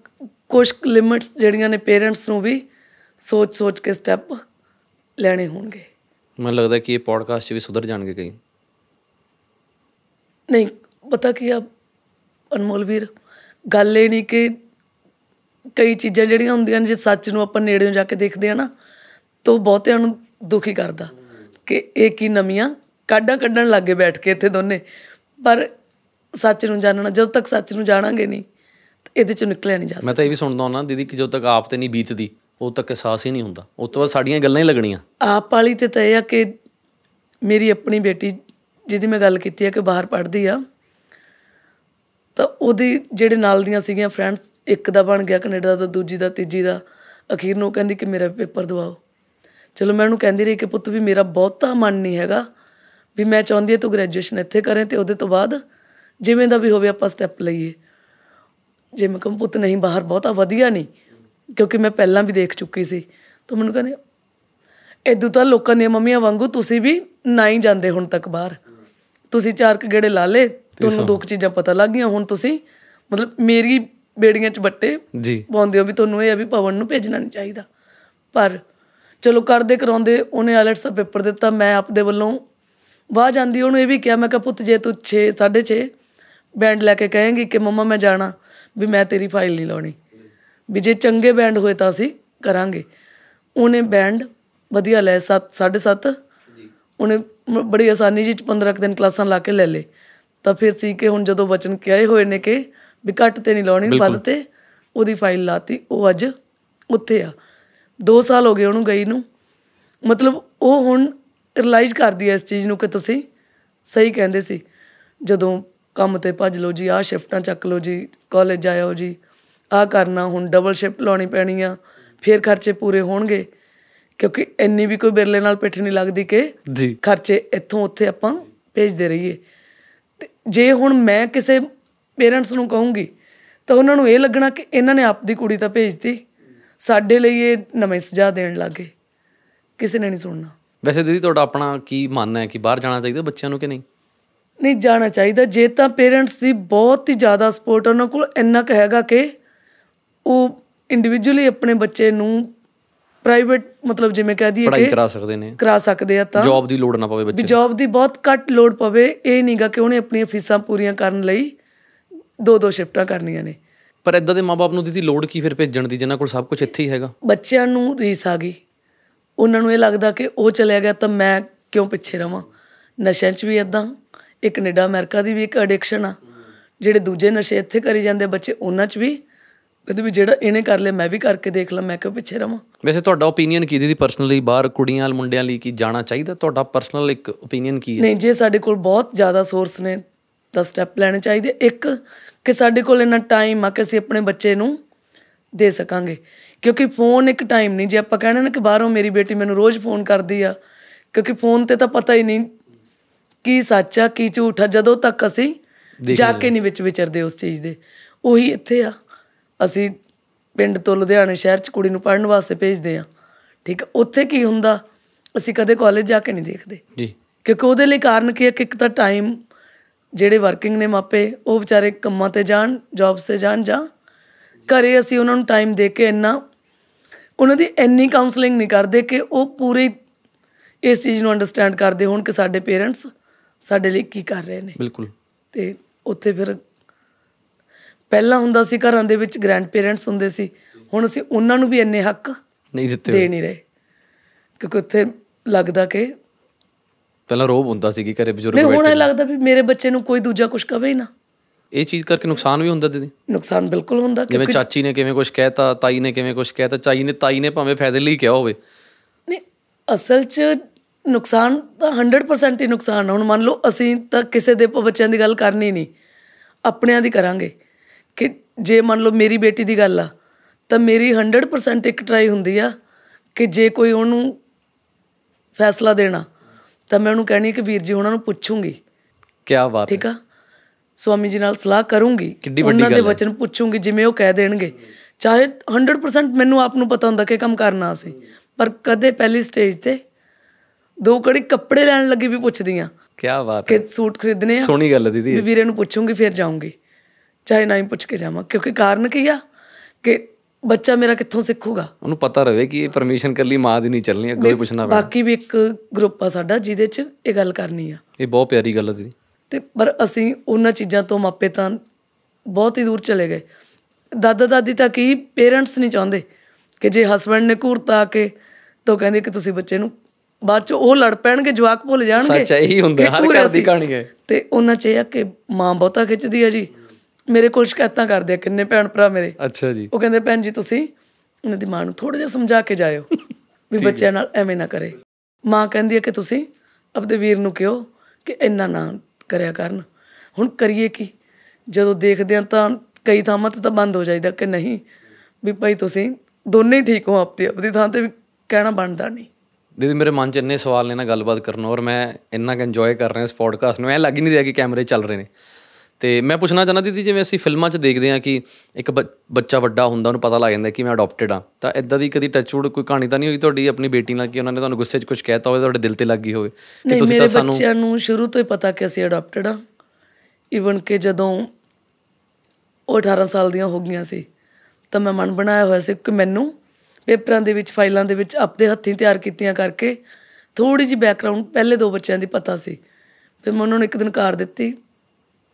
ਕੁਝ ਲਿਮਿਟਸ ਜਿਹੜੀਆਂ ਨੇ ਪੇਰੈਂਟਸ ਨੂੰ ਵੀ ਸੋਚ ਸੋਚ ਕੇ ਸਟੈਪ ਲੈਣੇ ਹੋਣਗੇ। ਮੈਨੂੰ ਲੱਗਦਾ ਕਿ ਇਹ ਪੋਡਕਾਸਟ ਵੀ ਸੁਧਰ ਜਾਣਗੇ ਕਈ। ਨਹੀਂ ਪਤਾ ਕੀ ਆ ਅਨਮੋਲ ਵੀਰ ਗੱਲ ਇਹ ਨਹੀਂ ਕਿ ਕਈ ਚੀਜ਼ਾਂ ਜਿਹੜੀਆਂ ਹੁੰਦੀਆਂ ਨੇ ਜੇ ਸੱਚ ਨੂੰ ਆਪਾਂ ਨੇੜਿਓਂ ਜਾ ਕੇ ਦੇਖਦੇ ਆ ਨਾ ਤਾਂ ਬਹੁਤਿਆਂ ਨੂੰ ਦੁਖੀ ਕਰਦਾ ਕਿ ਇਹ ਕੀ ਨਵੀਆਂ ਕਾਢਾਂ ਕੱਢਣ ਲੱਗੇ ਬੈਠ ਕੇ ਇੱਥੇ ਦੋਨੇ। ਪਰ ਸੱਚ ਨੂੰ ਜਾਣਨਾ ਜਦੋਂ ਤੱਕ ਸੱਚ ਨੂੰ ਜਾਣਾਂਗੇ ਨਹੀਂ ਇਹਦੇ ਚੋਂ ਨਿਕਲਿਆ ਨਹੀਂ ਜਾ ਸਕਦਾ ਮੈਂ ਤਾਂ ਇਹ ਵੀ ਸੁਣਦਾ ਹੁੰਦਾ ਦੀਦੀ ਕਿ ਜਦੋਂ ਤੱਕ ਆਪ ਤੇ ਨਹੀਂ ਬੀਤਦੀ ਉਦੋਂ ਤੱਕ ਅਹਿਸਾਸ ਹੀ ਨਹੀਂ ਹੁੰਦਾ। ਉਸ ਤੋਂ ਬਾਅਦ ਸਾਡੀਆਂ ਗੱਲਾਂ ਹੀ ਲੱਗਣੀਆਂ। ਆਪ ਵਾਲੀ ਤੇ ਤਾਂ ਇਹ ਆ ਕਿ ਮੇਰੀ ਆਪਣੀ ਬੇਟੀ ਜਿਹਦੀ ਮੈਂ ਗੱਲ ਕੀਤੀ ਆ ਕਿ ਬਾਹਰ ਪੜ੍ਹਦੀ ਆ ਤਾਂ ਉਹਦੀ ਜਿਹੜੇ ਨਾਲ ਦੀਆਂ ਸੀਗੀਆਂ ਫਰੈਂਡਸ ਇੱਕ ਦਾ ਬਣ ਗਿਆ ਕੈਨੇਡਾ ਦਾ ਦੂਜੀ ਦਾ ਤੀਜੀ ਦਾ ਅਖੀਰ ਨੂੰ ਉਹ ਕਹਿੰਦੀ ਕਿ ਮੇਰਾ ਪੇਪਰ ਦਵਾਓ। ਚਲੋ ਮੈਂ ਉਹਨੂੰ ਕਹਿੰਦੀ ਰਹੀ ਕਿ ਪੁੱਤ ਵੀ ਮੇਰਾ ਬਹੁਤਾ ਮਨ ਨਹੀਂ ਹੈਗਾ ਵੀ ਮੈਂ ਚਾਹੁੰਦੀ ਹਾਂ ਤੂੰ ਗ੍ਰੈਜੂਏਸ਼ਨ ਇੱਥੇ ਕਰੇ ਤੇ ਉਹਦੇ ਤੋਂ ਬਾਅਦ ਜਿਵੇਂ ਦਾ ਵੀ ਹੋਵੇ ਆਪਾਂ ਸਟੈਪ ਲਈਏ। ਜੇ ਮੈਂ ਕਹਾਂ ਪੁੱਤ ਨਹੀਂ ਬਾਹਰ ਬਹੁਤਾ ਵਧੀਆ ਨਹੀਂ ਕਿਉਂਕਿ ਮੈਂ ਪਹਿਲਾਂ ਵੀ ਦੇਖ ਚੁੱਕੀ ਸੀ। ਤਾਂ ਮੈਨੂੰ ਕਹਿੰਦੇ ਇਦੋਂ ਤਾਂ ਲੋਕਾਂ ਦੀਆਂ ਮੰਮੀਆਂ ਵਾਂਗੂ ਤੁਸੀਂ ਵੀ ਨਾ ਹੀ ਜਾਂਦੇ ਹੁਣ ਤੱਕ ਬਾਹਰ। ਤੁਸੀਂ ਚਾਰ ਕੁ ਗੇੜੇ ਲਾ ਲੇ ਤੁਹਾਨੂੰ ਦੋ ਚੀਜ਼ਾਂ ਪਤਾ ਲੱਗ ਗਈਆਂ ਹੁਣ ਤੁਸੀਂ ਮਤਲਬ ਮੇਰੀ ਬੇੜੀਆਂ 'ਚ ਬੱਟੇ ਜੀ। ਪਾਉਂਦੇ ਹੋ ਵੀ ਤੁਹਾਨੂੰ ਇਹ ਆ ਵੀ ਪਵਨ ਨੂੰ ਭੇਜਣਾ ਨਹੀਂ ਚਾਹੀਦਾ। ਪਰ ਚਲੋ ਕਰਦੇ ਕਰਾਉਂਦੇ ਉਹਨੇ ਆਇਲਟਸ ਦਾ ਪੇਪਰ ਦਿੱਤਾ ਮੈਂ ਆਪਦੇ ਵੱਲੋਂ ਬਾਹਰ ਜਾਂਦੀ ਉਹਨੂੰ ਇਹ ਵੀ ਕਿਹਾ ਮੈਂ ਕਿਹਾ ਪੁੱਤ ਜੇ ਤੂੰ 6 6.5 ਬੈਂਡ ਲੈ ਕੇ ਕਹੇਂਗੀ ਕਿ ਮੰਮਾ ਮੈਂ ਜਾਣਾ ਵੀ ਮੈਂ ਤੇਰੀ ਫਾਈਲ ਨਹੀਂ ਲਾਉਣੀ। ਵੀ ਜੇ ਚੰਗੇ ਬੈਂਡ ਹੋਏ ਤਾਂ ਅਸੀਂ ਕਰਾਂਗੇ। ਉਹਨੇ ਬੈਂਡ ਵਧੀਆ ਲੈ 7 7.5 ਉਹਨੇ ਮ- ਬੜੀ ਆਸਾਨੀ ਜੀ ਚ 15 ਕੁ ਦਿਨ ਕਲਾਸਾਂ ਲਾ ਕੇ ਲੈ ਲੇ ਤਾਂ ਫਿਰ ਸੀ ਕਿ ਹੁਣ ਜਦੋਂ ਵਚਨ ਕਿਹਾ ਹੋਏ ਨੇ ਕਿ ਵੀ ਘੱਟ ਤੇ ਨਹੀਂ ਲਾਉਣੀ ਵੱਧ ਤੇ ਉਹਦੀ ਫਾਈਲ ਲਾਤੀ ਉਹ ਅੱਜ ਉੱਥੇ ਆ। 2 ਸਾਲ ਹੋ ਗਏ ਉਹਨੂੰ ਗਈ ਨੂੰ। ਮਤਲਬ ਉਹ ਹੁਣ ਰਿਅਲਾਈਜ਼ ਕਰਦੀ ਹੈ ਇਸ ਚੀਜ਼ ਨੂੰ ਕਿ ਤੁਸੀਂ ਸਹੀ ਕਹਿੰਦੇ ਸੀ। ਜਦੋਂ ਕੰਮ ਤੇ ਭੱਜ ਲਓ ਜੀ ਆਹ ਸ਼ਿਫਟਾਂ ਚੱਕ ਲਓ ਜੀ ਕਾਲਜ ਜਾਇਓ ਜੀ ਆਹ ਕਰਨਾ ਹੁਣ ਡਬਲ ਸ਼ਿਫਟ ਲਾਉਣੀ ਪੈਣੀ ਆ ਫਿਰ ਖਰਚੇ ਪੂਰੇ ਹੋਣਗੇ। ਕਿਉਂਕਿ ਇੰਨੀ ਵੀ ਕੋਈ ਬਿਰਲੇ ਨਾਲ ਪਿੱਠ ਨਹੀਂ ਲੱਗਦੀ ਕਿ ਜੀ। ਖਰਚੇ ਇੱਥੋਂ ਉੱਥੇ ਆਪਾਂ ਭੇਜਦੇ ਰਹੀਏ। ਤੇ ਜੇ ਹੁਣ ਮੈਂ ਕਿਸੇ ਪੇਰੈਂਟਸ ਨੂੰ ਕਹੂੰਗੀ ਤਾਂ ਉਹਨਾਂ ਨੂੰ ਇਹ ਲੱਗਣਾ ਕਿ ਇਹਨਾਂ ਨੇ ਆਪਦੀ ਕੁੜੀ ਤਾਂ ਭੇਜਤੀ ਸਾਡੇ ਲਈ ਇਹ ਨਵੇਂ ਸੁਝਾਅ ਦੇਣ ਲੱਗੇ। ਕਿਸੇ ਨੇ ਨਹੀਂ ਸੁਣਨਾ। ਵੈਸੇ ਦੀਦੀ ਤੁਹਾਡਾ ਆਪਣਾ ਕੀ ਮੰਨਣਾ ਹੈ ਕਿ ਬਾਹਰ ਜਾਣਾ ਚਾਹੀਦਾ ਬੱਚਿਆਂ ਨੂੰ ਕਿ ਨਹੀਂ? ਨਹੀਂ ਜਾਣਾ ਚਾਹੀਦਾ। ਜੇ ਤਾਂ ਪੇਰੈਂਟਸ ਦੀ ਬਹੁਤ ਹੀ ਜ਼ਿਆਦਾ ਸਪੋਰਟ ਉਹਨਾਂ ਕੋਲ ਇੰਨਾ ਕੁ ਹੈਗਾ ਕਿ ਉਹ ਇੰਡੀਵਿਜੂਅਲੀ ਆਪਣੇ ਬੱਚੇ ਨੂੰ ਪ੍ਰਾਈਵੇਟ ਮਤਲਬ ਜਿਵੇਂ ਕਹਿ ਦਈਏ ਕਿ ਕਰਾ ਸਕਦੇ ਨੇ। ਕਰਾ ਸਕਦੇ ਆ ਤਾਂ। ਜੌਬ ਦੀ ਲੋੜ ਨਾ ਪਵੇ ਬੱਚੇ ਜੌਬ ਦੀ ਬਹੁਤ ਘੱਟ ਲੋਡ ਪਵੇ। ਇਹ ਨਹੀਂਗਾ ਕਿ ਉਹਨੇ ਆਪਣੀਆਂ ਫੀਸਾਂ ਪੂਰੀਆਂ ਕਰਨ ਲਈ ਦੋ ਦੋ ਸ਼ਿਫਟਾਂ ਕਰਨੀਆਂ ਨੇ। ਪਰ ਇਦਾਂ ਦੇ ਮਾਪੇ ਨੂੰ ਦੀਦੀ ਲੋੜ ਕੀ ਫਿਰ ਭੇਜਣ ਦੀ ਜਿਨ੍ਹਾਂ ਕੋਲ ਸਭ ਕੁਝ ਇੱਥੇ ਹੀ ਹੈਗਾ? ਬੱਚਿਆਂ ਨੂੰ ਰੀਸ ਆ ਗਈ। ਉਹਨਾਂ ਨੂੰ ਇਹ ਲੱਗਦਾ ਕਿ ਉਹ ਚਲਿਆ ਗਿਆ ਤਾਂ ਮੈਂ ਕਿਉਂ ਪਿੱਛੇ ਰਵਾਂ? ਨਸ਼ਿਆਂ 'ਚ ਵੀ ਇਦਾਂ ਇਹ ਕੈਨੇਡਾ ਅਮਰੀਕਾ ਦੀ ਵੀ ਇੱਕ ਐਡਿਕਸ਼ਨ ਆ। ਜਿਹੜੇ ਦੂਜੇ ਨਸ਼ੇ ਇੱਥੇ ਕਰੀ ਜਾਂਦੇ ਬੱਚੇ ਉਹਨਾਂ 'ਚ ਵੀ। ਕਹਿੰਦੇ ਵੀ ਜਿਹੜਾ ਇਹਨੇ ਕਰ ਲਿਆ ਮੈਂ ਵੀ ਕਰਕੇ ਦੇਖ ਲਾਂ ਮੈਂ ਕਿਉਂ ਪਿੱਛੇ ਰਵਾਂ? ਵੈਸੇ ਤੁਹਾਡਾ ਓਪੀਨੀਅਨ ਕੀ ਦੀਦੀ? ਪਰਸਨਲੀ ਬਾਹਰ ਕੁੜੀਆਂ ਮੁੰਡਿਆਂ ਲਈ ਕੀ ਜਾਣਾ ਚਾਹੀਦਾ? ਤੁਹਾਡਾ ਪਰਸਨਲ ਇੱਕ ਓਪੀਨੀਅਨ ਕੀ ਹੈ? ਨਹੀਂ ਜੇ ਸਾਡੇ ਕੋਲ ਬਹੁਤ ਜ਼ਿਆਦਾ ਸੋਰਸ ਨੇ ਤਾਂ ਸਟੈਪ ਲੈਣੇ ਚਾਹੀਦੇ। ਇੱਕ ਕਿ ਸਾਡੇ ਕੋਲ ਇੰਨਾ ਟਾਈਮ ਆ ਕਿ ਅਸੀਂ ਆਪਣੇ ਬੱਚੇ ਨੂੰ ਦੇ ਸਕਾਂਗੇ। ਕਿਉਂਕਿ ਫੋਨ ਇੱਕ ਟਾਈਮ ਨਹੀਂ। ਜੇ ਆਪਾਂ ਕਹਿਣਾ ਨਾ ਕਿ ਬਾਹਰੋਂ ਮੇਰੀ ਬੇਟੀ ਮੈਨੂੰ ਰੋਜ਼ ਫੋਨ ਕਰਦੀ ਆ ਕਿਉਂਕਿ ਫੋਨ ਤੇ ਤਾਂ ਪਤਾ ਹੀ ਨਹੀਂ ਕੀ ਸੱਚ ਆ ਕੀ ਝੂਠ ਆ ਜਦੋਂ ਤੱਕ ਅਸੀਂ ਜਾ ਕੇ ਨਹੀਂ ਵਿੱਚ ਵਿਚਰਦੇ ਉਸ ਚੀਜ਼ ਦੇ। ਉਹੀ ਇੱਥੇ ਆ। ਅਸੀਂ ਪਿੰਡ ਤੋਂ ਲੁਧਿਆਣੇ ਸ਼ਹਿਰ ਚ ਕੁੜੀ ਨੂੰ ਪੜਨ ਵਾਸਤੇ ਭੇਜਦੇ ਆ ਠੀਕ ਉੱਥੇ ਕੀ ਹੁੰਦਾ? ਅਸੀਂ ਕਦੇ ਕਾਲਜ ਜਾ ਕੇ ਨਹੀਂ ਦੇਖਦੇ। ਜੀ। ਕਿਉਂਕਿ ਉਹਦੇ ਲਈ ਕਾਰਨ ਕੀ ਹੈ ਕਿ ਇੱਕ ਤਾਂ ਟਾਈਮ ਜਿਹੜੇ ਵਰਕਿੰਗ ਨੇ ਮਾਪੇ ਉਹ ਵਿਚਾਰੇ ਕੰਮਾਂ ਤੇ ਜਾਣ ਜੌਬਸ ਤੇ ਜਾਣ ਜਾਂ ਘਰੇ ਅਸੀਂ ਉਹਨਾਂ ਨੂੰ ਟਾਈਮ ਦੇ ਕੇ ਇੰਨਾ ਉਹਨਾਂ ਦੀ ਇੰਨੀ ਕਾਉਂਸਲਿੰਗ ਨਹੀਂ ਕਰਦੇ ਕਿ ਉਹ ਪੂਰੀ ਇਸ ਚੀਜ਼ ਨੂੰ ਅੰਡਰਸਟੈਂਡ ਕਰਦੇ ਹੋਣ ਕਿ ਸਾਡੇ ਪੇਰੈਂਟਸ ਸਾਡੇ ਲਈ ਕੀ ਕਰ ਰਹੇ ਨੇ। ਬਿਲਕੁਲ। ਤੇ ਉੱਥੇ ਫਿਰ ਪਹਿਲਾਂ ਹੁੰਦਾ ਸੀ ਘਰਾਂ ਦੇ ਵਿੱਚ ਗ੍ਰੈਂਡ ਪੇਰੈਂਟਸ ਹੁੰਦੇ ਸੀ। ਹੁਣ ਅਸੀਂ ਉਹਨਾਂ ਨੂੰ ਵੀ ਇੰਨੇ ਹੱਕ ਨਹੀਂ ਦਿੱਤੇ ਦੇ ਨਹੀਂ ਰਹੇ। ਕਿਉਂਕਿ ਉੱਥੇ ਲੱਗਦਾ ਕਿ ਪਹਿਲਾਂ ਰੋਬ ਹੁੰਦਾ ਸੀ ਕਿ ਘਰੇ ਬਜ਼ੁਰਗ ਨਹੀਂ ਹੁਣ ਇਹ ਲੱਗਦਾ ਵੀ ਮੇਰੇ ਬੱਚੇ ਨੂੰ ਕੋਈ ਦੂਜਾ ਕੁਝ ਕਵੇ ਹੀ ਨਾ। ਇਹ ਚੀਜ਼ ਕਰਕੇ ਨੁਕਸਾਨ ਵੀ ਹੁੰਦਾ ਦੀਦੀ। ਨੁਕਸਾਨ ਬਿਲਕੁਲ ਹੁੰਦਾ ਜਿਵੇਂ ਚਾਚੀ ਨੇ ਕਿਵੇਂ ਕੁਝ ਕਹਿਤਾ ਤਾਈ ਨੇ ਕਿਵੇਂ ਕੁਝ ਕਹਿਤਾ ਚਾਈ ਨੇ ਤਾਈ ਨੇ ਭਾਵੇਂ ਫਾਇਦੇ ਲਈ ਕਿਹਾ ਹੋਵੇ। ਨਹੀਂ ਅਸਲ 'ਚ ਨੁਕਸਾਨ ਤਾਂ 100% ਹੀ ਨੁਕਸਾਨ। ਹੁਣ ਮੰਨ ਲਓ ਅਸੀਂ ਤਾਂ ਕਿਸੇ ਦੇ ਬੱਚਿਆਂ ਦੀ ਗੱਲ ਕਰਨੀ ਨਹੀਂ। ਆਪਣਿਆਂ ਦੀ ਕਰਾਂਗੇ। ਕਿ ਜੇ ਮੰਨ ਲਓ ਮੇਰੀ ਬੇਟੀ ਦੀ ਗੱਲ ਆ ਤਾਂ ਮੇਰੀ 100% ਇੱਕ ਟਰਾਈ ਹੁੰਦੀ ਆ ਕਿ ਜੇ ਕੋਈ ਉਹਨੂੰ ਫੈਸਲਾ ਦੇਣਾ ਤਾਂ ਮੈਂ ਉਹਨੂੰ ਕਹਿਣੀ ਕਿ ਵੀਰ ਜੀ ਉਹਨਾਂ ਨੂੰ ਪੁੱਛੂੰਗੀ। ਕੀ ਬਾਤ ਹੈ। ਠੀਕ ਆ? ਸਵਾਮੀ ਜੀ ਨਾਲ ਸਲਾਹ ਕਰੂੰਗੀ। ਕਿੱਡੀ ਵੱਡੀ ਉਹਨਾਂ ਦੇ। ਵਚਨ ਪੁੱਛੂੰਗੀ ਜਿਵੇਂ ਉਹ ਕਹਿ ਦੇਣਗੇ। ਚਾਹੇ 100% ਮੈਨੂੰ ਆਪ ਨੂੰ ਪਤਾ ਹੁੰਦਾ ਕਿ ਕੰਮ ਕਰਨਾ ਸੀ ਪਰ ਕਦੇ ਪਹਿਲੀ ਸਟੇਜ ਤੇ ਦੋ ਕੜੀ ਕੱਪੜੇ ਲੈਣ ਲੱਗੀ ਵੀ ਪੁੱਛਦੀ ਆ ਕੀ ਬਾਤ ਹੈ। ਕਿ ਸੂਟ ਖਰੀਦਨੇ ਆ? ਸੋਹਣੀ ਗੱਲ ਹੈ ਦੀਦੀ ਵੀ ਵੀਰੇ ਨੂੰ ਪੁੱਛੂੰਗੀ ਫਿਰ ਜਾਊਂਗੀ। ਚਾਹੇ ਨਾ ਹੀ ਪੁੱਛ ਕੇ ਜਾਵਾਂ। ਕਿਉਂਕਿ ਕਾਰਨ ਕੀ ਆ? ਕਿ ਬੱਚਾ ਮੇਰਾ ਕਿੱਥੋਂ ਸਿੱਖੂਗਾ? ਉਹਨੂੰ ਪਤਾ ਰਵੇ ਕਿ ਇਹ ਪਰਮਿਸ਼ਨ ਕਰ ਲਈ ਮਾਂ ਦੀ ਨਹੀਂ ਚੱਲਣੀ ਅੱਗੋਂ ਹੀ ਪੁੱਛਣਾ ਪੈਣਾ। ਬਾਕੀ ਵੀ ਇੱਕ ਗਰੁੱਪ ਆ ਸਾਡਾ ਜਿਹਦੇ 'ਚ ਇਹ ਗੱਲ ਕਰਨੀ ਆ। ਇਹ ਬਹੁਤ ਪਿਆਰੀ ਗੱਲ ਹੈ ਦੀਦੀ। ਤੇ ਪਰ ਅਸੀਂ ਉਹਨਾਂ ਚੀਜ਼ਾਂ ਤੋਂ ਮਾਪੇ ਤਾਂ ਬਹੁਤ ਹੀ ਦੂਰ ਚਲੇ ਗਏ। ਦਾਦਾ ਦਾਦੀ ਤਾਂ ਕੀ ਪੇਰੈਂਟਸ ਨਹੀਂ ਚਾਹੁੰਦੇ ਕਿ ਜੇ ਹਸਬੰਡ ਨੇ ਘੂਰਤਾ ਕੇ ਤਾਂ ਕਹਿੰਦੇ ਕਿ ਤੁਸੀਂ ਬੱਚੇ ਨੂੰ ਬਾਅਦ ਚ ਉਹ ਲੜ ਪੈਣਗੇ ਜਵਾਕ ਭੁੱਲ ਜਾਣਗੇ। ਸੱਚ ਇਹੀ ਹੁੰਦਾ, ਹਰ ਘਰ ਦੀ। ਕਹਾਣੀ ਹੈ। ਤੇ ਉਹਨਾਂ ਚ ਇਹ ਆ ਕਿ ਮਾਂ ਬਹੁਤਾ ਖਿੱਚਦੀ ਆ ਜੀ। ਮੇਰੇ ਕੋਲ ਸ਼ਿਕਾਇਤਾਂ ਕਰਦੇ ਆ ਕਿੰਨੇ ਭੈਣ ਭਰਾ ਮੇਰੇ। ਅੱਛਾ ਜੀ। ਉਹ ਕਹਿੰਦੇ ਭੈਣ ਜੀ ਤੁਸੀਂ ਉਹਨਾਂ ਦੀ ਮਾਂ ਨੂੰ ਥੋੜਾ ਜਿਹਾ ਸਮਝਾ ਕੇ ਜਾਇਓ ਵੀ ਬੱਚਿਆਂ ਨਾਲ ਐਵੇਂ ਨਾ ਕਰੇ। ਮਾਂ ਕਹਿੰਦੀ ਹੈ ਕਿ ਤੁਸੀਂ ਆਪਦੇ ਵੀਰ ਨੂੰ ਕਿਹੋ ਕਿ ਇੰਨਾ ਨਾ ਕਰਿਆ ਕਰਨ। ਹੁਣ ਕਰੀਏ ਕੀ? ਜਦੋਂ ਦੇਖਦੇ ਆ ਤਾਂ ਕਈ ਥਾਵਾਂ ਤੇ ਤਾਂ ਬੰਦ ਹੋ ਜਾਈਦਾ ਕਿ ਨਹੀਂ ਵੀ ਭਾਈ ਤੁਸੀਂ ਦੋਨੇ ਠੀਕ ਹੋ ਆਪਦੀ ਆਪਦੀ ਥਾਂ ਤੇ ਵੀ ਕਹਿਣਾ ਬਣਦਾ ਨਹੀਂ। ਦੀਦੀ ਮੇਰੇ ਮਨ 'ਚ ਇੰਨੇ ਸਵਾਲ ਨੇ ਨਾ ਗੱਲਬਾਤ ਕਰਨ ਔਰ ਮੈਂ ਇੰਨਾ ਕਿ ਇੰਜੋਏ ਕਰ ਰਿਹਾ ਇਸ ਪੋਡਕਾਸਟ ਨੂੰ। ਐ ਲੱਗ ਹੀ ਨਹੀਂ ਰਿਹਾ ਕਿ ਕੈਮਰੇ ਚੱਲ ਰਹੇ ਨੇ। ਤੇ ਮੈਂ ਪੁੱਛਣਾ ਚਾਹੁੰਦਾ ਦੀਦੀ ਜਿਵੇਂ ਅਸੀਂ ਫਿਲਮਾਂ 'ਚ ਦੇਖਦੇ ਹਾਂ ਕਿ ਇੱਕ ਬੱਚਾ ਵੱਡਾ ਹੁੰਦਾ ਉਹਨੂੰ ਪਤਾ ਲੱਗ ਜਾਂਦਾ ਕਿ ਮੈਂ ਅਡਾਪਟਡ ਆ ਤਾਂ ਇਦਾਂ ਦੀ ਕਦੀ ਟੱਚਵੁੱਡ ਕੋਈ ਕਹਾਣੀ ਤਾਂ ਨਹੀਂ ਹੋਈ ਤੁਹਾਡੀ ਆਪਣੀ ਬੇਟੀ ਨਾਲ ਕਿ ਉਹਨਾਂ ਨੇ ਤੁਹਾਨੂੰ ਗੁੱਸੇ 'ਚ ਕੁਝ ਕਹਿਤਾ ਹੋਵੇ ਤੁਹਾਡੇ ਦਿਲ ਤੇ ਲੱਗ ਗਈ ਹੋਵੇ? ਕਿ ਤੁਸੀਂ ਤਾਂ ਸਾਨੂੰ ਬੱਚਿਆਂ ਨੂੰ ਸ਼ੁਰੂ ਤੋਂ ਹੀ ਪਤਾ ਕਿ ਅਸੀਂ ਅਡਾਪਟਡ ਆ ਈਵਨ ਕਿ ਜਦੋਂ ਉਹ 18 ਸਾਲ ਦੀਆਂ ਹੋ ਗਈਆਂ ਸੀ ਤਾਂ ਮੈਂ ਮਨ ਬਣਾਇਆ ਹੋਇਆ ਸੀ ਕਿ ਮੈਨੂੰ ਪੇਪਰਾਂ ਦੇ ਵਿੱਚ, ਫਾਈਲਾਂ ਦੇ ਵਿੱਚ ਆਪਦੇ ਹੱਥੀਂ ਤਿਆਰ ਕੀਤੀਆਂ ਕਰਕੇ ਥੋੜੀ ਜਿਹੀ ਬੈਕਗ੍ਰਾਉਂਡ ਪਹਿਲੇ ਦੋ ਬੱਚਿਆਂ ਦੀ ਪਤਾ ਸੀ। ਫਿਰ ਮੈਂ ਉਹਨਾਂ ਨੂੰ ਇੱਕ ਦਿਨ ਕਾਰ ਦਿੱਤੀ,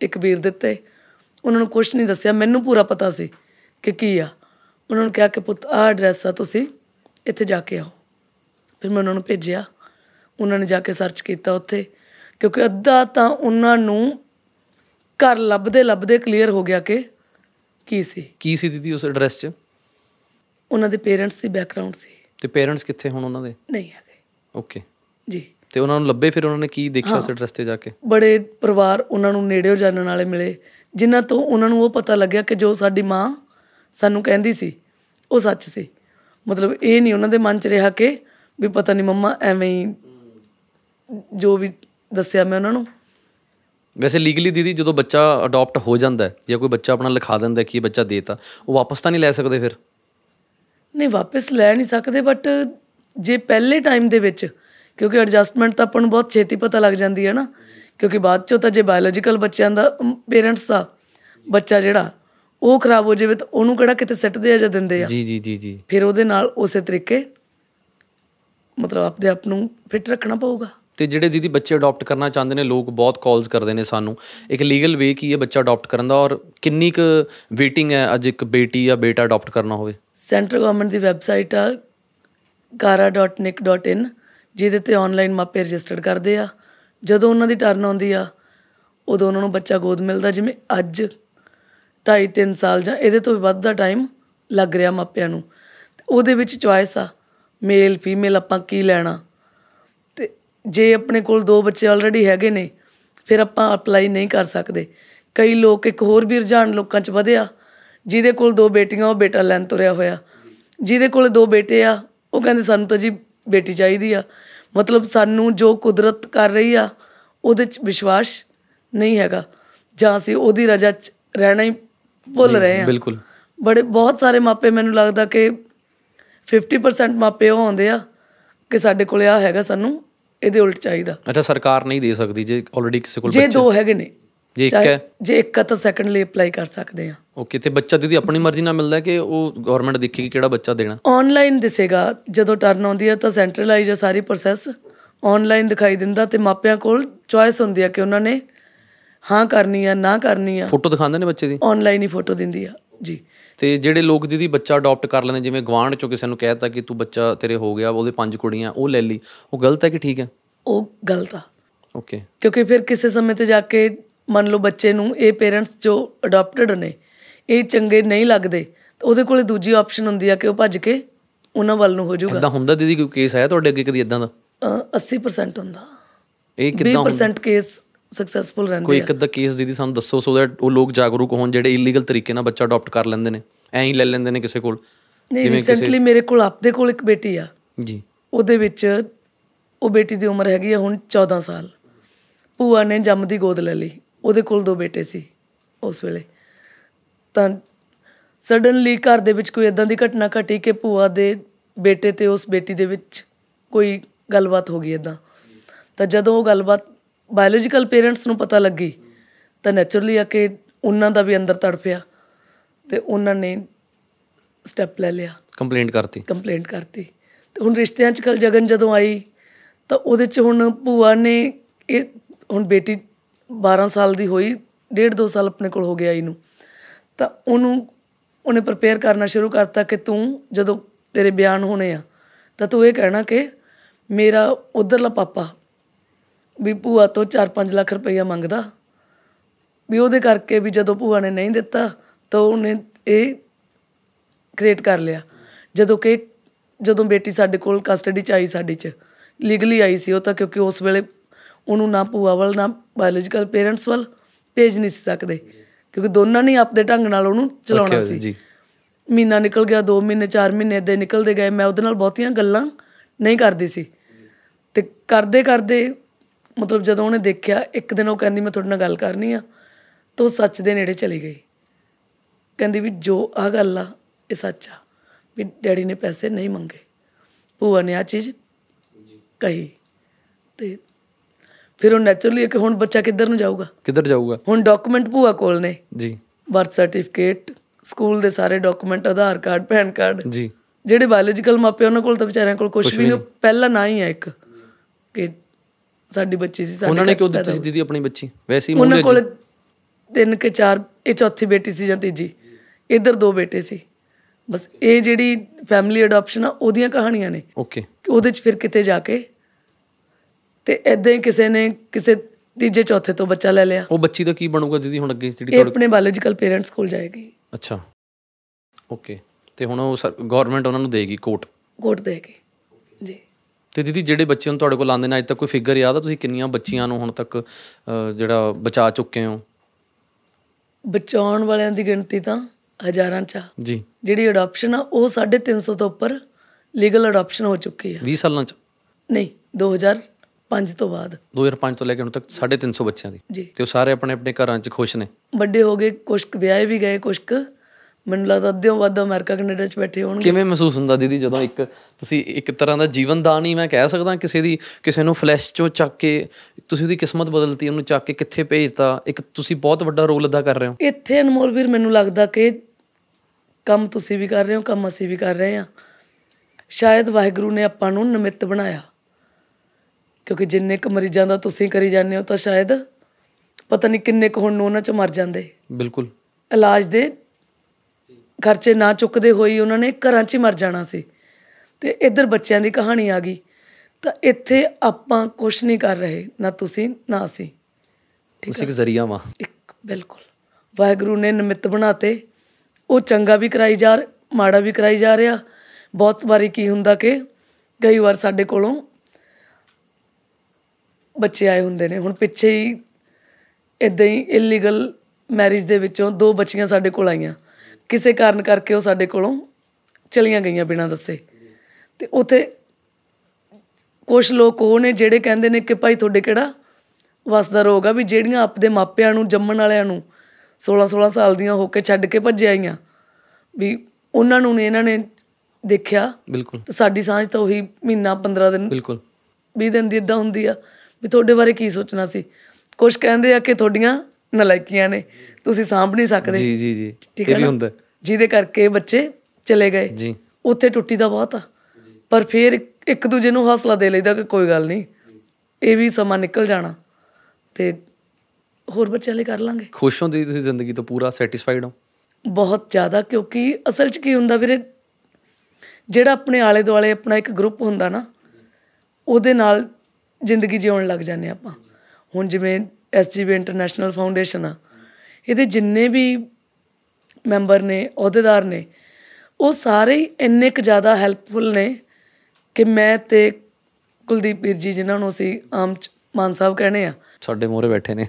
ਇੱਕ ਵੀਰ ਦਿੱਤੇ। ਉਹਨਾਂ ਨੂੰ ਕੁਝ ਨਹੀਂ ਦੱਸਿਆ, ਮੈਨੂੰ ਪੂਰਾ ਪਤਾ ਸੀ ਕਿ ਕੀ ਆ। ਉਹਨਾਂ ਨੂੰ ਕਿਹਾ ਕਿ ਪੁੱਤ, ਆਹ ਐਡਰੈਸ ਆ ਤੁਸੀਂ, ਇੱਥੇ ਜਾ ਕੇ ਆਓ। ਫਿਰ ਮੈਂ ਉਹਨਾਂ ਨੂੰ ਭੇਜਿਆ। ਉਹਨਾਂ ਨੇ ਜਾ ਕੇ ਸਰਚ ਕੀਤਾ ਉੱਥੇ, ਕਿਉਂਕਿ ਅੱਧਾ ਤਾਂ ਉਹਨਾਂ ਨੂੰ ਘਰ ਲੱਭਦੇ ਲੱਭਦੇ ਕਲੀਅਰ ਹੋ ਗਿਆ ਕਿ ਕੀ ਸੀ। ਕੀ ਸੀ ਦੀਦੀ ਉਸ ਐਡਰੈਸ 'ਚ? ਉਹਨਾਂ ਦੇ ਪੇਰੈਂਟਸ ਦੀ ਬੈਕਗ੍ਰਾਉਂਡ ਸੀ। ਤੇ ਪੇਰੈਂਟਸ ਕਿੱਥੇ ਹੁਣ ਉਹਨਾਂ ਦੇ? ਨਹੀਂ ਹੈਗੇ। ਓਕੇ ਜੀ। ਤੇ ਉਹਨਾਂ ਨੂੰ ਲੱਭੇ ਫਿਰ ਉਹਨਾਂ ਨੇ ਕੀ ਦੇਖਿਆ ਉਸ ਐਡਰੈਸ ਤੇ ਜਾ ਕੇ? ਬੜੇ ਪਰਿਵਾਰ ਉਹਨਾਂ ਨੂੰ ਨੇੜਿਓ ਜਾਣਨ ਵਾਲੇ ਮਿਲੇ ਜਿਨ੍ਹਾਂ ਤੋਂ ਉਹਨਾਂ ਨੂੰ ਉਹ ਪਤਾ ਲੱਗਿਆ ਕਿ ਜੋ ਸਾਡੀ ਮਾਂ ਸਾਨੂੰ ਕਹਿੰਦੀ ਸੀ ਉਹ ਸੱਚ ਸੀ। ਮਤਲਬ ਇਹ ਨਹੀਂ ਉਹਨਾਂ ਦੇ ਮਨ 'ਚ ਰਿਹਾ ਕਿ ਵੀ ਪਤਾ ਨਹੀਂ ਮੰਮਾ ਐਵੇਂ ਹੀ ਜੋ ਵੀ ਦੱਸਿਆ ਮੈਂ ਉਹਨਾਂ ਨੂੰ। ਵੈਸੇ ਲੀਗਲੀ ਦੀਦੀ ਜਦੋਂ ਬੱਚਾ ਅਡਾਪਟ ਹੋ ਜਾਂਦਾ ਹੈ ਜਾਂ ਕੋਈ ਬੱਚਾ ਆਪਣਾ ਲਿਖਾ ਦਿੰਦਾ ਕਿ ਇਹ ਬੱਚਾ ਦੇਤਾ ਉਹ ਵਾਪਸ ਤਾਂ ਨਹੀਂ ਲੈ ਸਕਦੇ ਫਿਰ? ਨਹੀਂ ਵਾਪਸ ਲੈ ਨਹੀਂ ਸਕਦੇ ਬਟ ਜੇ ਪਹਿਲੇ ਟਾਈਮ ਦੇ ਵਿੱਚ ਕਿਉਂਕਿ ਐਡਜਸਟਮੈਂਟ ਤਾਂ ਆਪਾਂ ਨੂੰ ਬਹੁਤ ਛੇਤੀ ਪਤਾ ਲੱਗ ਜਾਂਦੀ ਹੈ ਨਾ ਕਿਉਂਕਿ ਬਾਅਦ ਚੋਂ ਤਾਂ ਜੇ ਬਾਇਓਲੋਜੀਕਲ ਬੱਚਿਆਂ ਦਾ ਪੇਰੈਂਟਸ ਦਾ ਬੱਚਾ ਜਿਹੜਾ ਉਹ ਖਰਾਬ ਹੋ ਜਾਵੇ ਤਾਂ ਉਹਨੂੰ ਕਿਹੜਾ ਕਿਤੇ ਸਿੱਟਦੇ ਆ ਜਾਂ ਦਿੰਦੇ ਆ? ਜੀ ਜੀ ਜੀ ਜੀ। ਫਿਰ ਉਹਦੇ ਨਾਲ ਉਸੇ ਤਰੀਕੇ ਮਤਲਬ ਆਪਦੇ ਆਪ ਨੂੰ ਫਿੱਟ ਰੱਖਣਾ ਪਊਗਾ। ਤੇ ਜਿਹੜੇ ਦੀਦੀ ਬੱਚੇ ਅਡਾਪਟ ਕਰਨਾ ਚਾਹੁੰਦੇ ਨੇ, ਲੋਕ ਬਹੁਤ ਕਾਲਸ ਕਰਦੇ ਨੇ ਸਾਨੂੰ। ਇੱਕ ਲੀਗਲ ਵੇ ਕੀ ਹੈ ਬੱਚਾ ਅਡਾਪਟ ਕਰਨ ਦਾ ਔਰ ਕਿੰਨੀ ਕੁ ਵੇਟਿੰਗ ਹੈ ਅੱਜ ਇੱਕ ਬੇਟੀ ਜਾਂ ਬੇਟਾ ਅਡਾਪਟ ਕਰਨਾ ਹੋਵੇ? ਸੈਂਟਰਲ ਗਵਰਨਮੈਂਟ ਦੀ ਵੈਬਸਾਈਟ ਆ gara.nic.in ਜਿਹਦੇ ਤੇ ਆਨਲਾਈਨ ਮਾਪੇ ਰਜਿਸਟਰਡ ਕਰਦੇ ਆ। ਜਦੋਂ ਉਹਨਾਂ ਦੀ ਟਰਨ ਆਉਂਦੀ ਆ, ਉਦੋਂ ਉਹਨਾਂ ਨੂੰ ਬੱਚਾ ਗੋਦ ਮਿਲਦਾ, ਜਿਵੇਂ ਅੱਜ 2.5 3 ਸਾਲ ਜਾਂ ਇਹਦੇ ਤੋਂ ਵੀ ਵੱਧ ਦਾ ਟਾਈਮ ਲੱਗ ਰਿਹਾ ਮਾਪਿਆਂ ਨੂੰ। ਤੇ ਉਹਦੇ ਵਿੱਚ ਚੁਆਇਸ ਆ ਮੇਲ ਫੀਮੇਲ ਆਪਾਂ ਕੀ ਲੈਣਾ? ਤੇ ਜੇ ਆਪਣੇ ਕੋਲ ਦੋ ਬੱਚੇ ਆਲਰੇਡੀ ਹੈਗੇ ਨੇ ਫਿਰ ਆਪਾਂ ਅਪਲਾਈ ਨਹੀਂ ਕਰ ਸਕਦੇ। ਕਈ ਲੋਕ ਇੱਕ ਹੋਰ ਵੀ ਰੁਝਾਨ ਲੋਕਾਂ 'ਚ ਵਧਿਆ ਜਿਹਦੇ ਕੋਲ ਦੋ ਬੇਟੀਆਂ ਉਹ ਬੇਟਾ ਲੈਣ ਤੁਰਿਆ ਹੋਇਆ। ਜਿਹਦੇ ਕੋਲ ਦੋ ਬੇਟੇ ਆ ਉਹ ਕਹਿੰਦੇ ਸਾਨੂੰ ਤਾਂ ਜੀ ਬੇਟੀ ਚਾਹੀਦੀ ਆ। ਮਤਲਬ ਸਾਨੂੰ ਜੋ ਕੁਦਰਤ ਕਰ ਰਹੀ ਆ ਉਹਦੇ 'ਚ ਵਿਸ਼ਵਾਸ ਨਹੀਂ ਹੈਗਾ। ਜਾਂ ਅਸੀਂ ਉਹਦੀ ਰਜਾ 'ਚ ਰਹਿਣਾ ਹੀ ਭੁੱਲ ਰਹੇ ਆ। ਬਿਲਕੁਲ। ਬੜੇ ਬਹੁਤ ਸਾਰੇ ਮਾਪੇ ਮੈਨੂੰ ਲੱਗਦਾ ਕਿ 50% ਮਾਪੇ ਉਹ ਆਉਂਦੇ ਆ ਕਿ ਸਾਡੇ ਕੋਲ ਆ ਹੈਗਾ ਸਾਨੂੰ ਇਹਦੇ ਉਲਟ ਚਾਹੀਦਾ। ਅੱਛਾ ਸਰਕਾਰ ਨਹੀਂ ਦੇ ਸਕਦੀ ਜੇ ਆਲਰੇਡੀ ਕਿਸੇ ਕੋਲ ਜੇ ਦੋ ਹੈਗੇ ਨੇ ਜੇ ਇੱਕ ਹੈ? ਜੇ ਇੱਕ ਆ ਤਾਂ ਸੈਕੰਡ ਲਈ ਅਪਲਾਈ ਕਰ ਸਕਦੇ ਆ। ਓਕੇ ਤੇ ਬੱਚਾ ਦੀਦੀ ਆਪਣੀ ਮਰਜ਼ੀ ਨਾਲ ਮਿਲਦਾ ਹੈ ਕਿ ਉਹ ਗਵਰਨਮੈਂਟ ਦੇਖੇਗੀ ਕਿਹੜਾ ਬੱਚਾ ਦੇਣਾ? ਆਨਲਾਈਨ ਦਿਸੇਗਾ। ਜਦੋਂ ਟਰਨ ਆਉਂਦੀ ਹੈ ਤਾਂ ਸੈਂਟਰਲਾਈਜ਼ ਹੈ ਸਾਰੀ ਪ੍ਰੋਸੈਸ ਆਨਲਾਈਨ ਦਿਖਾਈ ਦਿੰਦਾ ਤੇ ਮਾਪਿਆਂ ਕੋਲ ਚੁਆਇਸ ਹੁੰਦੀ ਹੈ ਕਿ ਉਹਨਾਂ ਨੇ ਹਾਂ ਕਰਨੀ ਆ ਨਾ ਕਰਨੀ ਆ। ਫੋਟੋ ਦਿਖਾਉਂਦੇ ਨੇ ਬੱਚੇ ਦੀ? ਆਨਲਾਈਨ ਹੀ ਫੋਟੋ ਦਿੰਦੀ ਆ। ਜੀ। ਤੇ ਜਿਹੜੇ ਲੋਕ ਦੀਦੀ ਬੱਚਾ ਅਡਾਪਟ ਕਰ ਲੈਂਦੇ ਜਿਵੇਂ ਗਵਾਂਢ ਚੋਂ ਕਿਸੇ ਨੂੰ ਕਹਿਤਾ ਕਿ ਤੂੰ ਬੱਚਾ ਤੇਰੇ ਹੋ ਗਿਆ ਉਹਦੇ ਪੰਜ ਕੁੜੀਆਂ ਉਹ ਲੈ ਲਈ ਉਹ ਗਲਤ ਹੈ ਕਿ ਠੀਕ ਹੈ? ਉਹ ਗਲਤ ਆ। ਓਕੇ ਕਿਉਂਕਿ ਫਿਰ ਕਿਸੇ ਸਮੇਂ ਤੇ ਜਾ ਕੇ ਮੰਨ ਲਓ ਬੱਚੇ ਨੂੰ ਇਹ ਪੇਰੈਂਟਸ ਜੋ ਅਡਾਪਟਡ ਨੇ ਇਹ ਚੰਗੇ ਨਹੀਂ ਲੱਗਦੇ ਤਾਂ ਉਹਦੇ ਕੋਲੇ ਦੂਜੀ ਆਪਸ਼ਨ ਹੁੰਦੀ ਆ ਕਿ ਉਹ ਭੱਜ ਕੇ ਉਹਨਾਂ ਵੱਲ ਨੂੰ ਹੋ ਜਾਊਗਾ। ਇਦਾਂ ਹੁੰਦਾ ਦੀਦੀ ਕੋਈ ਕੇਸ ਆਇਆ ਤੁਹਾਡੇ ਅੱਗੇ ਕਦੀ ਇਦਾਂ ਦਾ? ਅ, 80% ਹੁੰਦਾ। ਇਹ ਕਿੱਦਾਂ 20% ਕੇਸ ਸਕਸੈਸਫੁਲ ਰਹਿੰਦੇ ਕੋਈ ਇੱਕ ਅੱਧਾ ਕੇਸ ਦੀਦੀ ਸਾਨੂੰ ਦੱਸੋ ਸੋ ਦੈਟ ਉਹ ਲੋਕ ਜਾਗਰੂਕ ਹੋਣ ਜਿਹੜੇ ਇਲੀਗਲ ਤਰੀਕੇ ਨਾਲ ਬੱਚਾ ਅਡਾਪਟ ਕਰ ਲੈਂਦੇ ਨੇ। ਐਂ ਹੀ ਲੈ ਲੈਂਦੇ ਨੇ ਕਿਸੇ ਕੋਲ। ਨਹੀਂ ਰੀਸੈਂਟਲੀ ਮੇਰੇ ਕੋਲ ਆਪਦੇ ਕੋਲ ਇੱਕ ਬੇਟੀ ਆ। ਜੀ। ਉਹਦੇ ਵਿੱਚ ਉਹ ਬੇਟੀ ਦੀ ਉਮਰ ਹੈਗੀ ਆ ਹੁਣ 14 ਸਾਲ। ਭੂਆ ਨੇ ਜੰਮਦੀ ਗੋਦ ਲੈ ਲਈ। ਉਹਦੇ ਕੋਲ ਦੋ ਬੇਟੇ ਸੀ ਉਸ ਵੇਲੇ। ਤਾਂ ਸਡਨਲੀ ਘਰ ਦੇ ਵਿੱਚ ਕੋਈ ਇਦਾਂ ਦੀ ਘਟਨਾ ਘਟੀ ਕਿ ਭੂਆ ਦੇ ਬੇਟੇ ਤੇ ਉਸ ਬੇਟੀ ਦੇ ਵਿੱਚ ਕੋਈ ਗੱਲਬਾਤ ਹੋ ਗਈ ਇਦਾਂ ਤਾਂ ਜਦੋਂ ਉਹ ਗੱਲਬਾਤ ਬਾਇਓਲੋਜੀਕਲ ਪੇਰੈਂਟਸ ਨੂੰ ਪਤਾ ਲੱਗੀ ਤਾਂ ਨੇਚਰਲੀ ਆ ਕਿ ਉਹਨਾਂ ਦਾ ਵੀ ਅੰਦਰ ਤੜਫਿਆ ਤੇ ਉਹਨਾਂ ਨੇ ਸਟੈਪ ਲੈ ਲਿਆ। ਕੰਪਲੇਂਟ ਕਰਤੀ। ਕੰਪਲੇਂਟ ਕਰਤੀ। ਤੇ ਹੁਣ ਰਿਸ਼ਤਿਆਂ 'ਚ ਕਲ ਜਗਨ ਜਦੋਂ ਆਈ ਤਾਂ ਉਹਦੇ 'ਚ ਹੁਣ ਭੂਆ ਨੇ ਇਹ ਹੁਣ ਬੇਟੀ 12 ਸਾਲ ਦੀ ਹੋਈ ਡੇਢ ਦੋ ਸਾਲ ਆਪਣੇ ਕੋਲ ਹੋ ਗਿਆ ਇਹਨੂੰ। ਤਾਂ ਉਹਨੂੰ ਉਹਨੇ ਪ੍ਰਪੇਅਰ ਕਰਨਾ ਸ਼ੁਰੂ ਕਰਤਾ ਕਿ ਤੂੰ ਜਦੋਂ ਤੇਰੇ ਬਿਆਨ ਹੋਣੇ ਆ ਤਾਂ ਤੂੰ ਇਹ ਕਹਿਣਾ ਕਿ ਮੇਰਾ ਉਧਰਲਾ ਪਾਪਾ ਵੀ ਭੂਆ ਤੋਂ 4-5 ਲੱਖ ਰੁਪਈਆ ਮੰਗਦਾ। ਵੀ ਉਹਦੇ ਕਰਕੇ ਵੀ ਜਦੋਂ ਭੂਆ ਨੇ ਨਹੀਂ ਦਿੱਤਾ ਤਾਂ ਉਹਨੇ ਇਹ ਕ੍ਰੀਏਟ ਕਰ ਲਿਆ। ਜਦੋਂ ਕਿ ਜਦੋਂ ਬੇਟੀ ਸਾਡੇ ਕੋਲ ਕਸਟਡੀ ਚ ਆਈ ਸਾਡੀ ਚ ਲੀਗਲੀ ਆਈ ਸੀ ਉਹ ਤਾਂ ਕਿਉਂਕਿ ਉਸ ਵੇਲੇ ਉਹਨੂੰ ਨਾ ਭੂਆ ਵੱਲ ਨਾ ਬਾਇਓਲੋਜੀਕਲ ਪੇਰੈਂਟਸ ਵੱਲ ਭੇਜ ਨਹੀਂ ਸਕਦੇ। ਕਿਉਂਕਿ ਦੋਨਾਂ ਨੇ ਆਪਦੇ ਢੰਗ ਨਾਲ ਉਹਨੂੰ ਚਲਾਉਣਾ ਸੀ। ਮਹੀਨਾ ਨਿਕਲ ਗਿਆ 2 ਮਹੀਨੇ 4 ਮਹੀਨੇ ਹੀ ਨਿਕਲਦੇ ਗਏ। ਮੈਂ ਉਹਦੇ ਨਾਲ ਬਹੁਤੀਆਂ ਗੱਲਾਂ ਨਹੀਂ ਕਰਦੀ ਸੀ। ਤੇ ਕਰਦੇ ਕਰਦੇ ਮਤਲਬ ਜਦੋਂ ਉਹਨੇ ਦੇਖਿਆ ਇੱਕ ਦਿਨ ਉਹ ਕਹਿੰਦੀ ਮੈਂ ਤੁਹਾਡੇ ਨਾਲ ਗੱਲ ਕਰਨੀ ਆ। ਤਾਂ ਉਹ ਸੱਚ ਦੇ ਨੇੜੇ ਚਲੀ ਗਈ। ਕਹਿੰਦੀ ਵੀ ਜੋ ਆ ਗੱਲ ਆ ਇਹ ਸੱਚ ਆ। ਵੀ ਡੈਡੀ ਨੇ ਪੈਸੇ ਨਹੀਂ ਮੰਗੇ। ਭੂਆ ਨੇ ਆ ਚੀਜ਼ ਕਹੀ। ਤੇ ਫਿਰ ਉਹ ਨੈਚੁਰਲੀ ਕਿ ਹੁਣ ਬੱਚਾ ਕਿੱਧਰ ਨੂੰ ਜਾਊਗਾ? ਕਿੱਧਰ ਜਾਊਗਾ? ਹੁਣ ਡਾਕੂਮੈਂਟ ਭੂਆ ਕੋਲ ਨੇ। ਜੀ। ਬਰਥ ਸਰਟੀਫਿਕੇਟ ਸਕੂਲ ਦੇ ਸਾਰੇ document Aadhaar card PAN card ਜੀ। ਜਿਹੜੇ ਬਾਇਓਲੋਜੀਕਲ ਮਾਪੇ ਉਹਨਾਂ ਕੋਲ ਤਾਂ ਵਿਚਾਰਿਆਂ ਕੋਲ ਕੁਝ ਵੀ ਨਹੀਂ। ਪਹਿਲਾ ਨਾ ਹੀ ਆ ਇੱਕ। ਕਿ ਸਾਡੀ ਬੱਚੀ ਸੀ ਸਾਡੇ ਉਹਨਾਂ ਨੇ ਕਿਉਂ ਦਿੱਤੀ ਸੀ ਦੀਦੀ ਆਪਣੀ ਬੱਚੀ? ਵੈਸੇ ਹੀ ਉਹਨਾਂ ਕੋਲ ਤਿੰਨ ਕੇ ਚਾਰ ਇਹ ਚੌਥੀ ਬੇਟੀ ਸੀ ਜਾਂ ਤੀਜੀ। ਇੱਧਰ ਦੋ ਬੇਟੇ ਸੀ। ਬਸ ਇਹ ਜਿਹੜੀ ਫੈਮਿਲੀ ਅਡਾਪਸ਼ਨ ਆ ਉਹਦੀਆਂ ਕਹਾਣੀਆਂ ਨੇ। ਓਕੇ ਕਿ ਉਹਦੇ 'ਚ ਫਿਰ ਕਿਤੇ ਜਾ ਕੇ ਤੇ ਐਦਾਂ ਹੀ ਕਿਸੇ ਨੇ ਕਿਸੇ ਤੀਜੇ ਚੌਥੇ ਤੋਂ ਬੱਚਾ ਲੈ ਲਿਆ। ਉਹ ਬੱਚੀ ਦਾ ਕੀ ਬਣੂਗਾ ਦੀਦੀ ਹੁਣ ਅੱਗੇ ਜਿਹੜੀ ਤੁਹਾਡੇ ਆਪਣੇ ਬਾਇਓਲੋਜੀਕਲ ਪੇਰੈਂਟਸ ਕੋਲ ਜਾਏਗੀ। ਅੱਛਾ। ਓਕੇ ਤੇ ਹੁਣ ਉਹ ਗਵਰਨਮੈਂਟ ਉਹਨਾਂ ਨੂੰ ਦੇਗੀ ਕੋਰਟ ਕੋਰਟ ਦੇਗੀ। ਤੇ ਦੀਦੀ ਜਿਹੜੇ ਬੱਚੇ ਹੁਣ ਤੁਹਾਡੇ ਕੋਲ ਆਉਂਦੇ ਨੇ ਅੱਜ ਤੱਕ ਕੋਈ ਫਿਗਰ ਯਾਦ ਆ? ਤੁਸੀਂ ਕਿੰਨੀਆਂ ਬੱਚੀਆਂ ਨੂੰ ਹੁਣ ਤੱਕ ਜਿਹੜਾ ਬਚਾ ਚੁੱਕੇ ਹੋ? ਬਚਾਉਣ ਵਾਲਿਆਂ ਦੀ ਗਿਣਤੀ ਤਾਂ ਹਜ਼ਾਰਾਂ ਚ ਜੀ। ਜਿਹੜੀ ਅਡਾਪਸ਼ਨ ਆ ਉਹ 350 ਤੋਂ ਉੱਪਰ ਲੀਗਲ ਅਡਾਪਸ਼ਨ ਹੋ ਚੁੱਕੀ ਆ। 20 ਸਾਲਾਂ ਚ? ਨਹੀਂ 2005 ਤੋਂ ਬਾਅਦ। 2005 ਤੋਂ ਲੈ ਕੇ ਹੁਣ ਤੱਕ 350 ਬੱਚਿਆਂ ਦੀ। ਤੇ ਉਹ ਸਾਰੇ ਆਪਣੇ ਆਪਣੇ ਘਰਾਂ 'ਚ ਖੁਸ਼ ਨੇ? ਵੱਡੇ ਹੋ ਗਏ ਕੁਛ ਕੁ ਵਿਆਹੇ ਵੀ ਗਏ ਕੁਛ ਕੁ ਮੈਨੂੰ ਲੱਗਦਾ ਅੱਧਿਓਂ ਵੱਧ ਅਮਰੀਕਾ ਕੈਨੇਡਾ ਚ ਬੈਠੇ ਹੋਣਗੇ। ਕਿਵੇਂ ਮਹਿਸੂਸ ਹੁੰਦਾ ਦੀਦੀ ਜਦੋਂ ਇੱਕ ਤੁਸੀਂ ਇੱਕ ਤਰ੍ਹਾਂ ਦਾ ਜੀਵਨ ਦਾਨ ਹੀ ਮੈਂ ਕਹਿ ਸਕਦਾ ਕਿਸੇ ਦੀ ਕਿਸੇ ਨੂੰ ਫਲੈਸ਼ ਚੋਂ ਚੱਕ ਕੇ ਤੁਸੀਂ ਉਹਦੀ ਕਿਸਮਤ ਬਦਲਤੀ ਉਹਨੂੰ ਚੱਕ ਕੇ ਕਿੱਥੇ ਭੇਜਤਾ ਇੱਕ ਤੁਸੀਂ ਬਹੁਤ ਵੱਡਾ ਰੋਲ ਅਦਾ ਕਰ ਰਹੇ ਹੋ। ਇੱਥੇ ਅਨਮੋਲ ਵੀਰ ਮੈਨੂੰ ਲੱਗਦਾ ਕਿ ਕੰਮ ਤੁਸੀਂ ਵੀ ਕਰ ਰਹੇ ਹੋ ਕੰਮ ਅਸੀਂ ਵੀ ਕਰ ਰਹੇ ਹਾਂ। ਸ਼ਾਇਦ ਵਾਹਿਗੁਰੂ ਨੇ ਆਪਾਂ ਨੂੰ ਨਿਮਿੱਤ ਬਣਾਇਆ। ਕਿਉਂਕਿ ਜਿੰਨੇ ਕੁ ਮਰੀਜ਼ਾਂ ਦਾ ਤੁਸੀਂ ਕਰੀ ਜਾਂਦੇ ਹੋ ਤਾਂ ਸ਼ਾਇਦ ਪਤਾ ਨਹੀਂ ਕਿੰਨੇ ਕੁ ਹੁਣ ਉਹਨਾਂ ਚ ਮਰ ਜਾਂਦੇ। ਬਿਲਕੁਲ। ਇਲਾਜ ਦੇ ਖਰਚੇ ਨਾ ਚੁੱਕਦੇ ਹੋਈ ਉਹਨਾਂ ਨੇ ਘਰਾਂ 'ਚ ਹੀ ਮਰ ਜਾਣਾ ਸੀ। ਤੇ ਇੱਧਰ ਬੱਚਿਆਂ ਦੀ ਕਹਾਣੀ ਆ ਗਈ। ਤਾਂ ਇੱਥੇ ਆਪਾਂ ਕੁਝ ਨਹੀਂ ਕਰ ਰਹੇ ਨਾ ਤੁਸੀਂ ਨਾ ਅਸੀਂ। ਤੁਸੀਂ ਇੱਕ ਜ਼ਰੀਆ ਵਾ। ਇੱਕ ਬਿਲਕੁਲ। ਵਾਹਿਗੁਰੂ ਨੇ ਨਿਮਿੱਤ ਬਣਾਤੇ। ਉਹ ਚੰਗਾ ਵੀ ਕਰਾਈ ਜਾ ਮਾੜਾ ਵੀ ਕਰਾਈ ਜਾ ਰਿਹਾ। ਬਹੁਤ ਵਾਰੀ ਕੀ ਹੁੰਦਾ ਕਿ ਕਈ ਵਾਰ ਸਾਡੇ ਕੋਲੋਂ ਬੱਚੇ ਆਏ ਹੁੰਦੇ ਨੇ। ਹੁਣ ਪਿੱਛੇ ਹੀ ਇਦਾਂ ਹੀ ਇਲੀਗਲ ਮੈਰਿਜ ਦੇ ਵਿੱਚੋਂ ਦੋ ਬੱਚੀਆਂ ਸਾਡੇ ਕੋਲ ਆਈਆਂ। ਕਿਸੇ ਕਾਰਨ ਕਰਕੇ ਉਹ ਸਾਡੇ ਕੋਲੋਂ ਚਲੀਆਂ ਗਈਆਂ ਬਿਨਾਂ ਦੱਸੇ। ਤੇ ਉਥੇ ਕੁਝ ਲੋਕ ਉਹ ਨੇ ਜਿਹੜੇ ਕਹਿੰਦੇ ਨੇ ਕਿ ਭਾਈ ਤੁਹਾਡੇ ਕਿਹੜਾ ਵਸਦਾ ਰੋਗ ਆ ਵੀ ਜਿਹੜੀਆਂ ਆਪਦੇ ਮਾਪਿਆਂ ਨੂੰ ਜੰਮਣ ਵਾਲਿਆਂ ਨੂੰ 16 16 ਸਾਲ ਦੀਆਂ ਹੋ ਕੇ ਛੱਡ ਕੇ ਭੱਜ ਆਈਆਂ। ਵੀ ਉਹਨਾਂ ਨੂੰ ਨੇ ਇਹਨਾਂ ਨੇ ਦੇਖਿਆ। ਬਿਲਕੁਲ। ਤੇ ਸਾਡੀ ਸਾਂਝ ਤਾਂ ਉਹੀ ਮਹੀਨਾ 15 ਦਿਨ ਬਿਲਕੁਲ। 20 ਦਿਨ ਦੀ ਇਦਾਂ ਹੁੰਦੀ ਆ ਵੀ ਤੁਹਾਡੇ ਬਾਰੇ ਕੀ ਸੋਚਣਾ ਸੀ? ਕੁਝ ਕਹਿੰਦੇ ਆ ਕਿ ਤੁਹਾਡੀਆਂ ਨਲਾਇਕੀਆਂ ਨੇ। ਤੁਸੀਂ ਸਾਂਭ ਨਹੀਂ ਸਕਦੇ। ਜੀ ਜੀ ਜੀ। ਠੀਕ ਹੈ ਨਾ? ਹੁੰਦਾ। ਜਿਹਦੇ ਕਰਕੇ ਬੱਚੇ ਚਲੇ ਗਏ। ਜੀ। ਉੱਥੇ ਟੁੱਟੀ ਦਾ ਬਹੁਤ ਆ। ਪਰ ਫਿਰ ਇੱਕ- ਦੂਜੇ ਨੂੰ ਹੌਸਲਾ ਦੇ ਲਈਦਾ ਕਿ ਕੋਈ ਗੱਲ ਨਹੀਂ। ਇਹ ਵੀ ਸਮਾਂ ਨਿਕਲ ਜਾਣਾ ਤੇ ਹੋਰ ਬੱਚਿਆਂ ਲਈ ਕਰ ਲਾਂਗੇ। ਖੁਸ਼ ਹੋ ਤੁਸੀਂ ਜ਼ਿੰਦਗੀ ਤੋਂ? ਪੂਰਾ ਸੈਟੀਸਫਾਈਡ ਹੋ? ਬਹੁਤ ਜ਼ਿਆਦਾ ਕਿਉਂਕਿ ਅਸਲ 'ਚ ਕੀ ਹੁੰਦਾ ਵੀਰੇ ਜਿਹੜਾ ਆਪਣੇ ਆਲੇ ਦੁਆਲੇ ਆਪਣਾ ਇੱਕ ਗਰੁੱਪ ਹੁੰਦਾ ਨਾ ਉਹਦੇ ਨਾਲ ਜ਼ਿੰਦਗੀ ਜਿਉਣ ਲੱਗ ਜਾਂਦੇ ਆਪਾਂ। ਹੁਣ ਜਿਵੇਂ ਐਸਜੀਬੀ ਇੰਟਰਨੈਸ਼ਨਲ ਫਾਊਂਡੇਸ਼ਨ ਆ ਇਹਦੇ ਜਿੰਨੇ ਵੀ ਮੈਂਬਰ ਨੇ ਅਹੁਦੇਦਾਰ ਨੇ ਉਹ ਸਾਰੇ ਹੀ ਇੰਨੇ ਕੁ ਜ਼ਿਆਦਾ ਹੈਲਪਫੁਲ ਨੇ ਕਿ ਮੈਂ ਤੇ ਕੁਲਦੀਪ ਵੀਰ ਜੀ ਜਿਨ੍ਹਾਂ ਨੂੰ ਅਸੀਂ ਆਮ 'ਚ ਮਾਨ ਸਾਹਿਬ ਕਹਿੰਦੇ ਆ ਸਾਡੇ ਮੋਹਰੇ ਬੈਠੇ ਨੇ।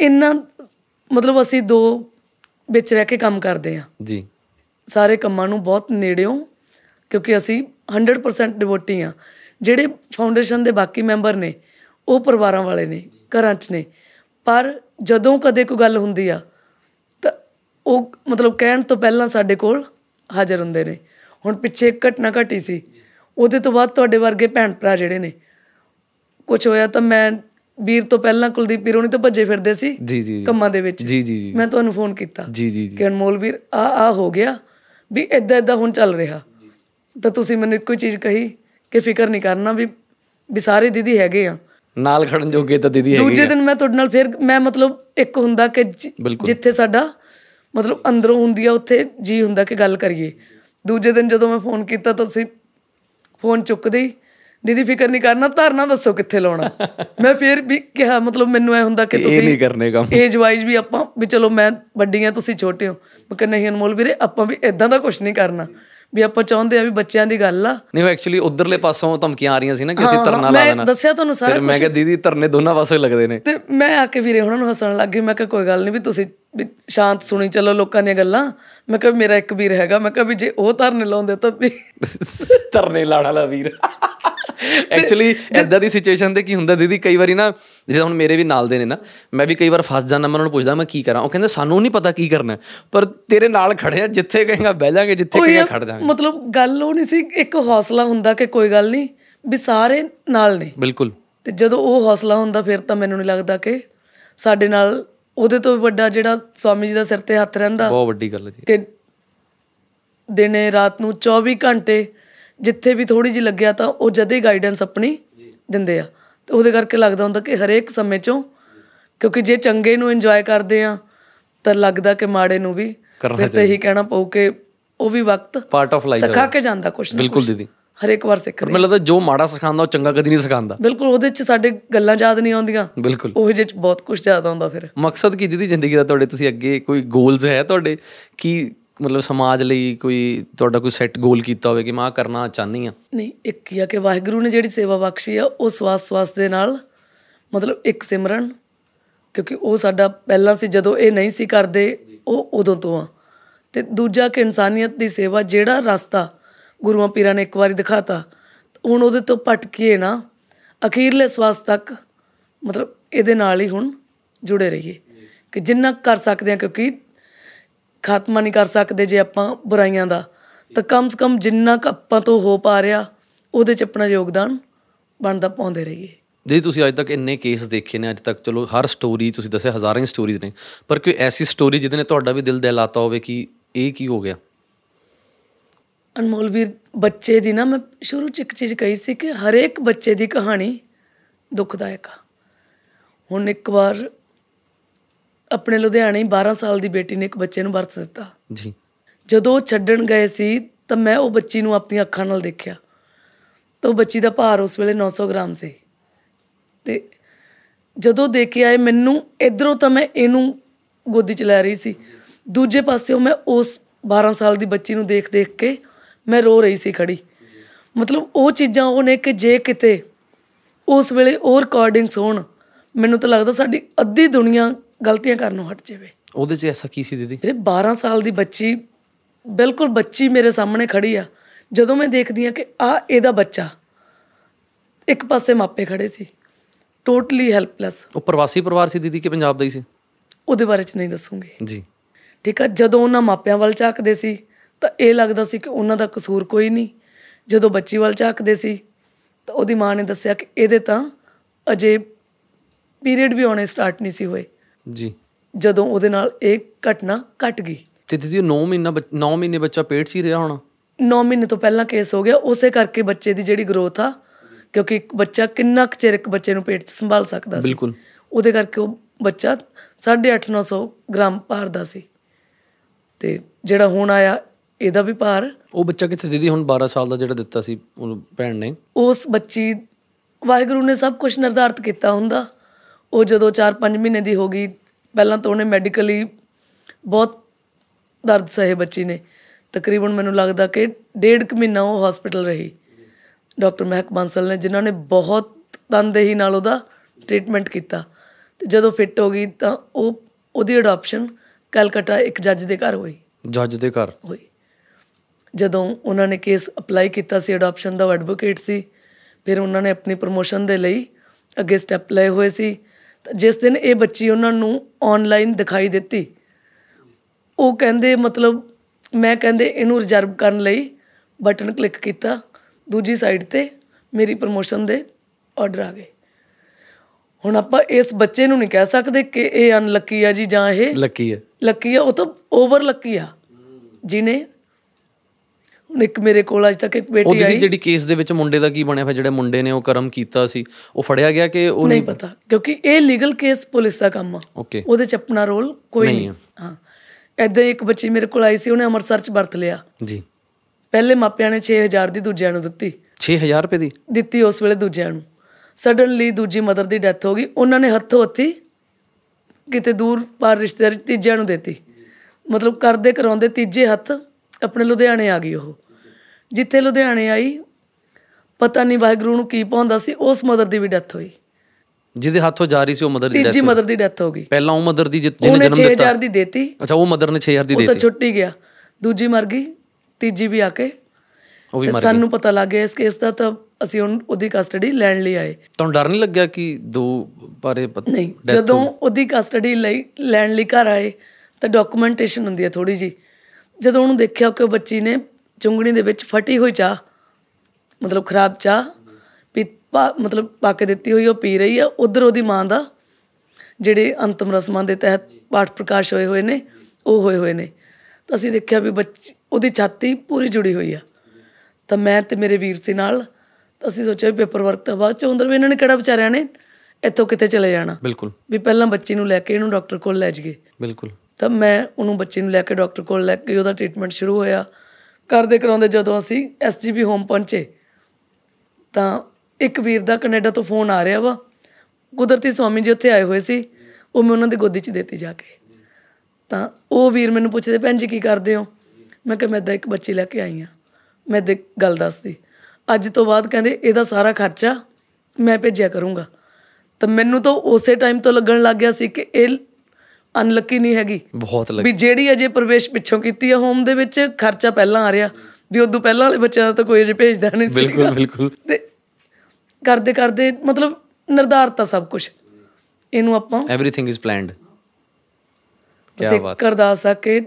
ਇੰਨਾ ਮਤਲਬ ਅਸੀਂ ਦੋ ਵਿੱਚ ਰਹਿ ਕੇ ਕੰਮ ਕਰਦੇ ਆ ਜੀ। ਸਾਰੇ ਕੰਮਾਂ ਨੂੰ ਬਹੁਤ ਨੇੜਿਓਂ ਕਿਉਂਕਿ ਅਸੀਂ 100% ਡਿਵੋਟੀ ਆ ਜਿਹੜੇ ਫਾਊਂਡੇਸ਼ਨ ਦੇ ਬਾਕੀ ਮੈਂਬਰ ਨੇ ਉਹ ਪਰਿਵਾਰਾਂ ਵਾਲੇ ਨੇ ਘਰਾਂ 'ਚ ਨੇ। ਪਰ ਜਦੋਂ ਕਦੇ ਕੋਈ ਗੱਲ ਹੁੰਦੀ ਆ ਉਹ ਮਤਲਬ ਕਹਿਣ ਤੋਂ ਪਹਿਲਾਂ ਸਾਡੇ ਕੋਲ ਹਾਜ਼ਰ ਹੁੰਦੇ ਨੇ। ਹੁਣ ਪਿੱਛੇ ਇੱਕ ਘਟਨਾ ਘਟੀ ਸੀ। ਉਹਦੇ ਤੋਂ ਬਾਅਦ ਤੁਹਾਡੇ ਵਰਗੇ ਭੈਣ ਭਰਾ ਜਿਹੜੇ ਨੇ ਕੁਝ ਹੋਇਆ ਤਾਂ ਮੈਂ ਵੀਰ ਤੋਂ ਪਹਿਲਾਂ ਕੁਲਦੀਪ ਵੀਰੋਂ ਨਹੀਂ ਤਾਂ ਭੱਜੇ ਫਿਰਦੇ ਸੀ ਜੀ ਜੀ ਕੰਮਾਂ ਦੇ ਵਿੱਚ। ਜੀ ਜੀ ਜੀ। ਮੈਂ ਤੁਹਾਨੂੰ ਫੋਨ ਕੀਤਾ ਜੀ ਜੀ ਜੀ। ਕਿ ਅਨਮੋਲ ਵੀਰ ਆ ਆ ਹੋ ਗਿਆ ਵੀ ਇਦਾਂ ਇਦਾਂ ਹੁਣ ਚੱਲ ਰਿਹਾ। ਤਾਂ ਤੁਸੀਂ ਮੈਨੂੰ ਇੱਕੋ ਚੀਜ਼ ਕਹੀ ਕਿ ਫਿਕਰ ਨਹੀਂ ਕਰਨਾ ਵੀ ਵੀ ਸਾਰੇ ਦੀਦੀ ਹੈਗੇ ਆ। ਨਾਲ ਖੜਨ ਜੋਗੇ ਤਾਂ ਦੀਦੀ ਹੈਗੀ ਦੂਜੇ ਦਿਨ ਮੈਂ ਤੁਹਾਡੇ ਨਾਲ ਫਿਰ ਮੈਂ ਮਤਲਬ ਇੱਕ ਹੁੰਦਾ ਕਿ। ਜਿੱਥੇ ਸਾਡਾ ਮਤਲਬ ਅੰਦਰੋਂ ਹੁੰਦੀ ਆ ਉੱਥੇ ਜੀ ਹੁੰਦਾ ਕਿ ਗੱਲ ਕਰੀਏ। ਦੂਜੇ ਦਿਨ ਜਦੋਂ ਮੈਂ ਫੋਨ ਕੀਤਾ ਤਾਂ ਤੁਸੀਂ ਫੋਨ ਚੁੱਕਦੇ ਹੀ ਦੀਦੀ ਫਿਕਰ ਨਹੀਂ ਕਰਨਾ ਧਰਨਾ ਦੱਸੋ ਕਿੱਥੇ ਲਾਉਣਾ? ਮੈਂ ਫਿਰ ਵੀ ਕਿਹਾ ਮਤਲਬ ਮੈਨੂੰ ਐ ਹੁੰਦਾ ਕਿ ਇਹ ਤੁਸੀਂ ਨਹੀਂ ਕਰਨੇ ਕੰਮ। ਏਜ ਵਾਈਜ਼ ਵੀ ਆਪਾਂ ਵੀ ਚਲੋ ਮੈਂ ਵੱਡੀ ਆ ਤੁਸੀਂ ਛੋਟੇ ਹੋ। ਮੈਂ ਕਿਹਾ ਨਹੀਂ ਅਨਮੋਲ ਵੀਰੇ ਆਪਾਂ ਵੀ ਇਦਾਂ ਦਾ ਕੁਝ ਨਹੀਂ ਕਰਨਾ। ਵੀ ਆਪਾਂ ਚਾਹੁੰਦੇ ਆ ਵੀ ਬੱਚਿਆਂ ਦੀ ਗੱਲ ਆ। ਨਹੀਂ ਐਕਚੁਅਲੀ ਉਧਰਲੇ ਪਾਸੋਂ ਧਮਕੀਆਂ ਆ ਰਹੀਆਂ ਸੀ ਨਾ ਕਿ ਅਸੀਂ ਹਾਂ, ਧਰਨਾ ਲਾ ਮੈਂ ਦੇਣਾ ਦੱਸਿਆ ਤੁਹਾਨੂੰ ਸਾਰਾ ਫਿਰ ਮੈਂ ਕਿਹਾ ਦੀਦੀ ਧਰਨੇ ਦੋਨਾਂ ਪਾਸੇ ਲੱਗਦੇ ਨੇ। ਤੇ ਮੈਂ ਆ ਕੇ ਵੀਰੇ ਉਹਨਾਂ ਨੂੰ ਹੱਸਣ ਲੱਗ ਗਈ। ਮੈਂ ਕਿਹਾ ਕੋਈ ਗੱਲ ਨਹੀਂ ਵੀ ਤੁਸੀਂ ਵੀ ਸ਼ਾਂਤ ਸੁਣੀ ਚੱਲੋ ਲੋਕਾਂ ਦੀਆਂ ਗੱਲਾਂ। ਮੈਂ ਕਿਹਾ ਮੇਰਾ ਇੱਕ ਵੀਰ ਹੈਗਾ। ਮੈਂ ਕਿਹਾ ਵੀ ਜੇ ਉਹ ਧਰਨੇ ਲਾਉਂਦੇ ਤਾਂ ਵੀ ਧਰਨੇ ਲਾਣ ਵਾਲਾ ਵੀਰ। ਐਕਚੁਅਲੀ ਐਦਾਂ ਦੀ ਸਿਚੁਏਸ਼ਨ ਤੇ ਕੀ ਹੁੰਦਾ ਦੀਦੀ ਕਈ ਵਾਰੀ ਨਾ ਜਿੱਦਾਂ ਹੁਣ ਮੇਰੇ ਵੀ ਨਾਲ ਦੇ ਨੇ ਨਾ ਮੈਂ ਵੀ ਕਈ ਵਾਰ ਫਸ ਜਾਂਦਾ ਮੈਂ ਉਹਨਾਂ ਨੂੰ ਪੁੱਛਦਾ ਮੈਂ ਕੀ ਕਰਾਂ? ਉਹ ਕਹਿੰਦੇ ਸਾਨੂੰ ਨਹੀਂ ਪਤਾ ਕੀ ਕਰਨਾ ਪਰ ਤੇਰੇ ਨਾਲ ਖੜੇ ਆ ਜਿੱਥੇ ਕਹੇਗਾ ਬਹਿ ਜਾਾਂਗੇ ਜਿੱਥੇ ਕਹੇਗਾ ਖੜ ਜਾਾਂਗੇ। ਮਤਲਬ ਗੱਲ ਉਹ ਨਹੀਂ ਸੀ ਇੱਕ ਹੌਸਲਾ ਹੁੰਦਾ ਕਿ ਕੋਈ ਗੱਲ ਨਹੀਂ ਵੀ ਸਾਰੇ ਨਾਲ ਨੇ। ਬਿਲਕੁਲ। ਤੇ ਜਦੋਂ ਉਹ ਹੌਸਲਾ ਹੁੰਦਾ ਫਿਰ ਤਾਂ ਮੈਨੂੰ ਨਹੀਂ ਲੱਗਦਾ ਕਿ ਸਾਡੇ ਨਾਲ ਉਹਦੇ ਤੋਂ ਵੀ ਵੱਡਾ ਜਿਹੜਾ ਸਵਾਮੀ ਜੀ ਦਾ ਸਿਰ ਤੇ ਹੱਥ ਰਹਿੰਦਾ ਬਹੁਤ ਵੱਡੀ ਗੱਲ ਜੀ। ਕਿ ਦਿਨੇ ਰਾਤ ਨੂੰ 24 ਘੰਟੇ ਜਿੱਥੇ ਵੀ ਥੋੜੀ ਜਿਹੀ ਲੱਗਿਆ ਤਾਂ ਉਹ ਜਦੇ ਗਾਈਡੈਂਸ ਆਪਣੀ ਦਿੰਦੇ ਆ। ਤੇ ਉਹਦੇ ਕਰਕੇ ਲੱਗਦਾ ਹੁੰਦਾ ਕਿ ਹਰੇਕ ਸਮੇਂ ਚੋਂ ਕਿਉਂਕਿ ਜੇ ਚੰਗੇ ਨੂੰ ਇੰਜੋਏ ਕਰਦੇ ਆ ਤਾਂ ਲੱਗਦਾ ਕਿ ਮਾੜੇ ਨੂੰ ਵੀ ਫਿਰ ਤਾਂ ਇਹੀ ਕਹਿਣਾ ਪਊ ਕਿ ਉਹ ਵੀ ਵਕਤ ਪਾਰਟ ਆਫ ਲਾਈਫ ਸਿਖਾ ਕੇ ਜਾਂਦਾ ਕੁਛ ਨਾ ਬਿਲਕੁਲ। ਦੀਦੀ। ਹਰੇਕ ਵਾਰ ਸਿੱਖਦੇ ਮੈਨੂੰ ਲੱਗਦਾ ਜੋ ਮਾੜਾ ਸਿਖਾਉਂਦਾ ਉਹ ਚੰਗਾ ਕਦੀ ਨਹੀਂ ਸਿਖਾਉਂਦਾ। ਬਿਲਕੁਲ ਉਹਦੇ ਚ ਸਾਡੇ ਗੱਲਾਂ ਯਾਦ ਨਹੀਂ ਆਉਂਦੀਆਂ। ਬਿਲਕੁਲ। ਉਹ ਜਿਹੇ ਚ ਬਹੁਤ ਕੁਝ ਯਾਦ ਆਉਂਦਾ ਫਿਰ। ਮਕਸਦ ਕੀ ਦੀਦੀ ਜ਼ਿੰਦਗੀ ਦਾ ਤੁਹਾਡੇ? ਤੁਸੀਂ ਅੱਗੇ ਕੋਈ ਗੋਲਸ ਹੈ ਤੁਹਾਡੇ ਕੀ ਮਤਲਬ ਸਮਾਜ ਲਈ ਕੋਈ ਤੁਹਾਡਾ ਕੋਈ ਸੈੱਟ ਗੋਲ ਕੀਤਾ ਹੋਵੇ ਕਿ ਮੈਂ ਆਹ ਕਰਨਾ ਚਾਹਨੀ ਆ ਨਹੀਂ, ਇੱਕ ਹੀ ਆ ਕਿ ਵਾਹਿਗੁਰੂ ਨੇ ਜਿਹੜੀ ਸੇਵਾ ਬਖਸ਼ੀ ਆ, ਉਹ ਸਵਾਸ ਸਵਾਸ ਦੇ ਨਾਲ ਮਤਲਬ ਇੱਕ ਸਿਮਰਨ, ਕਿਉਂਕਿ ਉਹ ਸਾਡਾ ਪਹਿਲਾਂ ਸੀ, ਜਦੋਂ ਇਹ ਨਹੀਂ ਸੀ ਕਰਦੇ, ਉਹ ਉਦੋਂ ਤੋਂ ਆ। ਤੇ ਦੂਜਾ ਕਿ ਇਨਸਾਨੀਅਤ ਦੀ ਸੇਵਾ, ਜਿਹੜਾ ਰਸਤਾ ਗੁਰੂਆਂ ਪੀਰਾਂ ਨੇ ਇੱਕ ਵਾਰੀ ਦਿਖਾਤਾ, ਹੁਣ ਉਹਦੇ ਤੋਂ ਭਟਕੀਏ ਨਾ, ਅਖੀਰਲੇ ਸਵਾਸ ਤੱਕ ਮਤਲਬ ਇਹਦੇ ਨਾਲ ਹੀ ਹੁਣ ਜੁੜੇ ਰਹੀਏ। ਕਿ ਜਿੰਨਾ ਕੁ ਕਰ ਸਕਦੇ ਆ, ਕਿਉਂਕਿ ਖਾਤਮਾ ਨਹੀਂ ਕਰ ਸਕਦੇ ਜੇ ਆਪਾਂ ਬੁਰਾਈਆਂ ਦਾ। ਤਾਂ ਕਮ ਸੇ ਕਮ ਜਿੰਨਾ ਕੁ ਆਪਾਂ ਤੋਂ ਹੋ ਪਾ ਰਿਹਾ ਉਹਦੇ ਚ ਆਪਣਾ ਯੋਗਦਾਨ ਬਣਦਾ ਪਾਉਂਦੇ ਰਹੀਏ। ਜੀ ਤੁਸੀਂ ਅੱਜ ਤੱਕ ਇੰਨੇ ਕੇਸ ਦੇਖੇ ਨੇ ਅੱਜ ਤੱਕ ਚਲੋ ਹਰ ਸਟੋਰੀ ਤੁਸੀਂ ਦੱਸਿਆ ਹਜ਼ਾਰਾਂ ਹੀ ਸਟੋਰੀਜ਼ ਨੇ। ਪਰ ਕੋਈ ਐਸੀ ਸਟੋਰੀ ਜਿਹਦੇ ਨੇ ਤੁਹਾਡਾ ਵੀ ਦਿਲ ਦਹਿਲਾਤਾ ਹੋਵੇ ਕਿ ਇਹ ਕੀ ਹੋ ਗਿਆ? ਅਨਮੋਲ ਵੀਰ ਬੱਚੇ ਦੀ ਨਾ ਮੈਂ ਸ਼ੁਰੂ ਚ ਇੱਕ ਚੀਜ਼ ਕਹੀ ਸੀ ਕਿ ਹਰੇਕ ਬੱਚੇ ਦੀ ਕਹਾਣੀ ਦੁਖਦਾਇਕ ਆ। ਹੁਣ ਇੱਕ ਵਾਰ ਆਪਣੇ ਲੁਧਿਆਣੇ ਹੀ 12 ਸਾਲ ਦੀ ਬੇਟੀ ਨੇ ਇੱਕ ਬੱਚੇ ਨੂੰ ਵਰਤ ਦਿੱਤਾ। ਜੀ। ਜਦੋਂ ਉਹ ਛੱਡਣ ਗਏ ਸੀ ਤਾਂ ਮੈਂ ਉਹ ਬੱਚੀ ਨੂੰ ਆਪਣੀਆਂ ਅੱਖਾਂ ਨਾਲ ਦੇਖਿਆ। ਤਾਂ ਉਹ ਬੱਚੀ ਦਾ ਭਾਰ ਉਸ ਵੇਲੇ 900 ਗ੍ਰਾਮ ਸੀ। ਤੇ ਜਦੋਂ ਦੇ ਕੇ ਆਏ ਮੈਨੂੰ ਇਧਰੋਂ ਤਾਂ ਮੈਂ ਇਹਨੂੰ ਗੋਦੀ 'ਚ ਲੈ ਰਹੀ ਸੀ। ਦੂਜੇ ਪਾਸਿਓਂ ਮੈਂ ਉਸ 12 ਸਾਲ ਦੀ ਬੱਚੀ ਨੂੰ ਦੇਖ ਦੇਖ ਕੇ ਮੈਂ ਰੋ ਰਹੀ ਸੀ ਖੜੀ। ਮਤਲਬ ਉਹ ਚੀਜ਼ਾਂ ਉਹ ਨੇ ਕਿ ਜੇ ਕਿਤੇ ਉਸ ਵੇਲੇ ਉਹ ਰਿਕਾਰਡਿੰਗਸ ਹੋਣ ਮੈਨੂੰ ਤਾਂ ਲੱਗਦਾ ਸਾਡੀ ਅੱਧੀ ਦੁਨੀਆ ਗਲਤੀਆਂ ਕਰਨੋਂ ਹਟ ਜਾਵੇ। ਉਹਦੇ 'ਚ ਐਸਾ ਕੀ ਸੀ ਦੀਦੀ? ਵੀਰੇ 12 ਸਾਲ ਦੀ ਬੱਚੀ ਬਿਲਕੁਲ ਬੱਚੀ ਮੇਰੇ ਸਾਹਮਣੇ ਖੜੀ ਆ। ਜਦੋਂ ਮੈਂ ਦੇਖਦੀ ਆ ਕਿ ਆ ਇਹਦਾ ਬੱਚਾ ਇੱਕ ਪਾਸੇ ਮਾਪੇ ਖੜੇ ਸੀ। ਟੋਟਲੀ ਹੈਲਪਲੈਸ ਉਹ ਪ੍ਰਵਾਸੀ ਪਰਿਵਾਰ ਸੀ ਦੀਦੀ ਕਿ ਪੰਜਾਬ ਦਾ ਹੀ ਸੀ? ਉਹਦੇ ਬਾਰੇ ਚ ਨਹੀਂ ਦੱਸੂਗੀ। ਜੀ। ਠੀਕ ਆ ਜਦੋਂ ਉਹਨਾਂ ਮਾਪਿਆਂ ਵੱਲ ਝਾਕਦੇ ਸੀ ਤਾਂ ਇਹ ਲੱਗਦਾ ਸੀ ਕਿ ਉਹਨਾਂ ਦਾ ਕਸੂਰ ਕੋਈ ਨਹੀਂ। ਜਦੋਂ ਬੱਚੀ ਵੱਲ ਝਾਕਦੇ ਸੀ ਤਾਂ ਉਹਦੀ ਮਾਂ ਨੇ ਦੱਸਿਆ ਕਿ ਇਹਦੇ ਤਾਂ ਅਜੇ ਪੀਰੀਅਡ ਵੀ ਆਉਣੇ ਸਟਾਰਟ ਨਹੀਂ ਸੀ ਹੋਏ। ਜੀ। ਜਦੋਂ ਉਹਦੇ ਨਾਲ ਇਹ ਘਟਨਾ ਘਟ ਗਈ। ਤੇ ਦੀਦੀ 9 ਮਹੀਨਾ 9 ਮਹੀਨੇ ਬੱਚਾ ਪੇਟ 'ਚ ਹੀ ਰਿਹਾ ਹੋਣਾ? 9 ਮਹੀਨੇ ਤੋਂ ਪਹਿਲਾਂ ਕੇਸ ਹੋ ਗਿਆ। ਉਸੇ ਕਰਕੇ ਬੱਚੇ ਦੀ ਜਿਹੜੀ ਗਰੋਥ ਆ ਕਿਉਂਕਿ ਇੱਕ ਬੱਚਾ ਕਿੰਨਾ ਕੁ ਚਿਰ ਇੱਕ ਬੱਚੇ ਨੂੰ ਪੇਟ 'ਚ ਸੰਭਾਲ ਸਕਦਾ ਸੀ? ਬਿਲਕੁਲ। ਉਹਦੇ ਕਰਕੇ ਉਹ ਬੱਚਾ 8.5 900 ਗ੍ਰਾਮ ਭਾਰ ਦਾ ਸੀ। ਤੇ ਜਿਹੜਾ ਹੁਣ ਆਇਆ ਇਹਦਾ ਵੀ ਭਾਰ ਉਹ ਬੱਚਾ ਕਿੱਥੇ? ਦੀਦੀ ਹੁਣ 12 ਸਾਲ ਦਾ ਜਿਹੜਾ ਦਿੱਤਾ ਸੀ ਉਹਨੂੰ ਭੈਣ ਨੇ। ਉਸ ਬੱਚੀ ਵਾਹਿਗੁਰੂ ਨੇ ਸਭ ਕੁਝ ਨਿਰਧਾਰਤ ਕੀਤਾ ਹੁੰਦਾ। ਉਹ ਜਦੋਂ 4-5 ਮਹੀਨੇ ਦੀ ਹੋ ਗਈ ਪਹਿਲਾਂ ਤਾਂ ਉਹਨੇ ਮੈਡੀਕਲੀ ਬਹੁਤ ਦਰਦ ਸਹੇ ਬੱਚੀ ਨੇ। ਤਕਰੀਬਨ ਮੈਨੂੰ ਲੱਗਦਾ ਕਿ ਡੇਢ ਕੁ ਮਹੀਨਾ ਉਹ ਹਸਪੀਟਲ ਰਹੀ। ਡਾਕਟਰ ਮਹਿਕ ਬਾਂਸਲ ਨੇ ਜਿਨ੍ਹਾਂ ਨੇ ਬਹੁਤ ਤਨਦੇਹੀ ਨਾਲ ਉਹਦਾ ਟ੍ਰੀਟਮੈਂਟ ਕੀਤਾ। ਤੇ ਜਦੋਂ ਫਿੱਟ ਹੋ ਗਈ ਤਾਂ ਉਹ ਉਹਦੀ ਅਡਾਪਸ਼ਨ ਕਲਕੱਤਾ ਇੱਕ ਜੱਜ ਦੇ ਘਰ ਹੋਈ। ਜੱਜ ਦੇ ਘਰ? ਹੋਈ। ਜਦੋਂ ਉਹਨਾਂ ਨੇ ਕੇਸ ਅਪਲਾਈ ਕੀਤਾ ਸੀ ਅਡਾਪਸ਼ਨ ਦਾ ਐਡਵੋਕੇਟ ਸੀ ਫਿਰ ਉਹਨਾਂ ਨੇ ਆਪਣੀ ਪ੍ਰੋਮੋਸ਼ਨ ਦੇ ਲਈ ਅੱਗੇ ਸਟੈਪ ਲਏ ਹੋਏ ਸੀ। ਜਿਸ ਦਿਨ ਇਹ ਬੱਚੀ ਉਹਨਾਂ ਨੂੰ ਆਨਲਾਈਨ ਦਿਖਾਈ ਦਿੱਤੀ ਉਹ ਕਹਿੰਦੇ ਮਤਲਬ ਮੈਂ ਕਹਿੰਦੇ ਇਹਨੂੰ ਰਿਜ਼ਰਵ ਕਰਨ ਲਈ ਬਟਨ ਕਲਿੱਕ ਕੀਤਾ ਦੂਜੀ ਸਾਈਡ ਤੇ ਮੇਰੀ ਪ੍ਰੋਮੋਸ਼ਨ ਦੇ ਆਰਡਰ ਆ ਗਏ। ਹੁਣ ਆਪਾਂ ਇਸ ਬੱਚੇ ਨੂੰ ਨਹੀਂ ਕਹਿ ਸਕਦੇ ਕਿ ਇਹ ਅਨਲੱਕੀ ਆ ਜੀ ਜਾਂ ਇਹ ਲੱਕੀ ਹੈ ਲੱਕੀ ਆ ਉਹ ਤਾਂ ਓਵਰ ਲੱਕੀ ਆ ਜਿਹਨੇ ਹੁਣ ਇੱਕ ਮੇਰੇ ਕੋਲ ਅੱਜ ਤੱਕ ਇੱਕ ਬੇਟੀ ਆਈ। ਜਿਹੜੀ ਕੇਸ ਦੇ ਵਿੱਚ ਮੁੰਡੇ ਦਾ ਕੀ ਬਣਿਆ ਫਿਰ ਜਿਹੜੇ ਮੁੰਡੇ ਨੇ ਉਹ ਕਰਮ ਕੀਤਾ ਸੀ ਉਹ ਫੜਿਆ ਗਿਆ ਕਿ ਉਹ ਨਹੀਂ ਪਤਾ ਕਿਉਂਕਿ ਇਹ ਲੀਗਲ ਕੇਸ ਪੁਲਿਸ ਦਾ ਕੰਮ ਆ। ਓਕੇ ਉਹਦੇ ਚ ਆਪਣਾ ਰੋਲ ਕੋਈ ਨਹੀਂ ਨਹੀਂ। ਹਾਂ। ਐਦਾਂ ਇੱਕ ਬੱਚੀ ਮੇਰੇ ਕੋਲ ਆਈ ਸੀ ਉਹਨੇ ਅੰਮ੍ਰਿਤਸਰ ਚ ਵਰਤ ਲਿਆ। ਜੀ। ਪਹਿਲੇ ਮਾਪਿਆਂ ਨੇ 6000 ਦੀ ਦੂਜਿਆਂ ਨੂੰ ਦਿੱਤੀ। 6000 ਰੁਪਏ ਦੀ? ਦਿੱਤੀ ਉਸ ਵੇਲੇ ਦੂਜਿਆਂ ਨੂੰ। ਸਡਨਲੀ ਦੂਜੀ ਮਦਰ ਦੀ ਡੈਥ ਹੋ ਗਈ। ਉਹਨਾਂ ਨੇ ਹੱਥੋਂ ਹੱਥੀ ਕਿਤੇ ਦੂਰ ਪਾਰ ਰਿਸ਼ਤੇਦਾਰ ਤੀਜਿਆਂ ਨੂੰ ਦਿੱਤੀ। ਮਤਲਬ ਕਰਦੇ ਕਰਾਉਂਦੇ ਤੀਜੇ ਹੱਥ ਆਪਣੇ ਲੁਧਿਆਣੇ ਆ ਗਈ ਉਹ। ਜਿੱਥੇ ਲੁਧਿਆਣੇ ਆਈ ਪਤਾ ਨਹੀਂ ਵਾਹਿਗੁਰੂ ਨੂੰ ਕੀ ਪਾਉਂਦਾ ਸੀ ਉਸ ਮਦਰ ਦੀ ਵੀ ਡੈਥ ਹੋਈ। ਜਿਹਦੇ ਹੱਥੋਂ ਜਾ ਰਹੀ ਸੀ ਉਹ ਮਦਰ ਦੀ ਤੀਜੀ death ਮਦਰ ਦੀ ਡੈਥ ਹੋ ਗਈ। ਪਹਿਲਾਂ ਉਹ ਮਦਰ ਦੀ ਜਿਹਨੇ ਉਹਨੇ ਜਨਮ ਦਿੱਤਾ। 6000 ਦੀ ਦੇਤੀ। ਅੱਛਾ ਉਹ ਮਦਰ ਨੇ 6000 ਦੀ ਉਹ ਤਾਂ ਦੇਤੀ। ਛੁੱਟੀ ਗਿਆ। ਦੂਜੀ ਮਰ ਗਈ ਤੀਜੀ ਵੀ ਆ ਕੇ। ਉਹ ਵੀ ਮਰ ਗਈ। ਸਾਨੂੰ ਪਤਾ ਲੱਗ ਗਿਆ ਇਸ ਕੇਸ ਦਾ ਤਾਂ ਅਸੀਂ ਹੁਣ ਉਹਦੀ ਕਸਟਡੀ ਲੈਣ ਲਈ ਆਏ। ਤੁਹਾਨੂੰ ਡਰ ਨਹੀਂ ਲੱਗਿਆ ਕਿ ਦੋ ਬਾਰੇ ਪਤ- ਨਹੀਂ ਜਦੋਂ ਉਹਦੀ ਕਸਟਡੀ ਲਈ ਲੈਣ ਲਈ ਘਰ ਆਏ ਤਾਂ ਡਾਕੂਮੈਂਟੇਸ਼ਨ ਹੁੰਦੀ ਹੈ ਥੋੜੀ ਜੀ ਜਦੋਂ ਉਹਨੂੰ ਦੇਖਿਆ ਕਿ ਉਹ ਬੱਚੀ ਨੇ ਚੁੰਗਣੀ ਦੇ ਵਿੱਚ ਫਟੀ ਹੋਈ ਚਾਹ ਮਤਲਬ ਖਰਾਬ ਚਾਹ ਪੀ ਮਤਲਬ ਪਾ ਕੇ ਦਿੱਤੀ ਹੋਈ ਉਹ ਪੀ ਰਹੀ ਆ ਉਧਰ ਉਹਦੀ ਮਾਂ ਦਾ ਜਿਹੜੇ ਅੰਤਮ ਰਸਮਾਂ ਦੇ ਤਹਿਤ ਪਾਠ ਪ੍ਰਕਾਸ਼ ਹੋਏ ਹੋਏ ਨੇ ਉਹ ਹੋਏ ਹੋਏ ਨੇ। ਤਾਂ ਅਸੀਂ ਦੇਖਿਆ ਵੀ ਬੱਚੀ ਉਹਦੀ ਛਾਤੀ ਪੂਰੀ ਜੁੜੀ ਹੋਈ ਆ। ਤਾਂ ਮੈਂ ਤੇ ਮੇਰੇ ਵੀਰ ਸੀ ਨਾਲ ਤਾਂ ਅਸੀਂ ਸੋਚਿਆ ਵੀ ਪੇਪਰ ਵਰਕ ਤਾਂ ਬਾਅਦ ਚ ਹੁੰਦਾ ਵੀ ਇਹਨਾਂ ਨੇ ਕਿਹੜਾ ਵਿਚਾਰਿਆਂ ਨੇ ਇੱਥੋਂ ਕਿਤੇ ਚਲੇ ਜਾਣਾ। ਬਿਲਕੁਲ। ਵੀ ਪਹਿਲਾਂ ਬੱਚੀ ਨੂੰ ਲੈ ਕੇ ਇਹਨੂੰ ਡਾਕਟਰ ਕੋਲ ਲੈ ਜਾਈਏ। ਬਿਲਕੁਲ। ਤਾਂ ਮੈਂ ਉਹਨੂੰ ਬੱਚੀ ਨੂੰ ਲੈ ਕੇ ਡਾਕਟਰ ਕੋਲ ਲੈ ਕੇ ਉਹਦਾ ਟ੍ਰੀਟਮੈਂਟ ਸ਼ੁਰੂ ਹੋਇਆ। ਕਰਦੇ ਕਰਾਉਂਦੇ ਜਦੋਂ ਅਸੀਂ ਐਸਜੀਬੀ ਹੋਮ ਪਹੁੰਚੇ, ਤਾਂ ਇੱਕ ਵੀਰ ਦਾ ਕੈਨੇਡਾ ਤੋਂ ਫੋਨ ਆ ਰਿਹਾ ਵਾ। ਕੁਦਰਤੀ ਸਵਾਮੀ ਜੀ ਉੱਥੇ ਆਏ ਹੋਏ ਸੀ, ਉਹ ਮੈਂ ਉਹਨਾਂ ਦੀ ਗੋਦੀ 'ਚ ਦੇਤੀ ਜਾ ਕੇ। ਤਾਂ ਉਹ ਵੀਰ ਮੈਨੂੰ ਪੁੱਛਦੇ, ਭੈਣ ਜੀ, ਕੀ ਕਰਦੇ ਹੋ? ਮੈਂ ਕਿਹਾ, ਮੈਂ ਏਦਾਂ ਇੱਕ ਬੱਚੀ ਲੈ ਕੇ ਆਈ ਆ ਮੈਂ ਦੇ ਗੱਲ ਦੱਸਦੀ। ਅੱਜ ਤੋਂ ਬਾਅਦ ਕਹਿੰਦੇ, ਇਹਦਾ ਸਾਰਾ ਖਰਚਾ ਮੈਂ ਭੇਜਿਆ ਕਰੂੰਗਾ। ਤਾਂ ਮੈਨੂੰ ਤਾਂ ਉਸੇ ਟਾਈਮ ਤੋਂ ਲੱਗਣ ਲੱਗ ਗਿਆ ਸੀ ਕਿ ਇਹ ਅਨਲੱਕੀ ਨਹੀਂ ਹੈਗੀ। ਬਹੁਤ ਲੱਗ। ਵੀ ਜਿਹੜੀ ਅਜੇ ਪ੍ਰਵੇਸ਼ ਪਿੱਛੋਂ ਕੀਤੀ ਆ ਹੋਮ ਦੇ ਵਿੱਚ ਖਰਚਾ ਪਹਿਲਾਂ ਆ ਰਿਹਾ। ਵੀ ਉਦੋਂ ਪਹਿਲਾਂ ਵਾਲੇ ਬੱਚਿਆਂ ਦਾ ਤਾਂ ਕੋਈ ਅਜੇ ਭੇਜਦਾ ਨਹੀਂ ਸੀ ਬਿਲਕੁਲ ਬਿਲਕੁਲ। ਤੇ ਕਰਦੇ ਕਰਦੇ ਮਤਲਬ ਨਿਰਧਾਰਤ ਆ ਸਭ ਕੁਝ ਇਹਨੂੰ ਆਪਾਂ ਐਵਰੀਥਿੰਗ ਇਜ਼ ਪਲਾਨਡ ਬਸ ਇੱਕ ਅਰਦਾਸ ਆ ਕਿ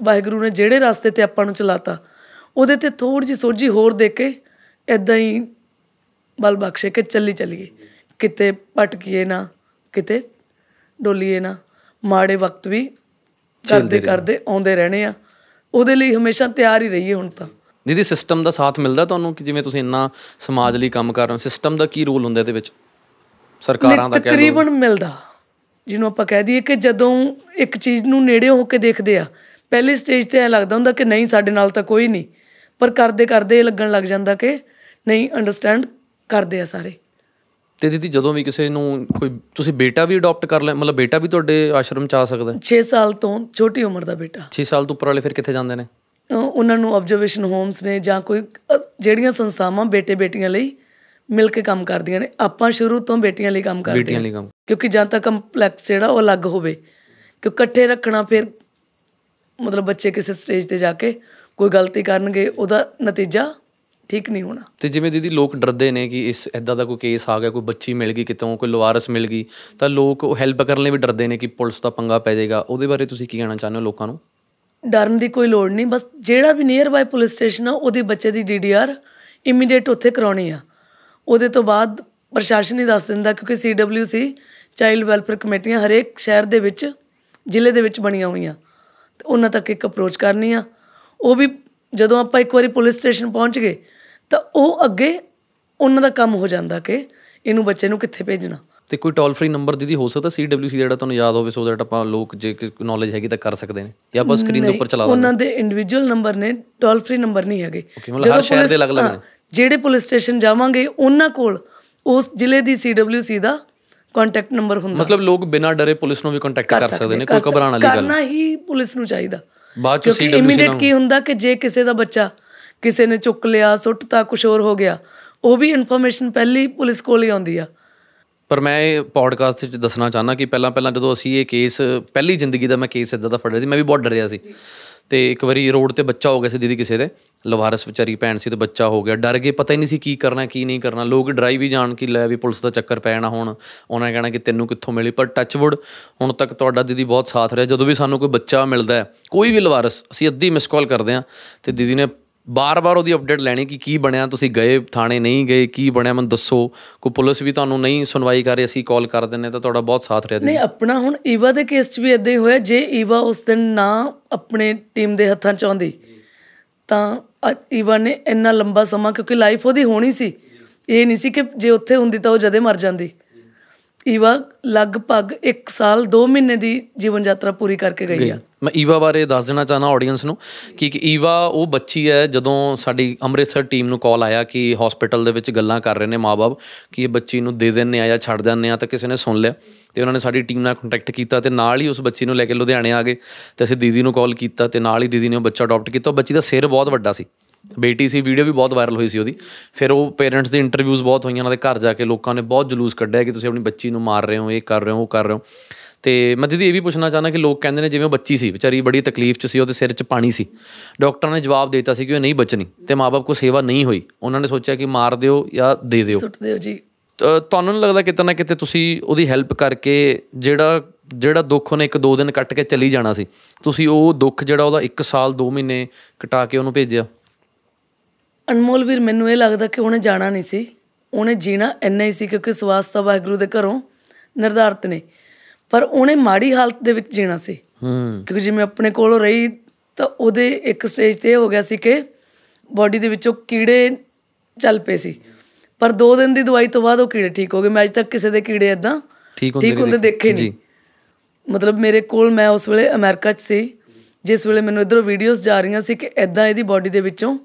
ਵਾਹਿਗੁਰੂ ਨੇ ਜਿਹੜੇ ਰਸਤੇ ਤੇ ਆਪਾਂ ਨੂੰ ਚਲਾਤਾ ਉਹਦੇ ਤੇ ਥੋੜੀ ਜਿਹੀ ਸੋਝੀ ਹੋਰ ਦੇ ਕੇ ਇਦਾਂ ਹੀ ਬਲ ਬਖਸ਼ੇ ਕਿ ਚੱਲੀ ਚੱਲੀਏ। ਕਿਤੇ ਭਟਕੀਏ ਨਾ ਕਿਤੇ ਡੋਲੀਏ ਨਾ। ਮਾੜੇ ਵਕਤ ਵੀ ਕਰਦੇ ਕਰਦੇ ਆਉਂਦੇ ਰਹਿਣੇ ਆ। ਉਹਦੇ ਲਈ ਹਮੇਸ਼ਾ ਤਿਆਰ ਹੀ ਰਹੀਏ ਹੁਣ ਤਾਂ। ਦੀਦੀ ਸਿਸਟਮ ਦਾ ਸਾਥ ਮਿਲਦਾ ਤੁਹਾਨੂੰ ਕਿ ਜਿਵੇਂ ਤੁਸੀਂ ਇੰਨਾ ਸਮਾਜ ਲਈ ਕੰਮ ਕਰ ਰਹੇ ਹੋ? ਸਿਸਟਮ ਦਾ ਕੀ ਰੋਲ ਹੁੰਦਾ ਇਹਦੇ ਵਿੱਚ? ਸਰਕਾਰਾਂ ਦਾ ਕਹਿ ਲਓ। ਤਕਰੀਬਨ ਮਿਲਦਾ। ਜਿਹਨੂੰ ਆਪਾਂ ਕਹਿ ਦਈਏ ਕਿ ਜਦੋਂ ਇੱਕ ਚੀਜ਼ ਨੂੰ ਨੇੜੇ ਹੋ ਕੇ ਦੇਖਦੇ ਆ ਪਹਿਲੀ ਸਟੇਜ ਤੇ ਐ ਲੱਗਦਾ ਹੁੰਦਾ ਕਿ ਨਹੀਂ ਸਾਡੇ ਨਾਲ ਤਾਂ ਕੋਈ ਨਹੀਂ। ਪਰ ਕਰਦੇ ਕਰਦੇ ਲੱਗਣ ਲੱਗ ਜਾਂਦਾ ਕਿ ਨਹੀਂ ਅੰਡਰਸਟੈਂਡ ਕਰਦੇ ਆ ਸਾਰੇ। ਤੇ ਦੀਦੀ ਜਦੋਂ ਵੀ ਕਿਸੇ ਨੂੰ ਕੋਈ ਤੁਸੀਂ ਬੇਟਾ ਵੀ ਅਡਾਪਟ ਕਰ ਲੈ ਮਤਲਬ ਬੇਟਾ ਵੀ ਤੁਹਾਡੇ ਆਸ਼ਰਮ ਚ ਆ ਸਕਦਾ ਹੈ? 6 ਸਾਲ ਤੋਂ ਛੋਟੀ ਉਮਰ ਦਾ ਬੇਟਾ। 6 ਸਾਲ ਤੋਂ ਉੱਪਰ ਵਾਲੇ ਫਿਰ ਕਿੱਥੇ ਜਾਂਦੇ ਨੇ? ਉਹਨਾਂ ਨੂੰ ਆਬਜ਼ਰਵੇਸ਼ਨ ਹੋਮਸ ਨੇ ਜਾਂ ਕੋਈ ਜਿਹੜੀਆਂ ਸੰਸਥਾਵਾਂ ਬੇਟੇ ਬੇਟੀਆਂ ਲਈ ਮਿਲ ਕੇ ਕੰਮ ਕਰਦੀਆਂ ਨੇ ਆਪਾਂ ਸ਼ੁਰੂ ਤੋਂ ਬੇਟੀਆਂ ਲਈ ਕੰਮ ਕਰਦੇ ਬੇਟੀਆਂ ਹਾਂ। ਲਈ ਕੰਮ। ਕਿਉਂਕਿ ਜਾਂ ਤਾਂ ਕੰਪਲੈਕਸ ਜਿਹੜਾ ਉਹ ਅਲੱਗ ਹੋਵੇ। ਕਿ ਇਕੱਠੇ ਰੱਖਣਾ ਫਿਰ ਮਤਲਬ ਬੱਚੇ ਕਿਸੇ ਸਟੇਜ ਤੇ ਜਾ ਕੇ ਕੋਈ ਗਲਤੀ ਕਰਨਗੇ ਉਹਦਾ ਨਤੀਜਾ ਠੀਕ ਨਹੀਂ ਹੋਣਾ। ਤੇ ਜਿਵੇਂ ਦੀਦੀ ਲੋਕ ਡਰਦੇ ਨੇ ਕਿ ਇਸ ਐਦਾਂ ਦਾ ਕੋਈ ਕੇਸ ਆ ਗਿਆ ਕੋਈ ਬੱਚੀ ਮਿਲ ਗਈ ਕਿਤੋਂ ਕੋਈ ਲਵਾਰਸ ਮਿਲ ਗਈ ਤਾਂ ਲੋਕ ਉਹ ਹੈਲਪ ਕਰਨ ਲਈ ਵੀ ਡਰਦੇ ਨੇ ਕਿ ਪੁਲਿਸ ਦਾ ਪੰਗਾ ਪੈ ਜਾਏਗਾ। ਉਹਦੇ ਬਾਰੇ ਤੁਸੀਂ ਕੀ ਕਹਿਣਾ ਚਾਹੁੰਦੇ ਹੋ ਲੋਕਾਂ ਨੂੰ? ਡਰਨ ਦੀ ਕੋਈ ਲੋੜ ਨਹੀਂ ਬਸ ਜਿਹੜਾ ਵੀ ਨੀਅਰ ਬਾਈ ਪੁਲਿਸ ਸਟੇਸ਼ਨ ਆ ਉਹਦੇ ਬੱਚੇ ਦੀ ਡੀਡੀਆਰ ਇਮੀਡੀਏਟ ਉੱਥੇ ਕਰਾਉਣੀ ਆ। ਉਹਦੇ ਤੋਂ ਬਾਅਦ ਪ੍ਰਸ਼ਾਸਨ ਹੀ ਦੱਸ ਦਿੰਦਾ ਕਿਉਂਕਿ ਸੀਡਬਲਯੂਸੀ ਚਾਈਲਡ ਵੈਲਫੇਅਰ ਕਮੇਟੀਆਂ ਹਰੇਕ ਸ਼ਹਿਰ ਦੇ ਵਿੱਚ ਜ਼ਿਲ੍ਹੇ ਦੇ ਵਿੱਚ ਬਣੀਆਂ ਹੋਈਆਂ। ਤੇ ਉਹਨਾਂ ਤੱਕ ਇੱਕ ਅਪਰੋਚ ਕਰਨੀ ਆ। ਉਹ ਵੀ ਜਦੋਂ ਆਪਾਂ ਇੱਕ ਵਾਰੀ ਪੁਲਿਸ ਸਟੇਸ਼ਨ ਪਹੁੰਚ ਗਏ ਤਾਂ ਉਹ ਅੱਗੇ ਉਹਨਾਂ ਦਾ ਕੰਮ ਹੋ ਜਾਂਦਾ ਕਿ ਇਹਨੂੰ ਬੱਚੇ ਨੂੰ ਕਿੱਥੇ ਭੇਜਣਾ। ਤੇ ਕੋਈ ਟੋਲ ਫ੍ਰੀ ਨੰਬਰ ਦੀਦੀ ਹੋ ਸਕਦਾ ਸੀਡਬਲਯੂਸੀ ਜਿਹੜਾ ਤੁਹਾਨੂੰ ਯਾਦ ਹੋਵੇ ਸੋ ਦੈਟ ਆਪਾਂ ਲੋਕ ਜੇ ਨੌਲੇਜ ਹੈਗੀ ਤਾਂ ਕਰ ਸਕਦੇ ਨੇ ਜਾਂ ਆਪਾਂ ਸਕਰੀਨ ਦੇ ਉੱਪਰ ਚਲਾ ਦਾਂਗੇ ਉਹਨਾਂ ਦੇ ਇੰਡੀਵਿਜੂਅਲ ਨੰਬਰ ਨੇ ਟੋਲ ਫ੍ਰੀ ਨੰਬਰ ਨਹੀਂ ਹੈਗੇ। ਮਤਲਬ ਹਰ ਸ਼ਹਿਰ ਦੇ ਅਲੱਗ-ਅਲੱਗ ਹਾਂ, ਜਿਹੜੇ ਪੁਲਿਸ ਸਟੇਸ਼ਨ ਜਾਵਾਂਗੇ ਉਹਨਾਂ ਕੋਲ ਉਸ ਜ਼ਿਲ੍ਹੇ ਦੀ ਸੀਡਬਲਯੂਸੀ ਦਾ ਕੰਟੈਕਟ ਨੰਬਰ ਹੁੰਦਾ। ਮਤਲਬ ਲੋਕ ਬਿਨਾਂ ਡਰੇ ਪੁਲਿਸ ਨੂੰ ਵੀ ਕੰਟੈਕਟ ਕਰ ਸਕਦੇ ਨੇ ਕੋਈ ਘਬਰਾਉਣ ਵਾਲੀ ਗੱਲ ਕਰਨਾ ਹੀ ਪੁਲਿਸ ਨੂੰ ਚਾਹੀਦਾ। ਬਾਅਦ ਚ ਕਿਉਂਕਿ ਇਮੀਡੀਏਟ ਕੀ ਹੁੰਦਾ ਕਿ ਜੇ ਕਿਸੇ ਦਾ ਬੱਚਾ ਕਿਸੇ ਨੇ ਚੁੱਕ ਲਿਆ, ਸੁੱਟਤਾ, ਕੁਛ ਹੋਰ ਹੋ ਗਿਆ। ਉਹ ਵੀ ਇਨਫੋਰਮੇਸ਼ਨ ਪਹਿਲੀ ਪੁਲਿਸ ਕੋਲ ਹੀ ਆਉਂਦੀ ਆ। ਪਰ ਮੈਂ ਇਹ ਪੋਡਕਾਸਟ ਵਿੱਚ ਦੱਸਣਾ ਚਾਹਨਾ ਕਿ ਪਹਿਲਾਂ ਪਹਿਲਾਂ ਜਦੋਂ ਅਸੀਂ ਇਹ ਕੇਸ ਪਹਿਲੀ ਜ਼ਿੰਦਗੀ ਦਾ ਮੈਂ ਕੇਸ ਇਦਾਂ ਦਾ ਫੜਿਆ ਸੀ, ਮੈਂ ਵੀ ਬਹੁਤ ਡਰਿਆ ਸੀ। ਤੇ ਇੱਕ ਵਾਰੀ ਰੋਡ ਤੇ ਬੱਚਾ ਹੋ ਗਿਆ ਸੀ ਦੀਦੀ ਕਿਸੇ ਦੇ, ਲਵਾਰਸ ਵਿਚਾਰੀ ਭੈਣ ਸੀ ਤੇ ਬੱਚਾ ਹੋ ਗਿਆ। ਡਰ ਗਏ, ਪਤਾ ਹੀ ਨਹੀਂ ਸੀ ਕੀ ਕਰਨਾ, ਕੀ ਨਹੀਂ ਕਰਨਾ। ਲੋਕ ਡਰਾਈ ਵੀ ਜਾਣ ਕਿ ਲੈ ਵੀ ਪੁਲਿਸ ਦਾ ਚੱਕਰ ਪੈ ਜਾਣਾ ਹੁਣ। ਉਹਨਾਂ ਨੇ ਕਹਿਣਾ ਕਿ ਤੈਨੂੰ ਕਿੱਥੋਂ ਮਿਲੀ, ਪਰ ਟੱਚਵੁੱਡ ਹੁਣ ਤੱਕ ਤੁਹਾਡਾ ਦੀਦੀ ਬਹੁਤ ਸਾਥ ਰਿਹਾ। ਜਦੋਂ ਵੀ ਸਾਨੂੰ ਕੋਈ ਬੱਚਾ ਮਿਲਦਾ ਹੈ, ਕੋਈ ਵੀ ਲਵਾਰਸ, ਅਸੀਂ ਅੱਧੀ ਮਿਸ ਕਾਲ ਕਰਦੇ ਹਾਂ ਤੇ ਦੀਦੀ ਨੇ ਬਾਰ-ਬਾਰ ਉਹਦੀ ਅਪਡੇਟ ਲੈਣੀ ਕਿ ਕੀ ਬਣਿਆ ਤੁਸੀਂ ਗਏ ਥਾਣੇ ਨਹੀਂ ਗਏ ਕੀ ਬਣਿਆ ਮੈਨੂੰ ਦੱਸੋ। ਕੋਈ ਪੁਲਿਸ ਵੀ ਤੁਹਾਨੂੰ ਨਹੀਂ ਸੁਣਵਾਈ ਕਰ ਰਹੀ ਅਸੀਂ ਕਾਲ ਕਰ ਦਿੰਨੇ ਤਾਂ ਤੁਹਾਡਾ ਬਹੁਤ ਸਾਥ ਰਿਹਾ ਨਹੀਂ ਆਪਣਾ ਹੁਣ ਈਵਾ ਦੇ ਕੇਸ 'ਚ ਵੀ ਇਦਾਂ ਹੀ ਹੋਇਆ ਜੇ ਈਵਾ ਉਸ ਦਿਨ ਨਾ ਆਪਣੇ ਟੀਮ ਦੇ ਹੱਥਾਂ 'ਚ ਆਉਂਦੀ ਤਾਂ ਈਵਾ ਨੇ ਇੰਨਾ ਲੰਬਾ ਸਮਾਂ ਕਿਉਂਕਿ ਲਾਈਫ ਉਹਦੀ ਹੋਣੀ ਸੀ ਇਹ ਨਹੀਂ ਸੀ ਕਿ ਜੇ ਉੱਥੇ ਹੁੰਦੀ ਤਾਂ ਉਹ ਜਦੇ ਮਰ ਜਾਂਦੀ। ਈਵਾ ਲਗਭਗ 1 ਸਾਲ 2 ਮਹੀਨੇ ਦੀ ਜੀਵਨ ਯਾਤਰਾ ਪੂਰੀ ਕਰਕੇ ਗਈ ਆ। ਮੈਂ ਈਵਾ ਬਾਰੇ ਦੱਸ ਦੇਣਾ ਚਾਹਨਾ ਆਡੀਅנס ਨੂੰ ਕਿ ਕਿ ਈਵਾ ਉਹ ਬੱਚੀ ਹੈ ਜਦੋਂ ਸਾਡੀ ਅੰਮ੍ਰਿਤਸਰ ਟੀਮ ਨੂੰ ਕਾਲ ਆਇਆ ਕਿ ਹਸਪੀਟਲ ਦੇ ਵਿੱਚ ਗੱਲਾਂ ਕਰ ਰਹੇ ਨੇ ਮਾਪੇ ਕਿ ਇਹ ਬੱਚੀ ਨੂੰ ਦੇ ਦਿੰਨੇ ਆ ਜਾਂ ਛੱਡ ਦਿੰਨੇ ਆ ਤਾਂ ਕਿਸੇ ਨੇ ਸੁਣ ਲਿਆ ਤੇ ਉਹਨਾਂ ਨੇ ਸਾਡੀ ਟੀਮ ਨਾਲ ਕੰਟੈਕਟ ਕੀਤਾ ਤੇ ਨਾਲ ਹੀ ਉਸ ਬੱਚੀ ਨੂੰ ਲੈ ਕੇ ਲੁਧਿਆਣੇ ਆ ਗਏ ਤੇ ਅਸੀਂ ਦੀਦੀ ਨੂੰ ਕਾਲ ਕੀਤਾ ਤੇ ਨਾਲ ਹੀ ਦੀਦੀ ਨੇ ਉਹ ਬੱਚਾ ਅਡਾਪਟ ਕੀਤਾ। ਉਹ ਬੱਚੀ ਦਾ ਸਿਰ ਬਹੁਤ ਵੱਡਾ ਸੀ। ਬੇਟੀ ਸੀ ਵੀਡੀਓ ਵੀ ਬਹੁਤ ਵਾਇਰਲ ਹੋਈ ਸੀ ਉਹਦੀ। ਫਿਰ ਉਹ ਪੇਰੈਂਟਸ ਦੀ ਇੰਟਰਵਿਊਜ਼ ਬਹੁਤ ਹੋਈਆਂ, ਉਹਨਾਂ ਦੇ ਘਰ ਜਾ ਕੇ ਲੋਕਾਂ ਨੇ ਬਹੁਤ ਜਲੂਸ ਕੱਢਿਆ ਕਿ ਤੁਸੀਂ ਆਪਣੀ ਬੱਚੀ ਨੂੰ ਮਾਰ ਰਹੇ ਹੋ, ਇਹ ਕਰ ਰਹੇ ਹੋ, ਉਹ ਕਰ ਰਹੇ ਹੋ। ਤੇ ਮੈਂ ਦੀਦੀ ਇਹ ਵੀ ਪੁੱਛਣਾ ਚਾਹਨਾ ਕਿ ਲੋਕ ਕਹਿੰਦੇ ਨੇ ਜਿਵੇਂ ਉਹ ਬੱਚੀ ਸੀ ਵਿਚਾਰੀ ਬੜੀ ਤਕਲੀਫ 'ਚ ਸੀ ਉਹਦੇ ਸਿਰ 'ਚ ਪਾਣੀ ਸੀ। ਡਾਕਟਰ ਨੇ ਜਵਾਬ ਦੇ ਦਿੱਤਾ ਸੀ ਕਿ ਉਹ ਨਹੀਂ ਬਚਣੀ ਤੇ ਮਾਪੇ ਕੋ ਸੇਵਾ ਨਹੀਂ ਹੋਈ। ਉਹਨਾਂ ਨੇ ਸੋਚਿਆ ਕਿ ਮਾਰ ਦਿਓ ਜਾਂ ਦੇ ਦਿਓ। ਸੁੱਟ ਦਿਓ ਜੀ। ਤੁਹਾਨੂੰ ਨਹੀਂ ਲੱਗਦਾ ਕਿਤੇ ਨਾ ਕਿਤੇ ਤੁਸੀਂ ਉਹਦੀ ਹੈਲਪ ਕਰਕੇ ਜਿਹੜਾ ਜਿਹੜਾ ਦੁੱਖ ਉਹਨੇ ਇੱਕ ਦੋ ਦਿਨ ਕੱਟ ਕੇ ਚਲੀ ਜਾਣਾ ਸੀ ਤੁਸੀਂ ਉਹ ਦੁੱਖ ਜਿਹੜਾ ਉਹਦਾ 1 ਸਾਲ 2 ਮਹੀਨੇ ਕਟਾ ਕੇ ਉਹਨੂੰ ਭੇਜਿਆ? ਅਨਮੋਲ ਵੀਰ ਮੈਨੂੰ ਇਹ ਲੱਗਦਾ ਕਿ ਉਹਨੇ ਜਾਣਾ ਨਹੀਂ ਸੀ। ਉਹਨੇ ਜੀਣਾ ਇੰਨਾ ਹੀ ਸੀ ਕਿਉਂਕਿ ਸਵਾਸ ਤਾਂ ਵਾਹਿਗੁਰੂ ਦੇ ਘਰੋਂ ਨਿਰਧਾਰਤ ਨੇ। ਪਰ ਉਹਨੇ ਮਾੜੀ ਹਾਲਤ ਦੇ ਵਿੱਚ ਜੀਣਾ ਸੀ। ਹੂੰ। ਕਿਉਂਕਿ ਜਿਵੇਂ ਆਪਣੇ ਕੋਲੋਂ ਰਹੀ ਤਾਂ ਉਹਦੇ ਇੱਕ ਸਟੇਜ ਤੇ ਹੋ ਗਿਆ ਸੀ ਕਿ ਬਾਡੀ ਦੇ ਵਿੱਚੋਂ ਕੀੜੇ ਚੱਲ ਪਏ ਸੀ। ਪਰ 2 ਦਿਨ ਦੀ ਦਵਾਈ ਤੋਂ ਬਾਅਦ ਉਹ ਕੀੜੇ ਠੀਕ ਹੋ ਗਏ। ਮੈਂ ਅਜੇ ਤੱਕ ਕਿਸੇ ਦੇ ਕੀੜੇ ਇਦਾਂ ਠੀਕ ਹੁੰਦੇ ਠੀਕ ਹੁੰਦੇ ਦੇਖੇ। ਨਹੀਂ। ਮਤਲਬ ਮੇਰੇ ਕੋਲ ਮੈਂ ਉਸ ਵੇਲੇ ਅਮਰੀਕਾ 'ਚ ਸੀ। ਜਿਸ ਵੇਲੇ ਮੈਨੂੰ ਇਧਰੋਂ ਵੀਡੀਓਜ਼ ਜਾ ਰਹੀਆਂ ਸੀ ਕਿ ਐਦਾਂ ਇਹਦੀ ਬਾਡੀ ਦੇ ਵਿੱਚੋਂ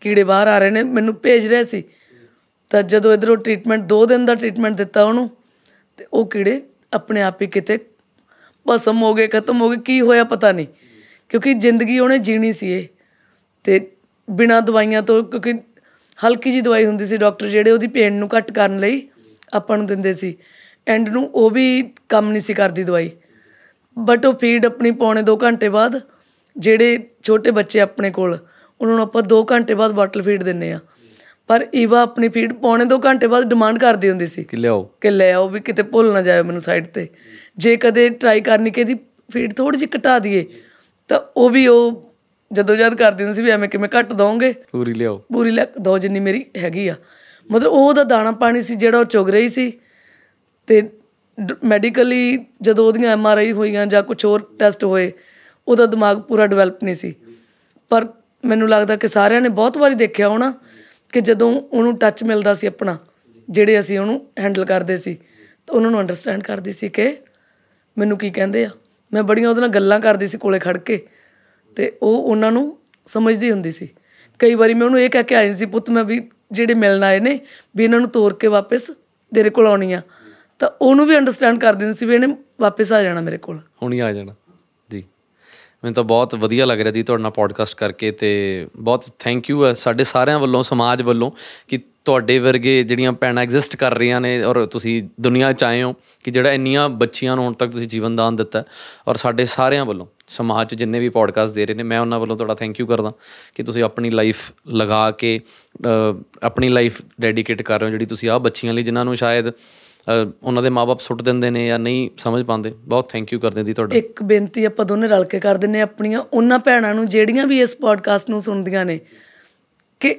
ਕੀੜੇ ਬਾਹਰ ਆ ਰਹੇ ਨੇ। ਮੈਨੂੰ ਭੇਜ ਰਹੇ ਸੀ। ਤਾਂ ਜਦੋਂ ਇਧਰੋਂ ਟ੍ਰੀਟਮੈਂਟ 2 ਦਿਨ ਦਾ ਟ੍ਰੀਟਮੈਂਟ ਦਿੱਤਾ ਉਹਨੂੰ ਤੇ ਉਹ ਕੀੜੇ ਆਪਣੇ ਆਪ ਹੀ ਕਿਤੇ ਭਸਮ ਹੋ ਗਏ, ਖਤਮ ਹੋ ਗਏ, ਕੀ ਹੋਇਆ ਪਤਾ ਨਹੀਂ। ਕਿਉਂਕਿ ਜ਼ਿੰਦਗੀ ਉਹਨੇ ਜੀਣੀ ਸੀ ਇਹ। ਤੇ ਬਿਨਾਂ ਦਵਾਈਆਂ ਤੋਂ ਕਿਉਂਕਿ ਹਲਕੀ ਜੀ ਦਵਾਈ ਹੁੰਦੀ ਸੀ ਡਾਕਟਰ ਜਿਹੜੇ ਉਹਦੀ ਪੇਨ ਨੂੰ ਘੱਟ ਕਰਨ ਲਈ ਆਪਾਂ ਨੂੰ ਦਿੰਦੇ ਸੀ। ਐਂਡ ਨੂੰ ਉਹ ਵੀ ਕੰਮ ਨਹੀਂ ਸੀ ਕਰਦੀ ਦਵਾਈ। ਬਟ ਉਹ ਫੀਡ ਆਪਣੀ ਪੌਣੇ 2 ਘੰਟੇ ਬਾਅਦ ਜਿਹੜੇ ਛੋਟੇ ਬੱਚੇ ਆਪਣੇ ਕੋਲ, ਉਹਨਾਂ ਨੂੰ ਆਪਾਂ 2 ਘੰਟੇ ਬਾਅਦ ਬੋਟਲ ਫੀਡ ਦਿੰਨੇ ਆ ਪਰ ਈਵਾ ਆਪਣੀ ਫੀਡ ਪੌਣੇ 2 ਘੰਟੇ ਬਾਅਦ ਡਿਮਾਂਡ ਕਰਦੀ ਹੁੰਦੀ ਸੀ। ਕਿ ਲਿਆਓ। ਕਿ ਲੈ ਆਓ ਵੀ ਕਿਤੇ ਭੁੱਲ ਨਾ ਜਾਏ ਮੈਨੂੰ ਸਾਈਡ ਤੇ। ਜੇ ਕਦੇ ਟਰਾਈ ਕਰਨੀ ਕਿ ਇਹਦੀ ਫੀਡ ਥੋੜੀ ਜਿਹੀ ਘਟਾ ਦਈਏ ਤਾਂ ਉਹ ਵੀ ਉਹ ਜਦੋਂ ਜਦ ਕਰਦੀ ਹੁੰਦੀ ਸੀ ਵੀ ਐਵੇਂ ਕਿਵੇਂ ਘੱਟ ਦੋਗੇ ਪੂਰੀ ਲਿਆਓ। ਪੂਰੀ ਲੈ ਦੋ ਜਿੰਨੀ ਮੇਰੀ ਹੈਗੀ ਆ। ਮਤਲਬ ਉਹ ਉਹਦਾ ਦਾਣਾ ਪਾਣੀ ਸੀ ਜਿਹੜਾ ਉਹ ਚੁਗ ਰਹੀ ਸੀ। ਤੇ ਮੈਡੀਕਲੀ ਜਦੋਂ ਉਹਦੀਆਂ ਐਮ ਆਰ ਆਈ ਹੋਈਆਂ ਜਾਂ ਕੁਝ ਹੋਰ ਟੈਸਟ ਹੋਏ ਉਹਦਾ ਦਿਮਾਗ ਪੂਰਾ ਡਿਵੈਲਪ ਨਹੀਂ ਸੀ। ਪਰ ਮੈਨੂੰ ਲੱਗਦਾ ਕਿ ਸਾਰਿਆਂ ਨੇ ਬਹੁਤ ਵਾਰੀ ਦੇਖਿਆ ਹੋਣਾ ਕਿ ਜਦੋਂ ਉਹਨੂੰ ਟੱਚ ਮਿਲਦਾ ਸੀ ਆਪਣਾ, ਜਿਹੜੇ ਅਸੀਂ ਉਹਨੂੰ ਹੈਂਡਲ ਕਰਦੇ ਸੀ, ਤਾਂ ਉਹਨਾਂ ਨੂੰ ਅੰਡਰਸਟੈਂਡ ਕਰਦੀ ਸੀ ਕਿ ਮੈਨੂੰ ਕੀ ਕਹਿੰਦੇ ਆ। ਮੈਂ ਬੜੀਆਂ ਉਹਦੇ ਨਾਲ ਗੱਲਾਂ ਕਰਦੀ ਸੀ ਕੋਲੇ ਖੜ ਕੇ, ਤੇ ਉਹ ਉਹਨਾਂ ਨੂੰ ਸਮਝਦੀ ਹੁੰਦੀ ਸੀ। ਕਈ ਵਾਰੀ ਮੈਂ ਉਹਨੂੰ ਇਹ ਕਹਿ ਕੇ ਆਈ ਸੀ, ਪੁੱਤ, ਮੈਂ ਵੀ ਜਿਹੜੇ ਮਿਲਣ ਆਏ ਨੇ, ਵੀ ਇਹਨਾਂ ਨੂੰ ਤੋਰ ਕੇ ਵਾਪਸ ਤੇਰੇ ਕੋਲ ਆਉਣੀ ਆ। ਤਾਂ ਉਹਨੂੰ ਵੀ ਅੰਡਰਸਟੈਂਡ ਕਰਦੀ ਹੁੰਦੀ ਸੀ ਵੀ ਇਹਨੇ ਵਾਪਸ ਆ ਜਾਣਾ ਮੇਰੇ ਕੋਲ। ਹੁਣੀ ਆ ਜਾਣਾ। ਜੀ ਮੈਨੂੰ ਤਾਂ ਬਹੁਤ ਵਧੀਆ ਲੱਗ ਰਿਹਾ ਜੀ ਤੁਹਾਡੇ ਨਾਲ ਪੋਡਕਾਸਟ ਕਰਕੇ ਤੇ ਬਹੁਤ ਥੈਂਕ ਯੂ ਹੈ ਸਾਡੇ ਸਾਰਿਆਂ ਵੱਲੋਂ ਸਮਾਜ ਵੱਲੋਂ ਕਿ ਤੁਹਾਡੇ ਵਰਗੇ ਜਿਹੜੀਆਂ ਭੈਣਾਂ ਐਗਜ਼ਿਸਟ ਕਰ ਰਹੀਆਂ ਨੇ ਔਰ ਤੁਸੀਂ ਦੁਨੀਆ 'ਚ ਆਏ ਹੋ ਕਿ ਜਿਹੜਾ ਇੰਨੀਆਂ ਬੱਚੀਆਂ ਨੂੰ ਹੁਣ ਤੱਕ ਤੁਸੀਂ ਜੀਵਨ ਦਾਨ ਦਿੱਤਾ ਹੈ ਔਰ ਸਾਡੇ ਸਾਰਿਆਂ ਵੱਲੋਂ ਸਮਾਜ 'ਚ ਜਿੰਨੇ ਵੀ ਪੋਡਕਾਸਟ ਦੇ ਰਹੇ ਨੇ ਮੈਂ ਉਹਨਾਂ ਵੱਲੋਂ ਤੁਹਾਡਾ ਥੈਂਕ ਯੂ ਕਰਦਾ ਕਿ ਤੁਸੀਂ ਆਪਣੀ ਲਾਈਫ ਲਗਾ ਕੇ ਅ, ਆਪਣੀ ਲਾਈਫ ਡੈਡੀਕੇਟ ਕਰ ਰਹੇ ਹੋ ਜਿਹੜੀ ਤੁਸੀਂ ਆਹ ਬੱਚੀਆਂ ਲਈ ਜਿਨ੍ਹਾਂ ਨੂੰ ਸ਼ਾਇਦ ਅ, ਉਹਨਾਂ ਦੇ ਮਾਪੇ ਸੁੱਟ ਦਿੰਦੇ ਨੇ ਜਾਂ ਨਹੀਂ ਸਮਝ ਪਾਉਂਦੇ। ਬਹੁਤ ਥੈਂਕ ਯੂ ਕਰਦੇ ਦੀ ਤੁਹਾਡਾ। ਇੱਕ ਬੇਨਤੀ ਆਪਾਂ ਦੋਨੇ ਰਲ ਕੇ ਕਰ ਦਿੰਨੇ ਆਪਣੀਆਂ ਉਹਨਾਂ ਭੈਣਾਂ ਨੂੰ ਜਿਹੜੀਆਂ ਵੀ ਇਸ ਪੋਡਕਾਸਟ ਨੂੰ ਸੁਣਦੀਆਂ ਨੇ। ਕਿ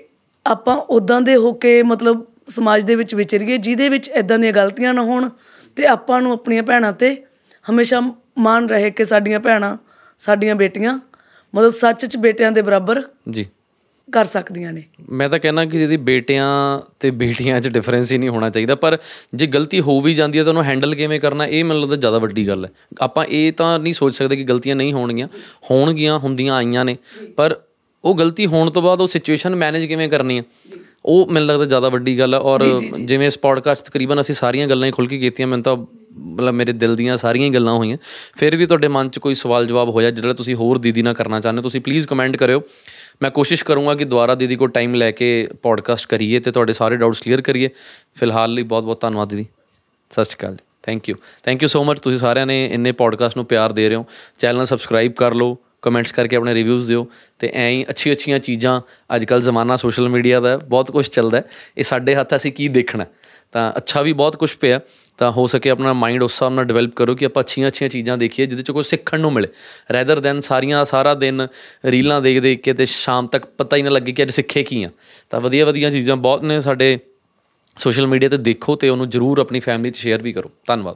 ਆਪਾਂ ਉਦਾਂ ਦੇ ਹੋ ਕੇ ਮਤਲਬ ਸਮਾਜ ਦੇ ਵਿੱਚ ਵਿਚਰੀਏ ਜਿਹਦੇ ਵਿੱਚ ਇਦਾਂ ਦੀਆਂ ਗਲਤੀਆਂ ਨਾ ਹੋਣ ਤੇ ਆਪਾਂ ਨੂੰ ਆਪਣੀਆਂ ਭੈਣਾਂ ਤੇ ਹਮੇਸ਼ਾ ਮਾਣ ਰਹੇ ਕਿ ਸਾਡੀਆਂ ਭੈਣਾਂ ਸਾਡੀਆਂ ਬੇਟੀਆਂ ਮਤਲਬ ਸੱਚ 'ਚ ਬੇਟਿਆਂ ਦੇ ਬਰਾਬਰ ਜੀ। ਕਰ ਸਕਦੀਆਂ ਨੇ। ਮੈਂ ਤਾਂ ਕਹਿੰਦਾ ਕਿ ਜਿਹਦੀ ਬੇਟਿਆਂ ਤੇ ਬੇਟੀਆਂ 'ਚ ਡਿਫਰੈਂਸ ਹੀ ਨਹੀਂ ਹੋਣਾ ਚਾਹੀਦਾ ਪਰ ਜੇ ਗਲਤੀ ਹੋ ਵੀ ਜਾਂਦੀ ਹੈ ਤਾਂ ਉਹਨੂੰ ਹੈਂਡਲ ਕਿਵੇਂ ਕਰਨਾ ਇਹ ਮੈਨੂੰ ਲੱਗਦਾ ਜ਼ਿਆਦਾ ਵੱਡੀ ਗੱਲ ਹੈ। ਆਪਾਂ ਇਹ ਤਾਂ ਨਹੀਂ ਸੋਚ ਸਕਦੇ ਕਿ ਗਲਤੀਆਂ ਨਹੀਂ ਹੋਣਗੀਆਂ ਹੋਣਗੀਆਂ ਹੁੰਦੀਆਂ ਆਈਆਂ ਨੇ ਪਰ ਉਹ ਗਲਤੀ ਹੋਣ ਤੋਂ ਬਾਅਦ ਉਹ ਸਿਚੁਏਸ਼ਨ ਮੈਨੇਜ ਕਿਵੇਂ ਕਰਨੀ ਹੈ ਉਹ ਮੈਨੂੰ ਲੱਗਦਾ ਜ਼ਿਆਦਾ ਵੱਡੀ ਗੱਲ ਹੈ। ਔਰ ਜਿਵੇਂ ਇਸ ਪੋਡਕਾਸਟ ਤਕਰੀਬਨ ਅਸੀਂ ਸਾਰੀਆਂ ਗੱਲਾਂ ਹੀ ਖੁੱਲ ਕੇ ਕੀਤੀਆਂ ਮੈਨੂੰ ਤਾਂ ਮਤਲਬ ਮੇਰੇ ਦਿਲ ਦੀਆਂ ਸਾਰੀਆਂ ਹੀ ਗੱਲਾਂ ਹੋਈਆਂ। ਫਿਰ ਵੀ ਤੁਹਾਡੇ ਮਨ 'ਚ ਕੋਈ ਸਵਾਲ ਜਵਾਬ ਹੋਇਆ ਜਿਹੜਾ ਤੁਸੀਂ ਹੋਰ ਦੀਦੀ ਨਾਲ ਕਰਨਾ ਚਾਹੁੰਦੇ ਤੁਸੀਂ ਪਲੀਜ਼ ਕਮੈਂਟ ਕਰਿਓ। ਮੈਂ ਕੋਸ਼ਿਸ਼ ਕਰੂੰਗਾ ਕਿ ਦੁਬਾਰਾ ਦੀਦੀ ਕੋਲ ਟਾਈਮ ਲੈ ਕੇ ਪੋਡਕਾਸਟ ਕਰੀਏ ਤੇ ਤੁਹਾਡੇ ਸਾਰੇ ਡਾਊਟਸ ਕਲੀਅਰ ਕਰੀਏ। ਫਿਲਹਾਲ ਲਈ ਬਹੁਤ ਬਹੁਤ ਧੰਨਵਾਦ ਦੀਦੀ। ਸਤਿ ਸ਼੍ਰੀ ਅਕਾਲ ਜੀ। Thank you thank you so much ਤੁਸੀਂ ਸਾਰਿਆਂ ਨੇ ਇੰਨੇ ਪੋਡਕਾਸਟ ਨੂੰ ਪਿਆਰ ਦੇ ਰਹੇ ਹੋ। ਚੈਨਲ ਨੂੰ ਸਬਸਕ੍ਰਾਈਬ ਕਰ ਲਓ। ਕਮੈਂਟਸ ਕਰਕੇ ਆਪਣੇ ਰਿਵਿਊਜ਼ ਦਿਓ। ਤੇ ਐਂ ਹੀ ਅੱਛੀ ਅੱਛੀਆਂ ਚੀਜ਼ਾਂ ਅੱਜ ਕੱਲ ਜ਼ਮਾਨਾ ਸੋਸ਼ਲ ਮੀਡੀਆ ਦਾ ਹੈ, ਬਹੁਤ ਕੁਝ ਚੱਲਦਾ ਹੈ। ਇਹ ਸਾਡੇ ਹੱਥ ਅਸੀਂ ਕੀ ਦੇਖਣਾ ਹੈ। ਤਾਂ ਅੱਛਾ ਵੀ ਬਹੁਤ ਕੁਝ ਪਿਆ। ਤਾਂ ਹੋ ਸਕੇ ਆਪਣਾ ਮਾਈਂਡ ਉਸ ਹਿਸਾਬ ਨਾਲ ਡਿਵੈਲਪ ਕਰੋ ਕਿ ਆਪਾਂ ਅੱਛੀਆਂ ਅੱਛੀਆਂ ਚੀਜ਼ਾਂ ਦੇਖੀਏ, ਜਿਹਦੇ ਚ ਕੁਝ ਸਿੱਖਣ ਨੂੰ ਮਿਲੇ। ਰੈਦਰ ਦੈਨ ਸਾਰੀਆਂ ਸਾਰਾ ਦਿਨ ਰੀਲਾਂ ਦੇਖ ਦੇਖ ਕੇ ਤੇ ਸ਼ਾਮ ਤੱਕ ਪਤਾ ਹੀ ਨਾ ਲੱਗੇ ਕਿ ਅੱਜ ਸਿੱਖੇ ਕੀ ਆ। ਤਾਂ ਵਧੀਆ ਵਧੀਆ ਚੀਜ਼ਾਂ ਬਹੁਤ ਨੇ ਸਾਡੇ ਸੋਸ਼ਲ ਮੀਡੀਆ ਤੇ ਦੇਖੋ ਤੇ ਉਹਨੂੰ ਜਰੂਰ ਆਪਣੀ ਫੈਮਿਲੀ 'ਚ ਸ਼ੇਅਰ ਵੀ ਕਰੋ। ਧੰਨਵਾਦ।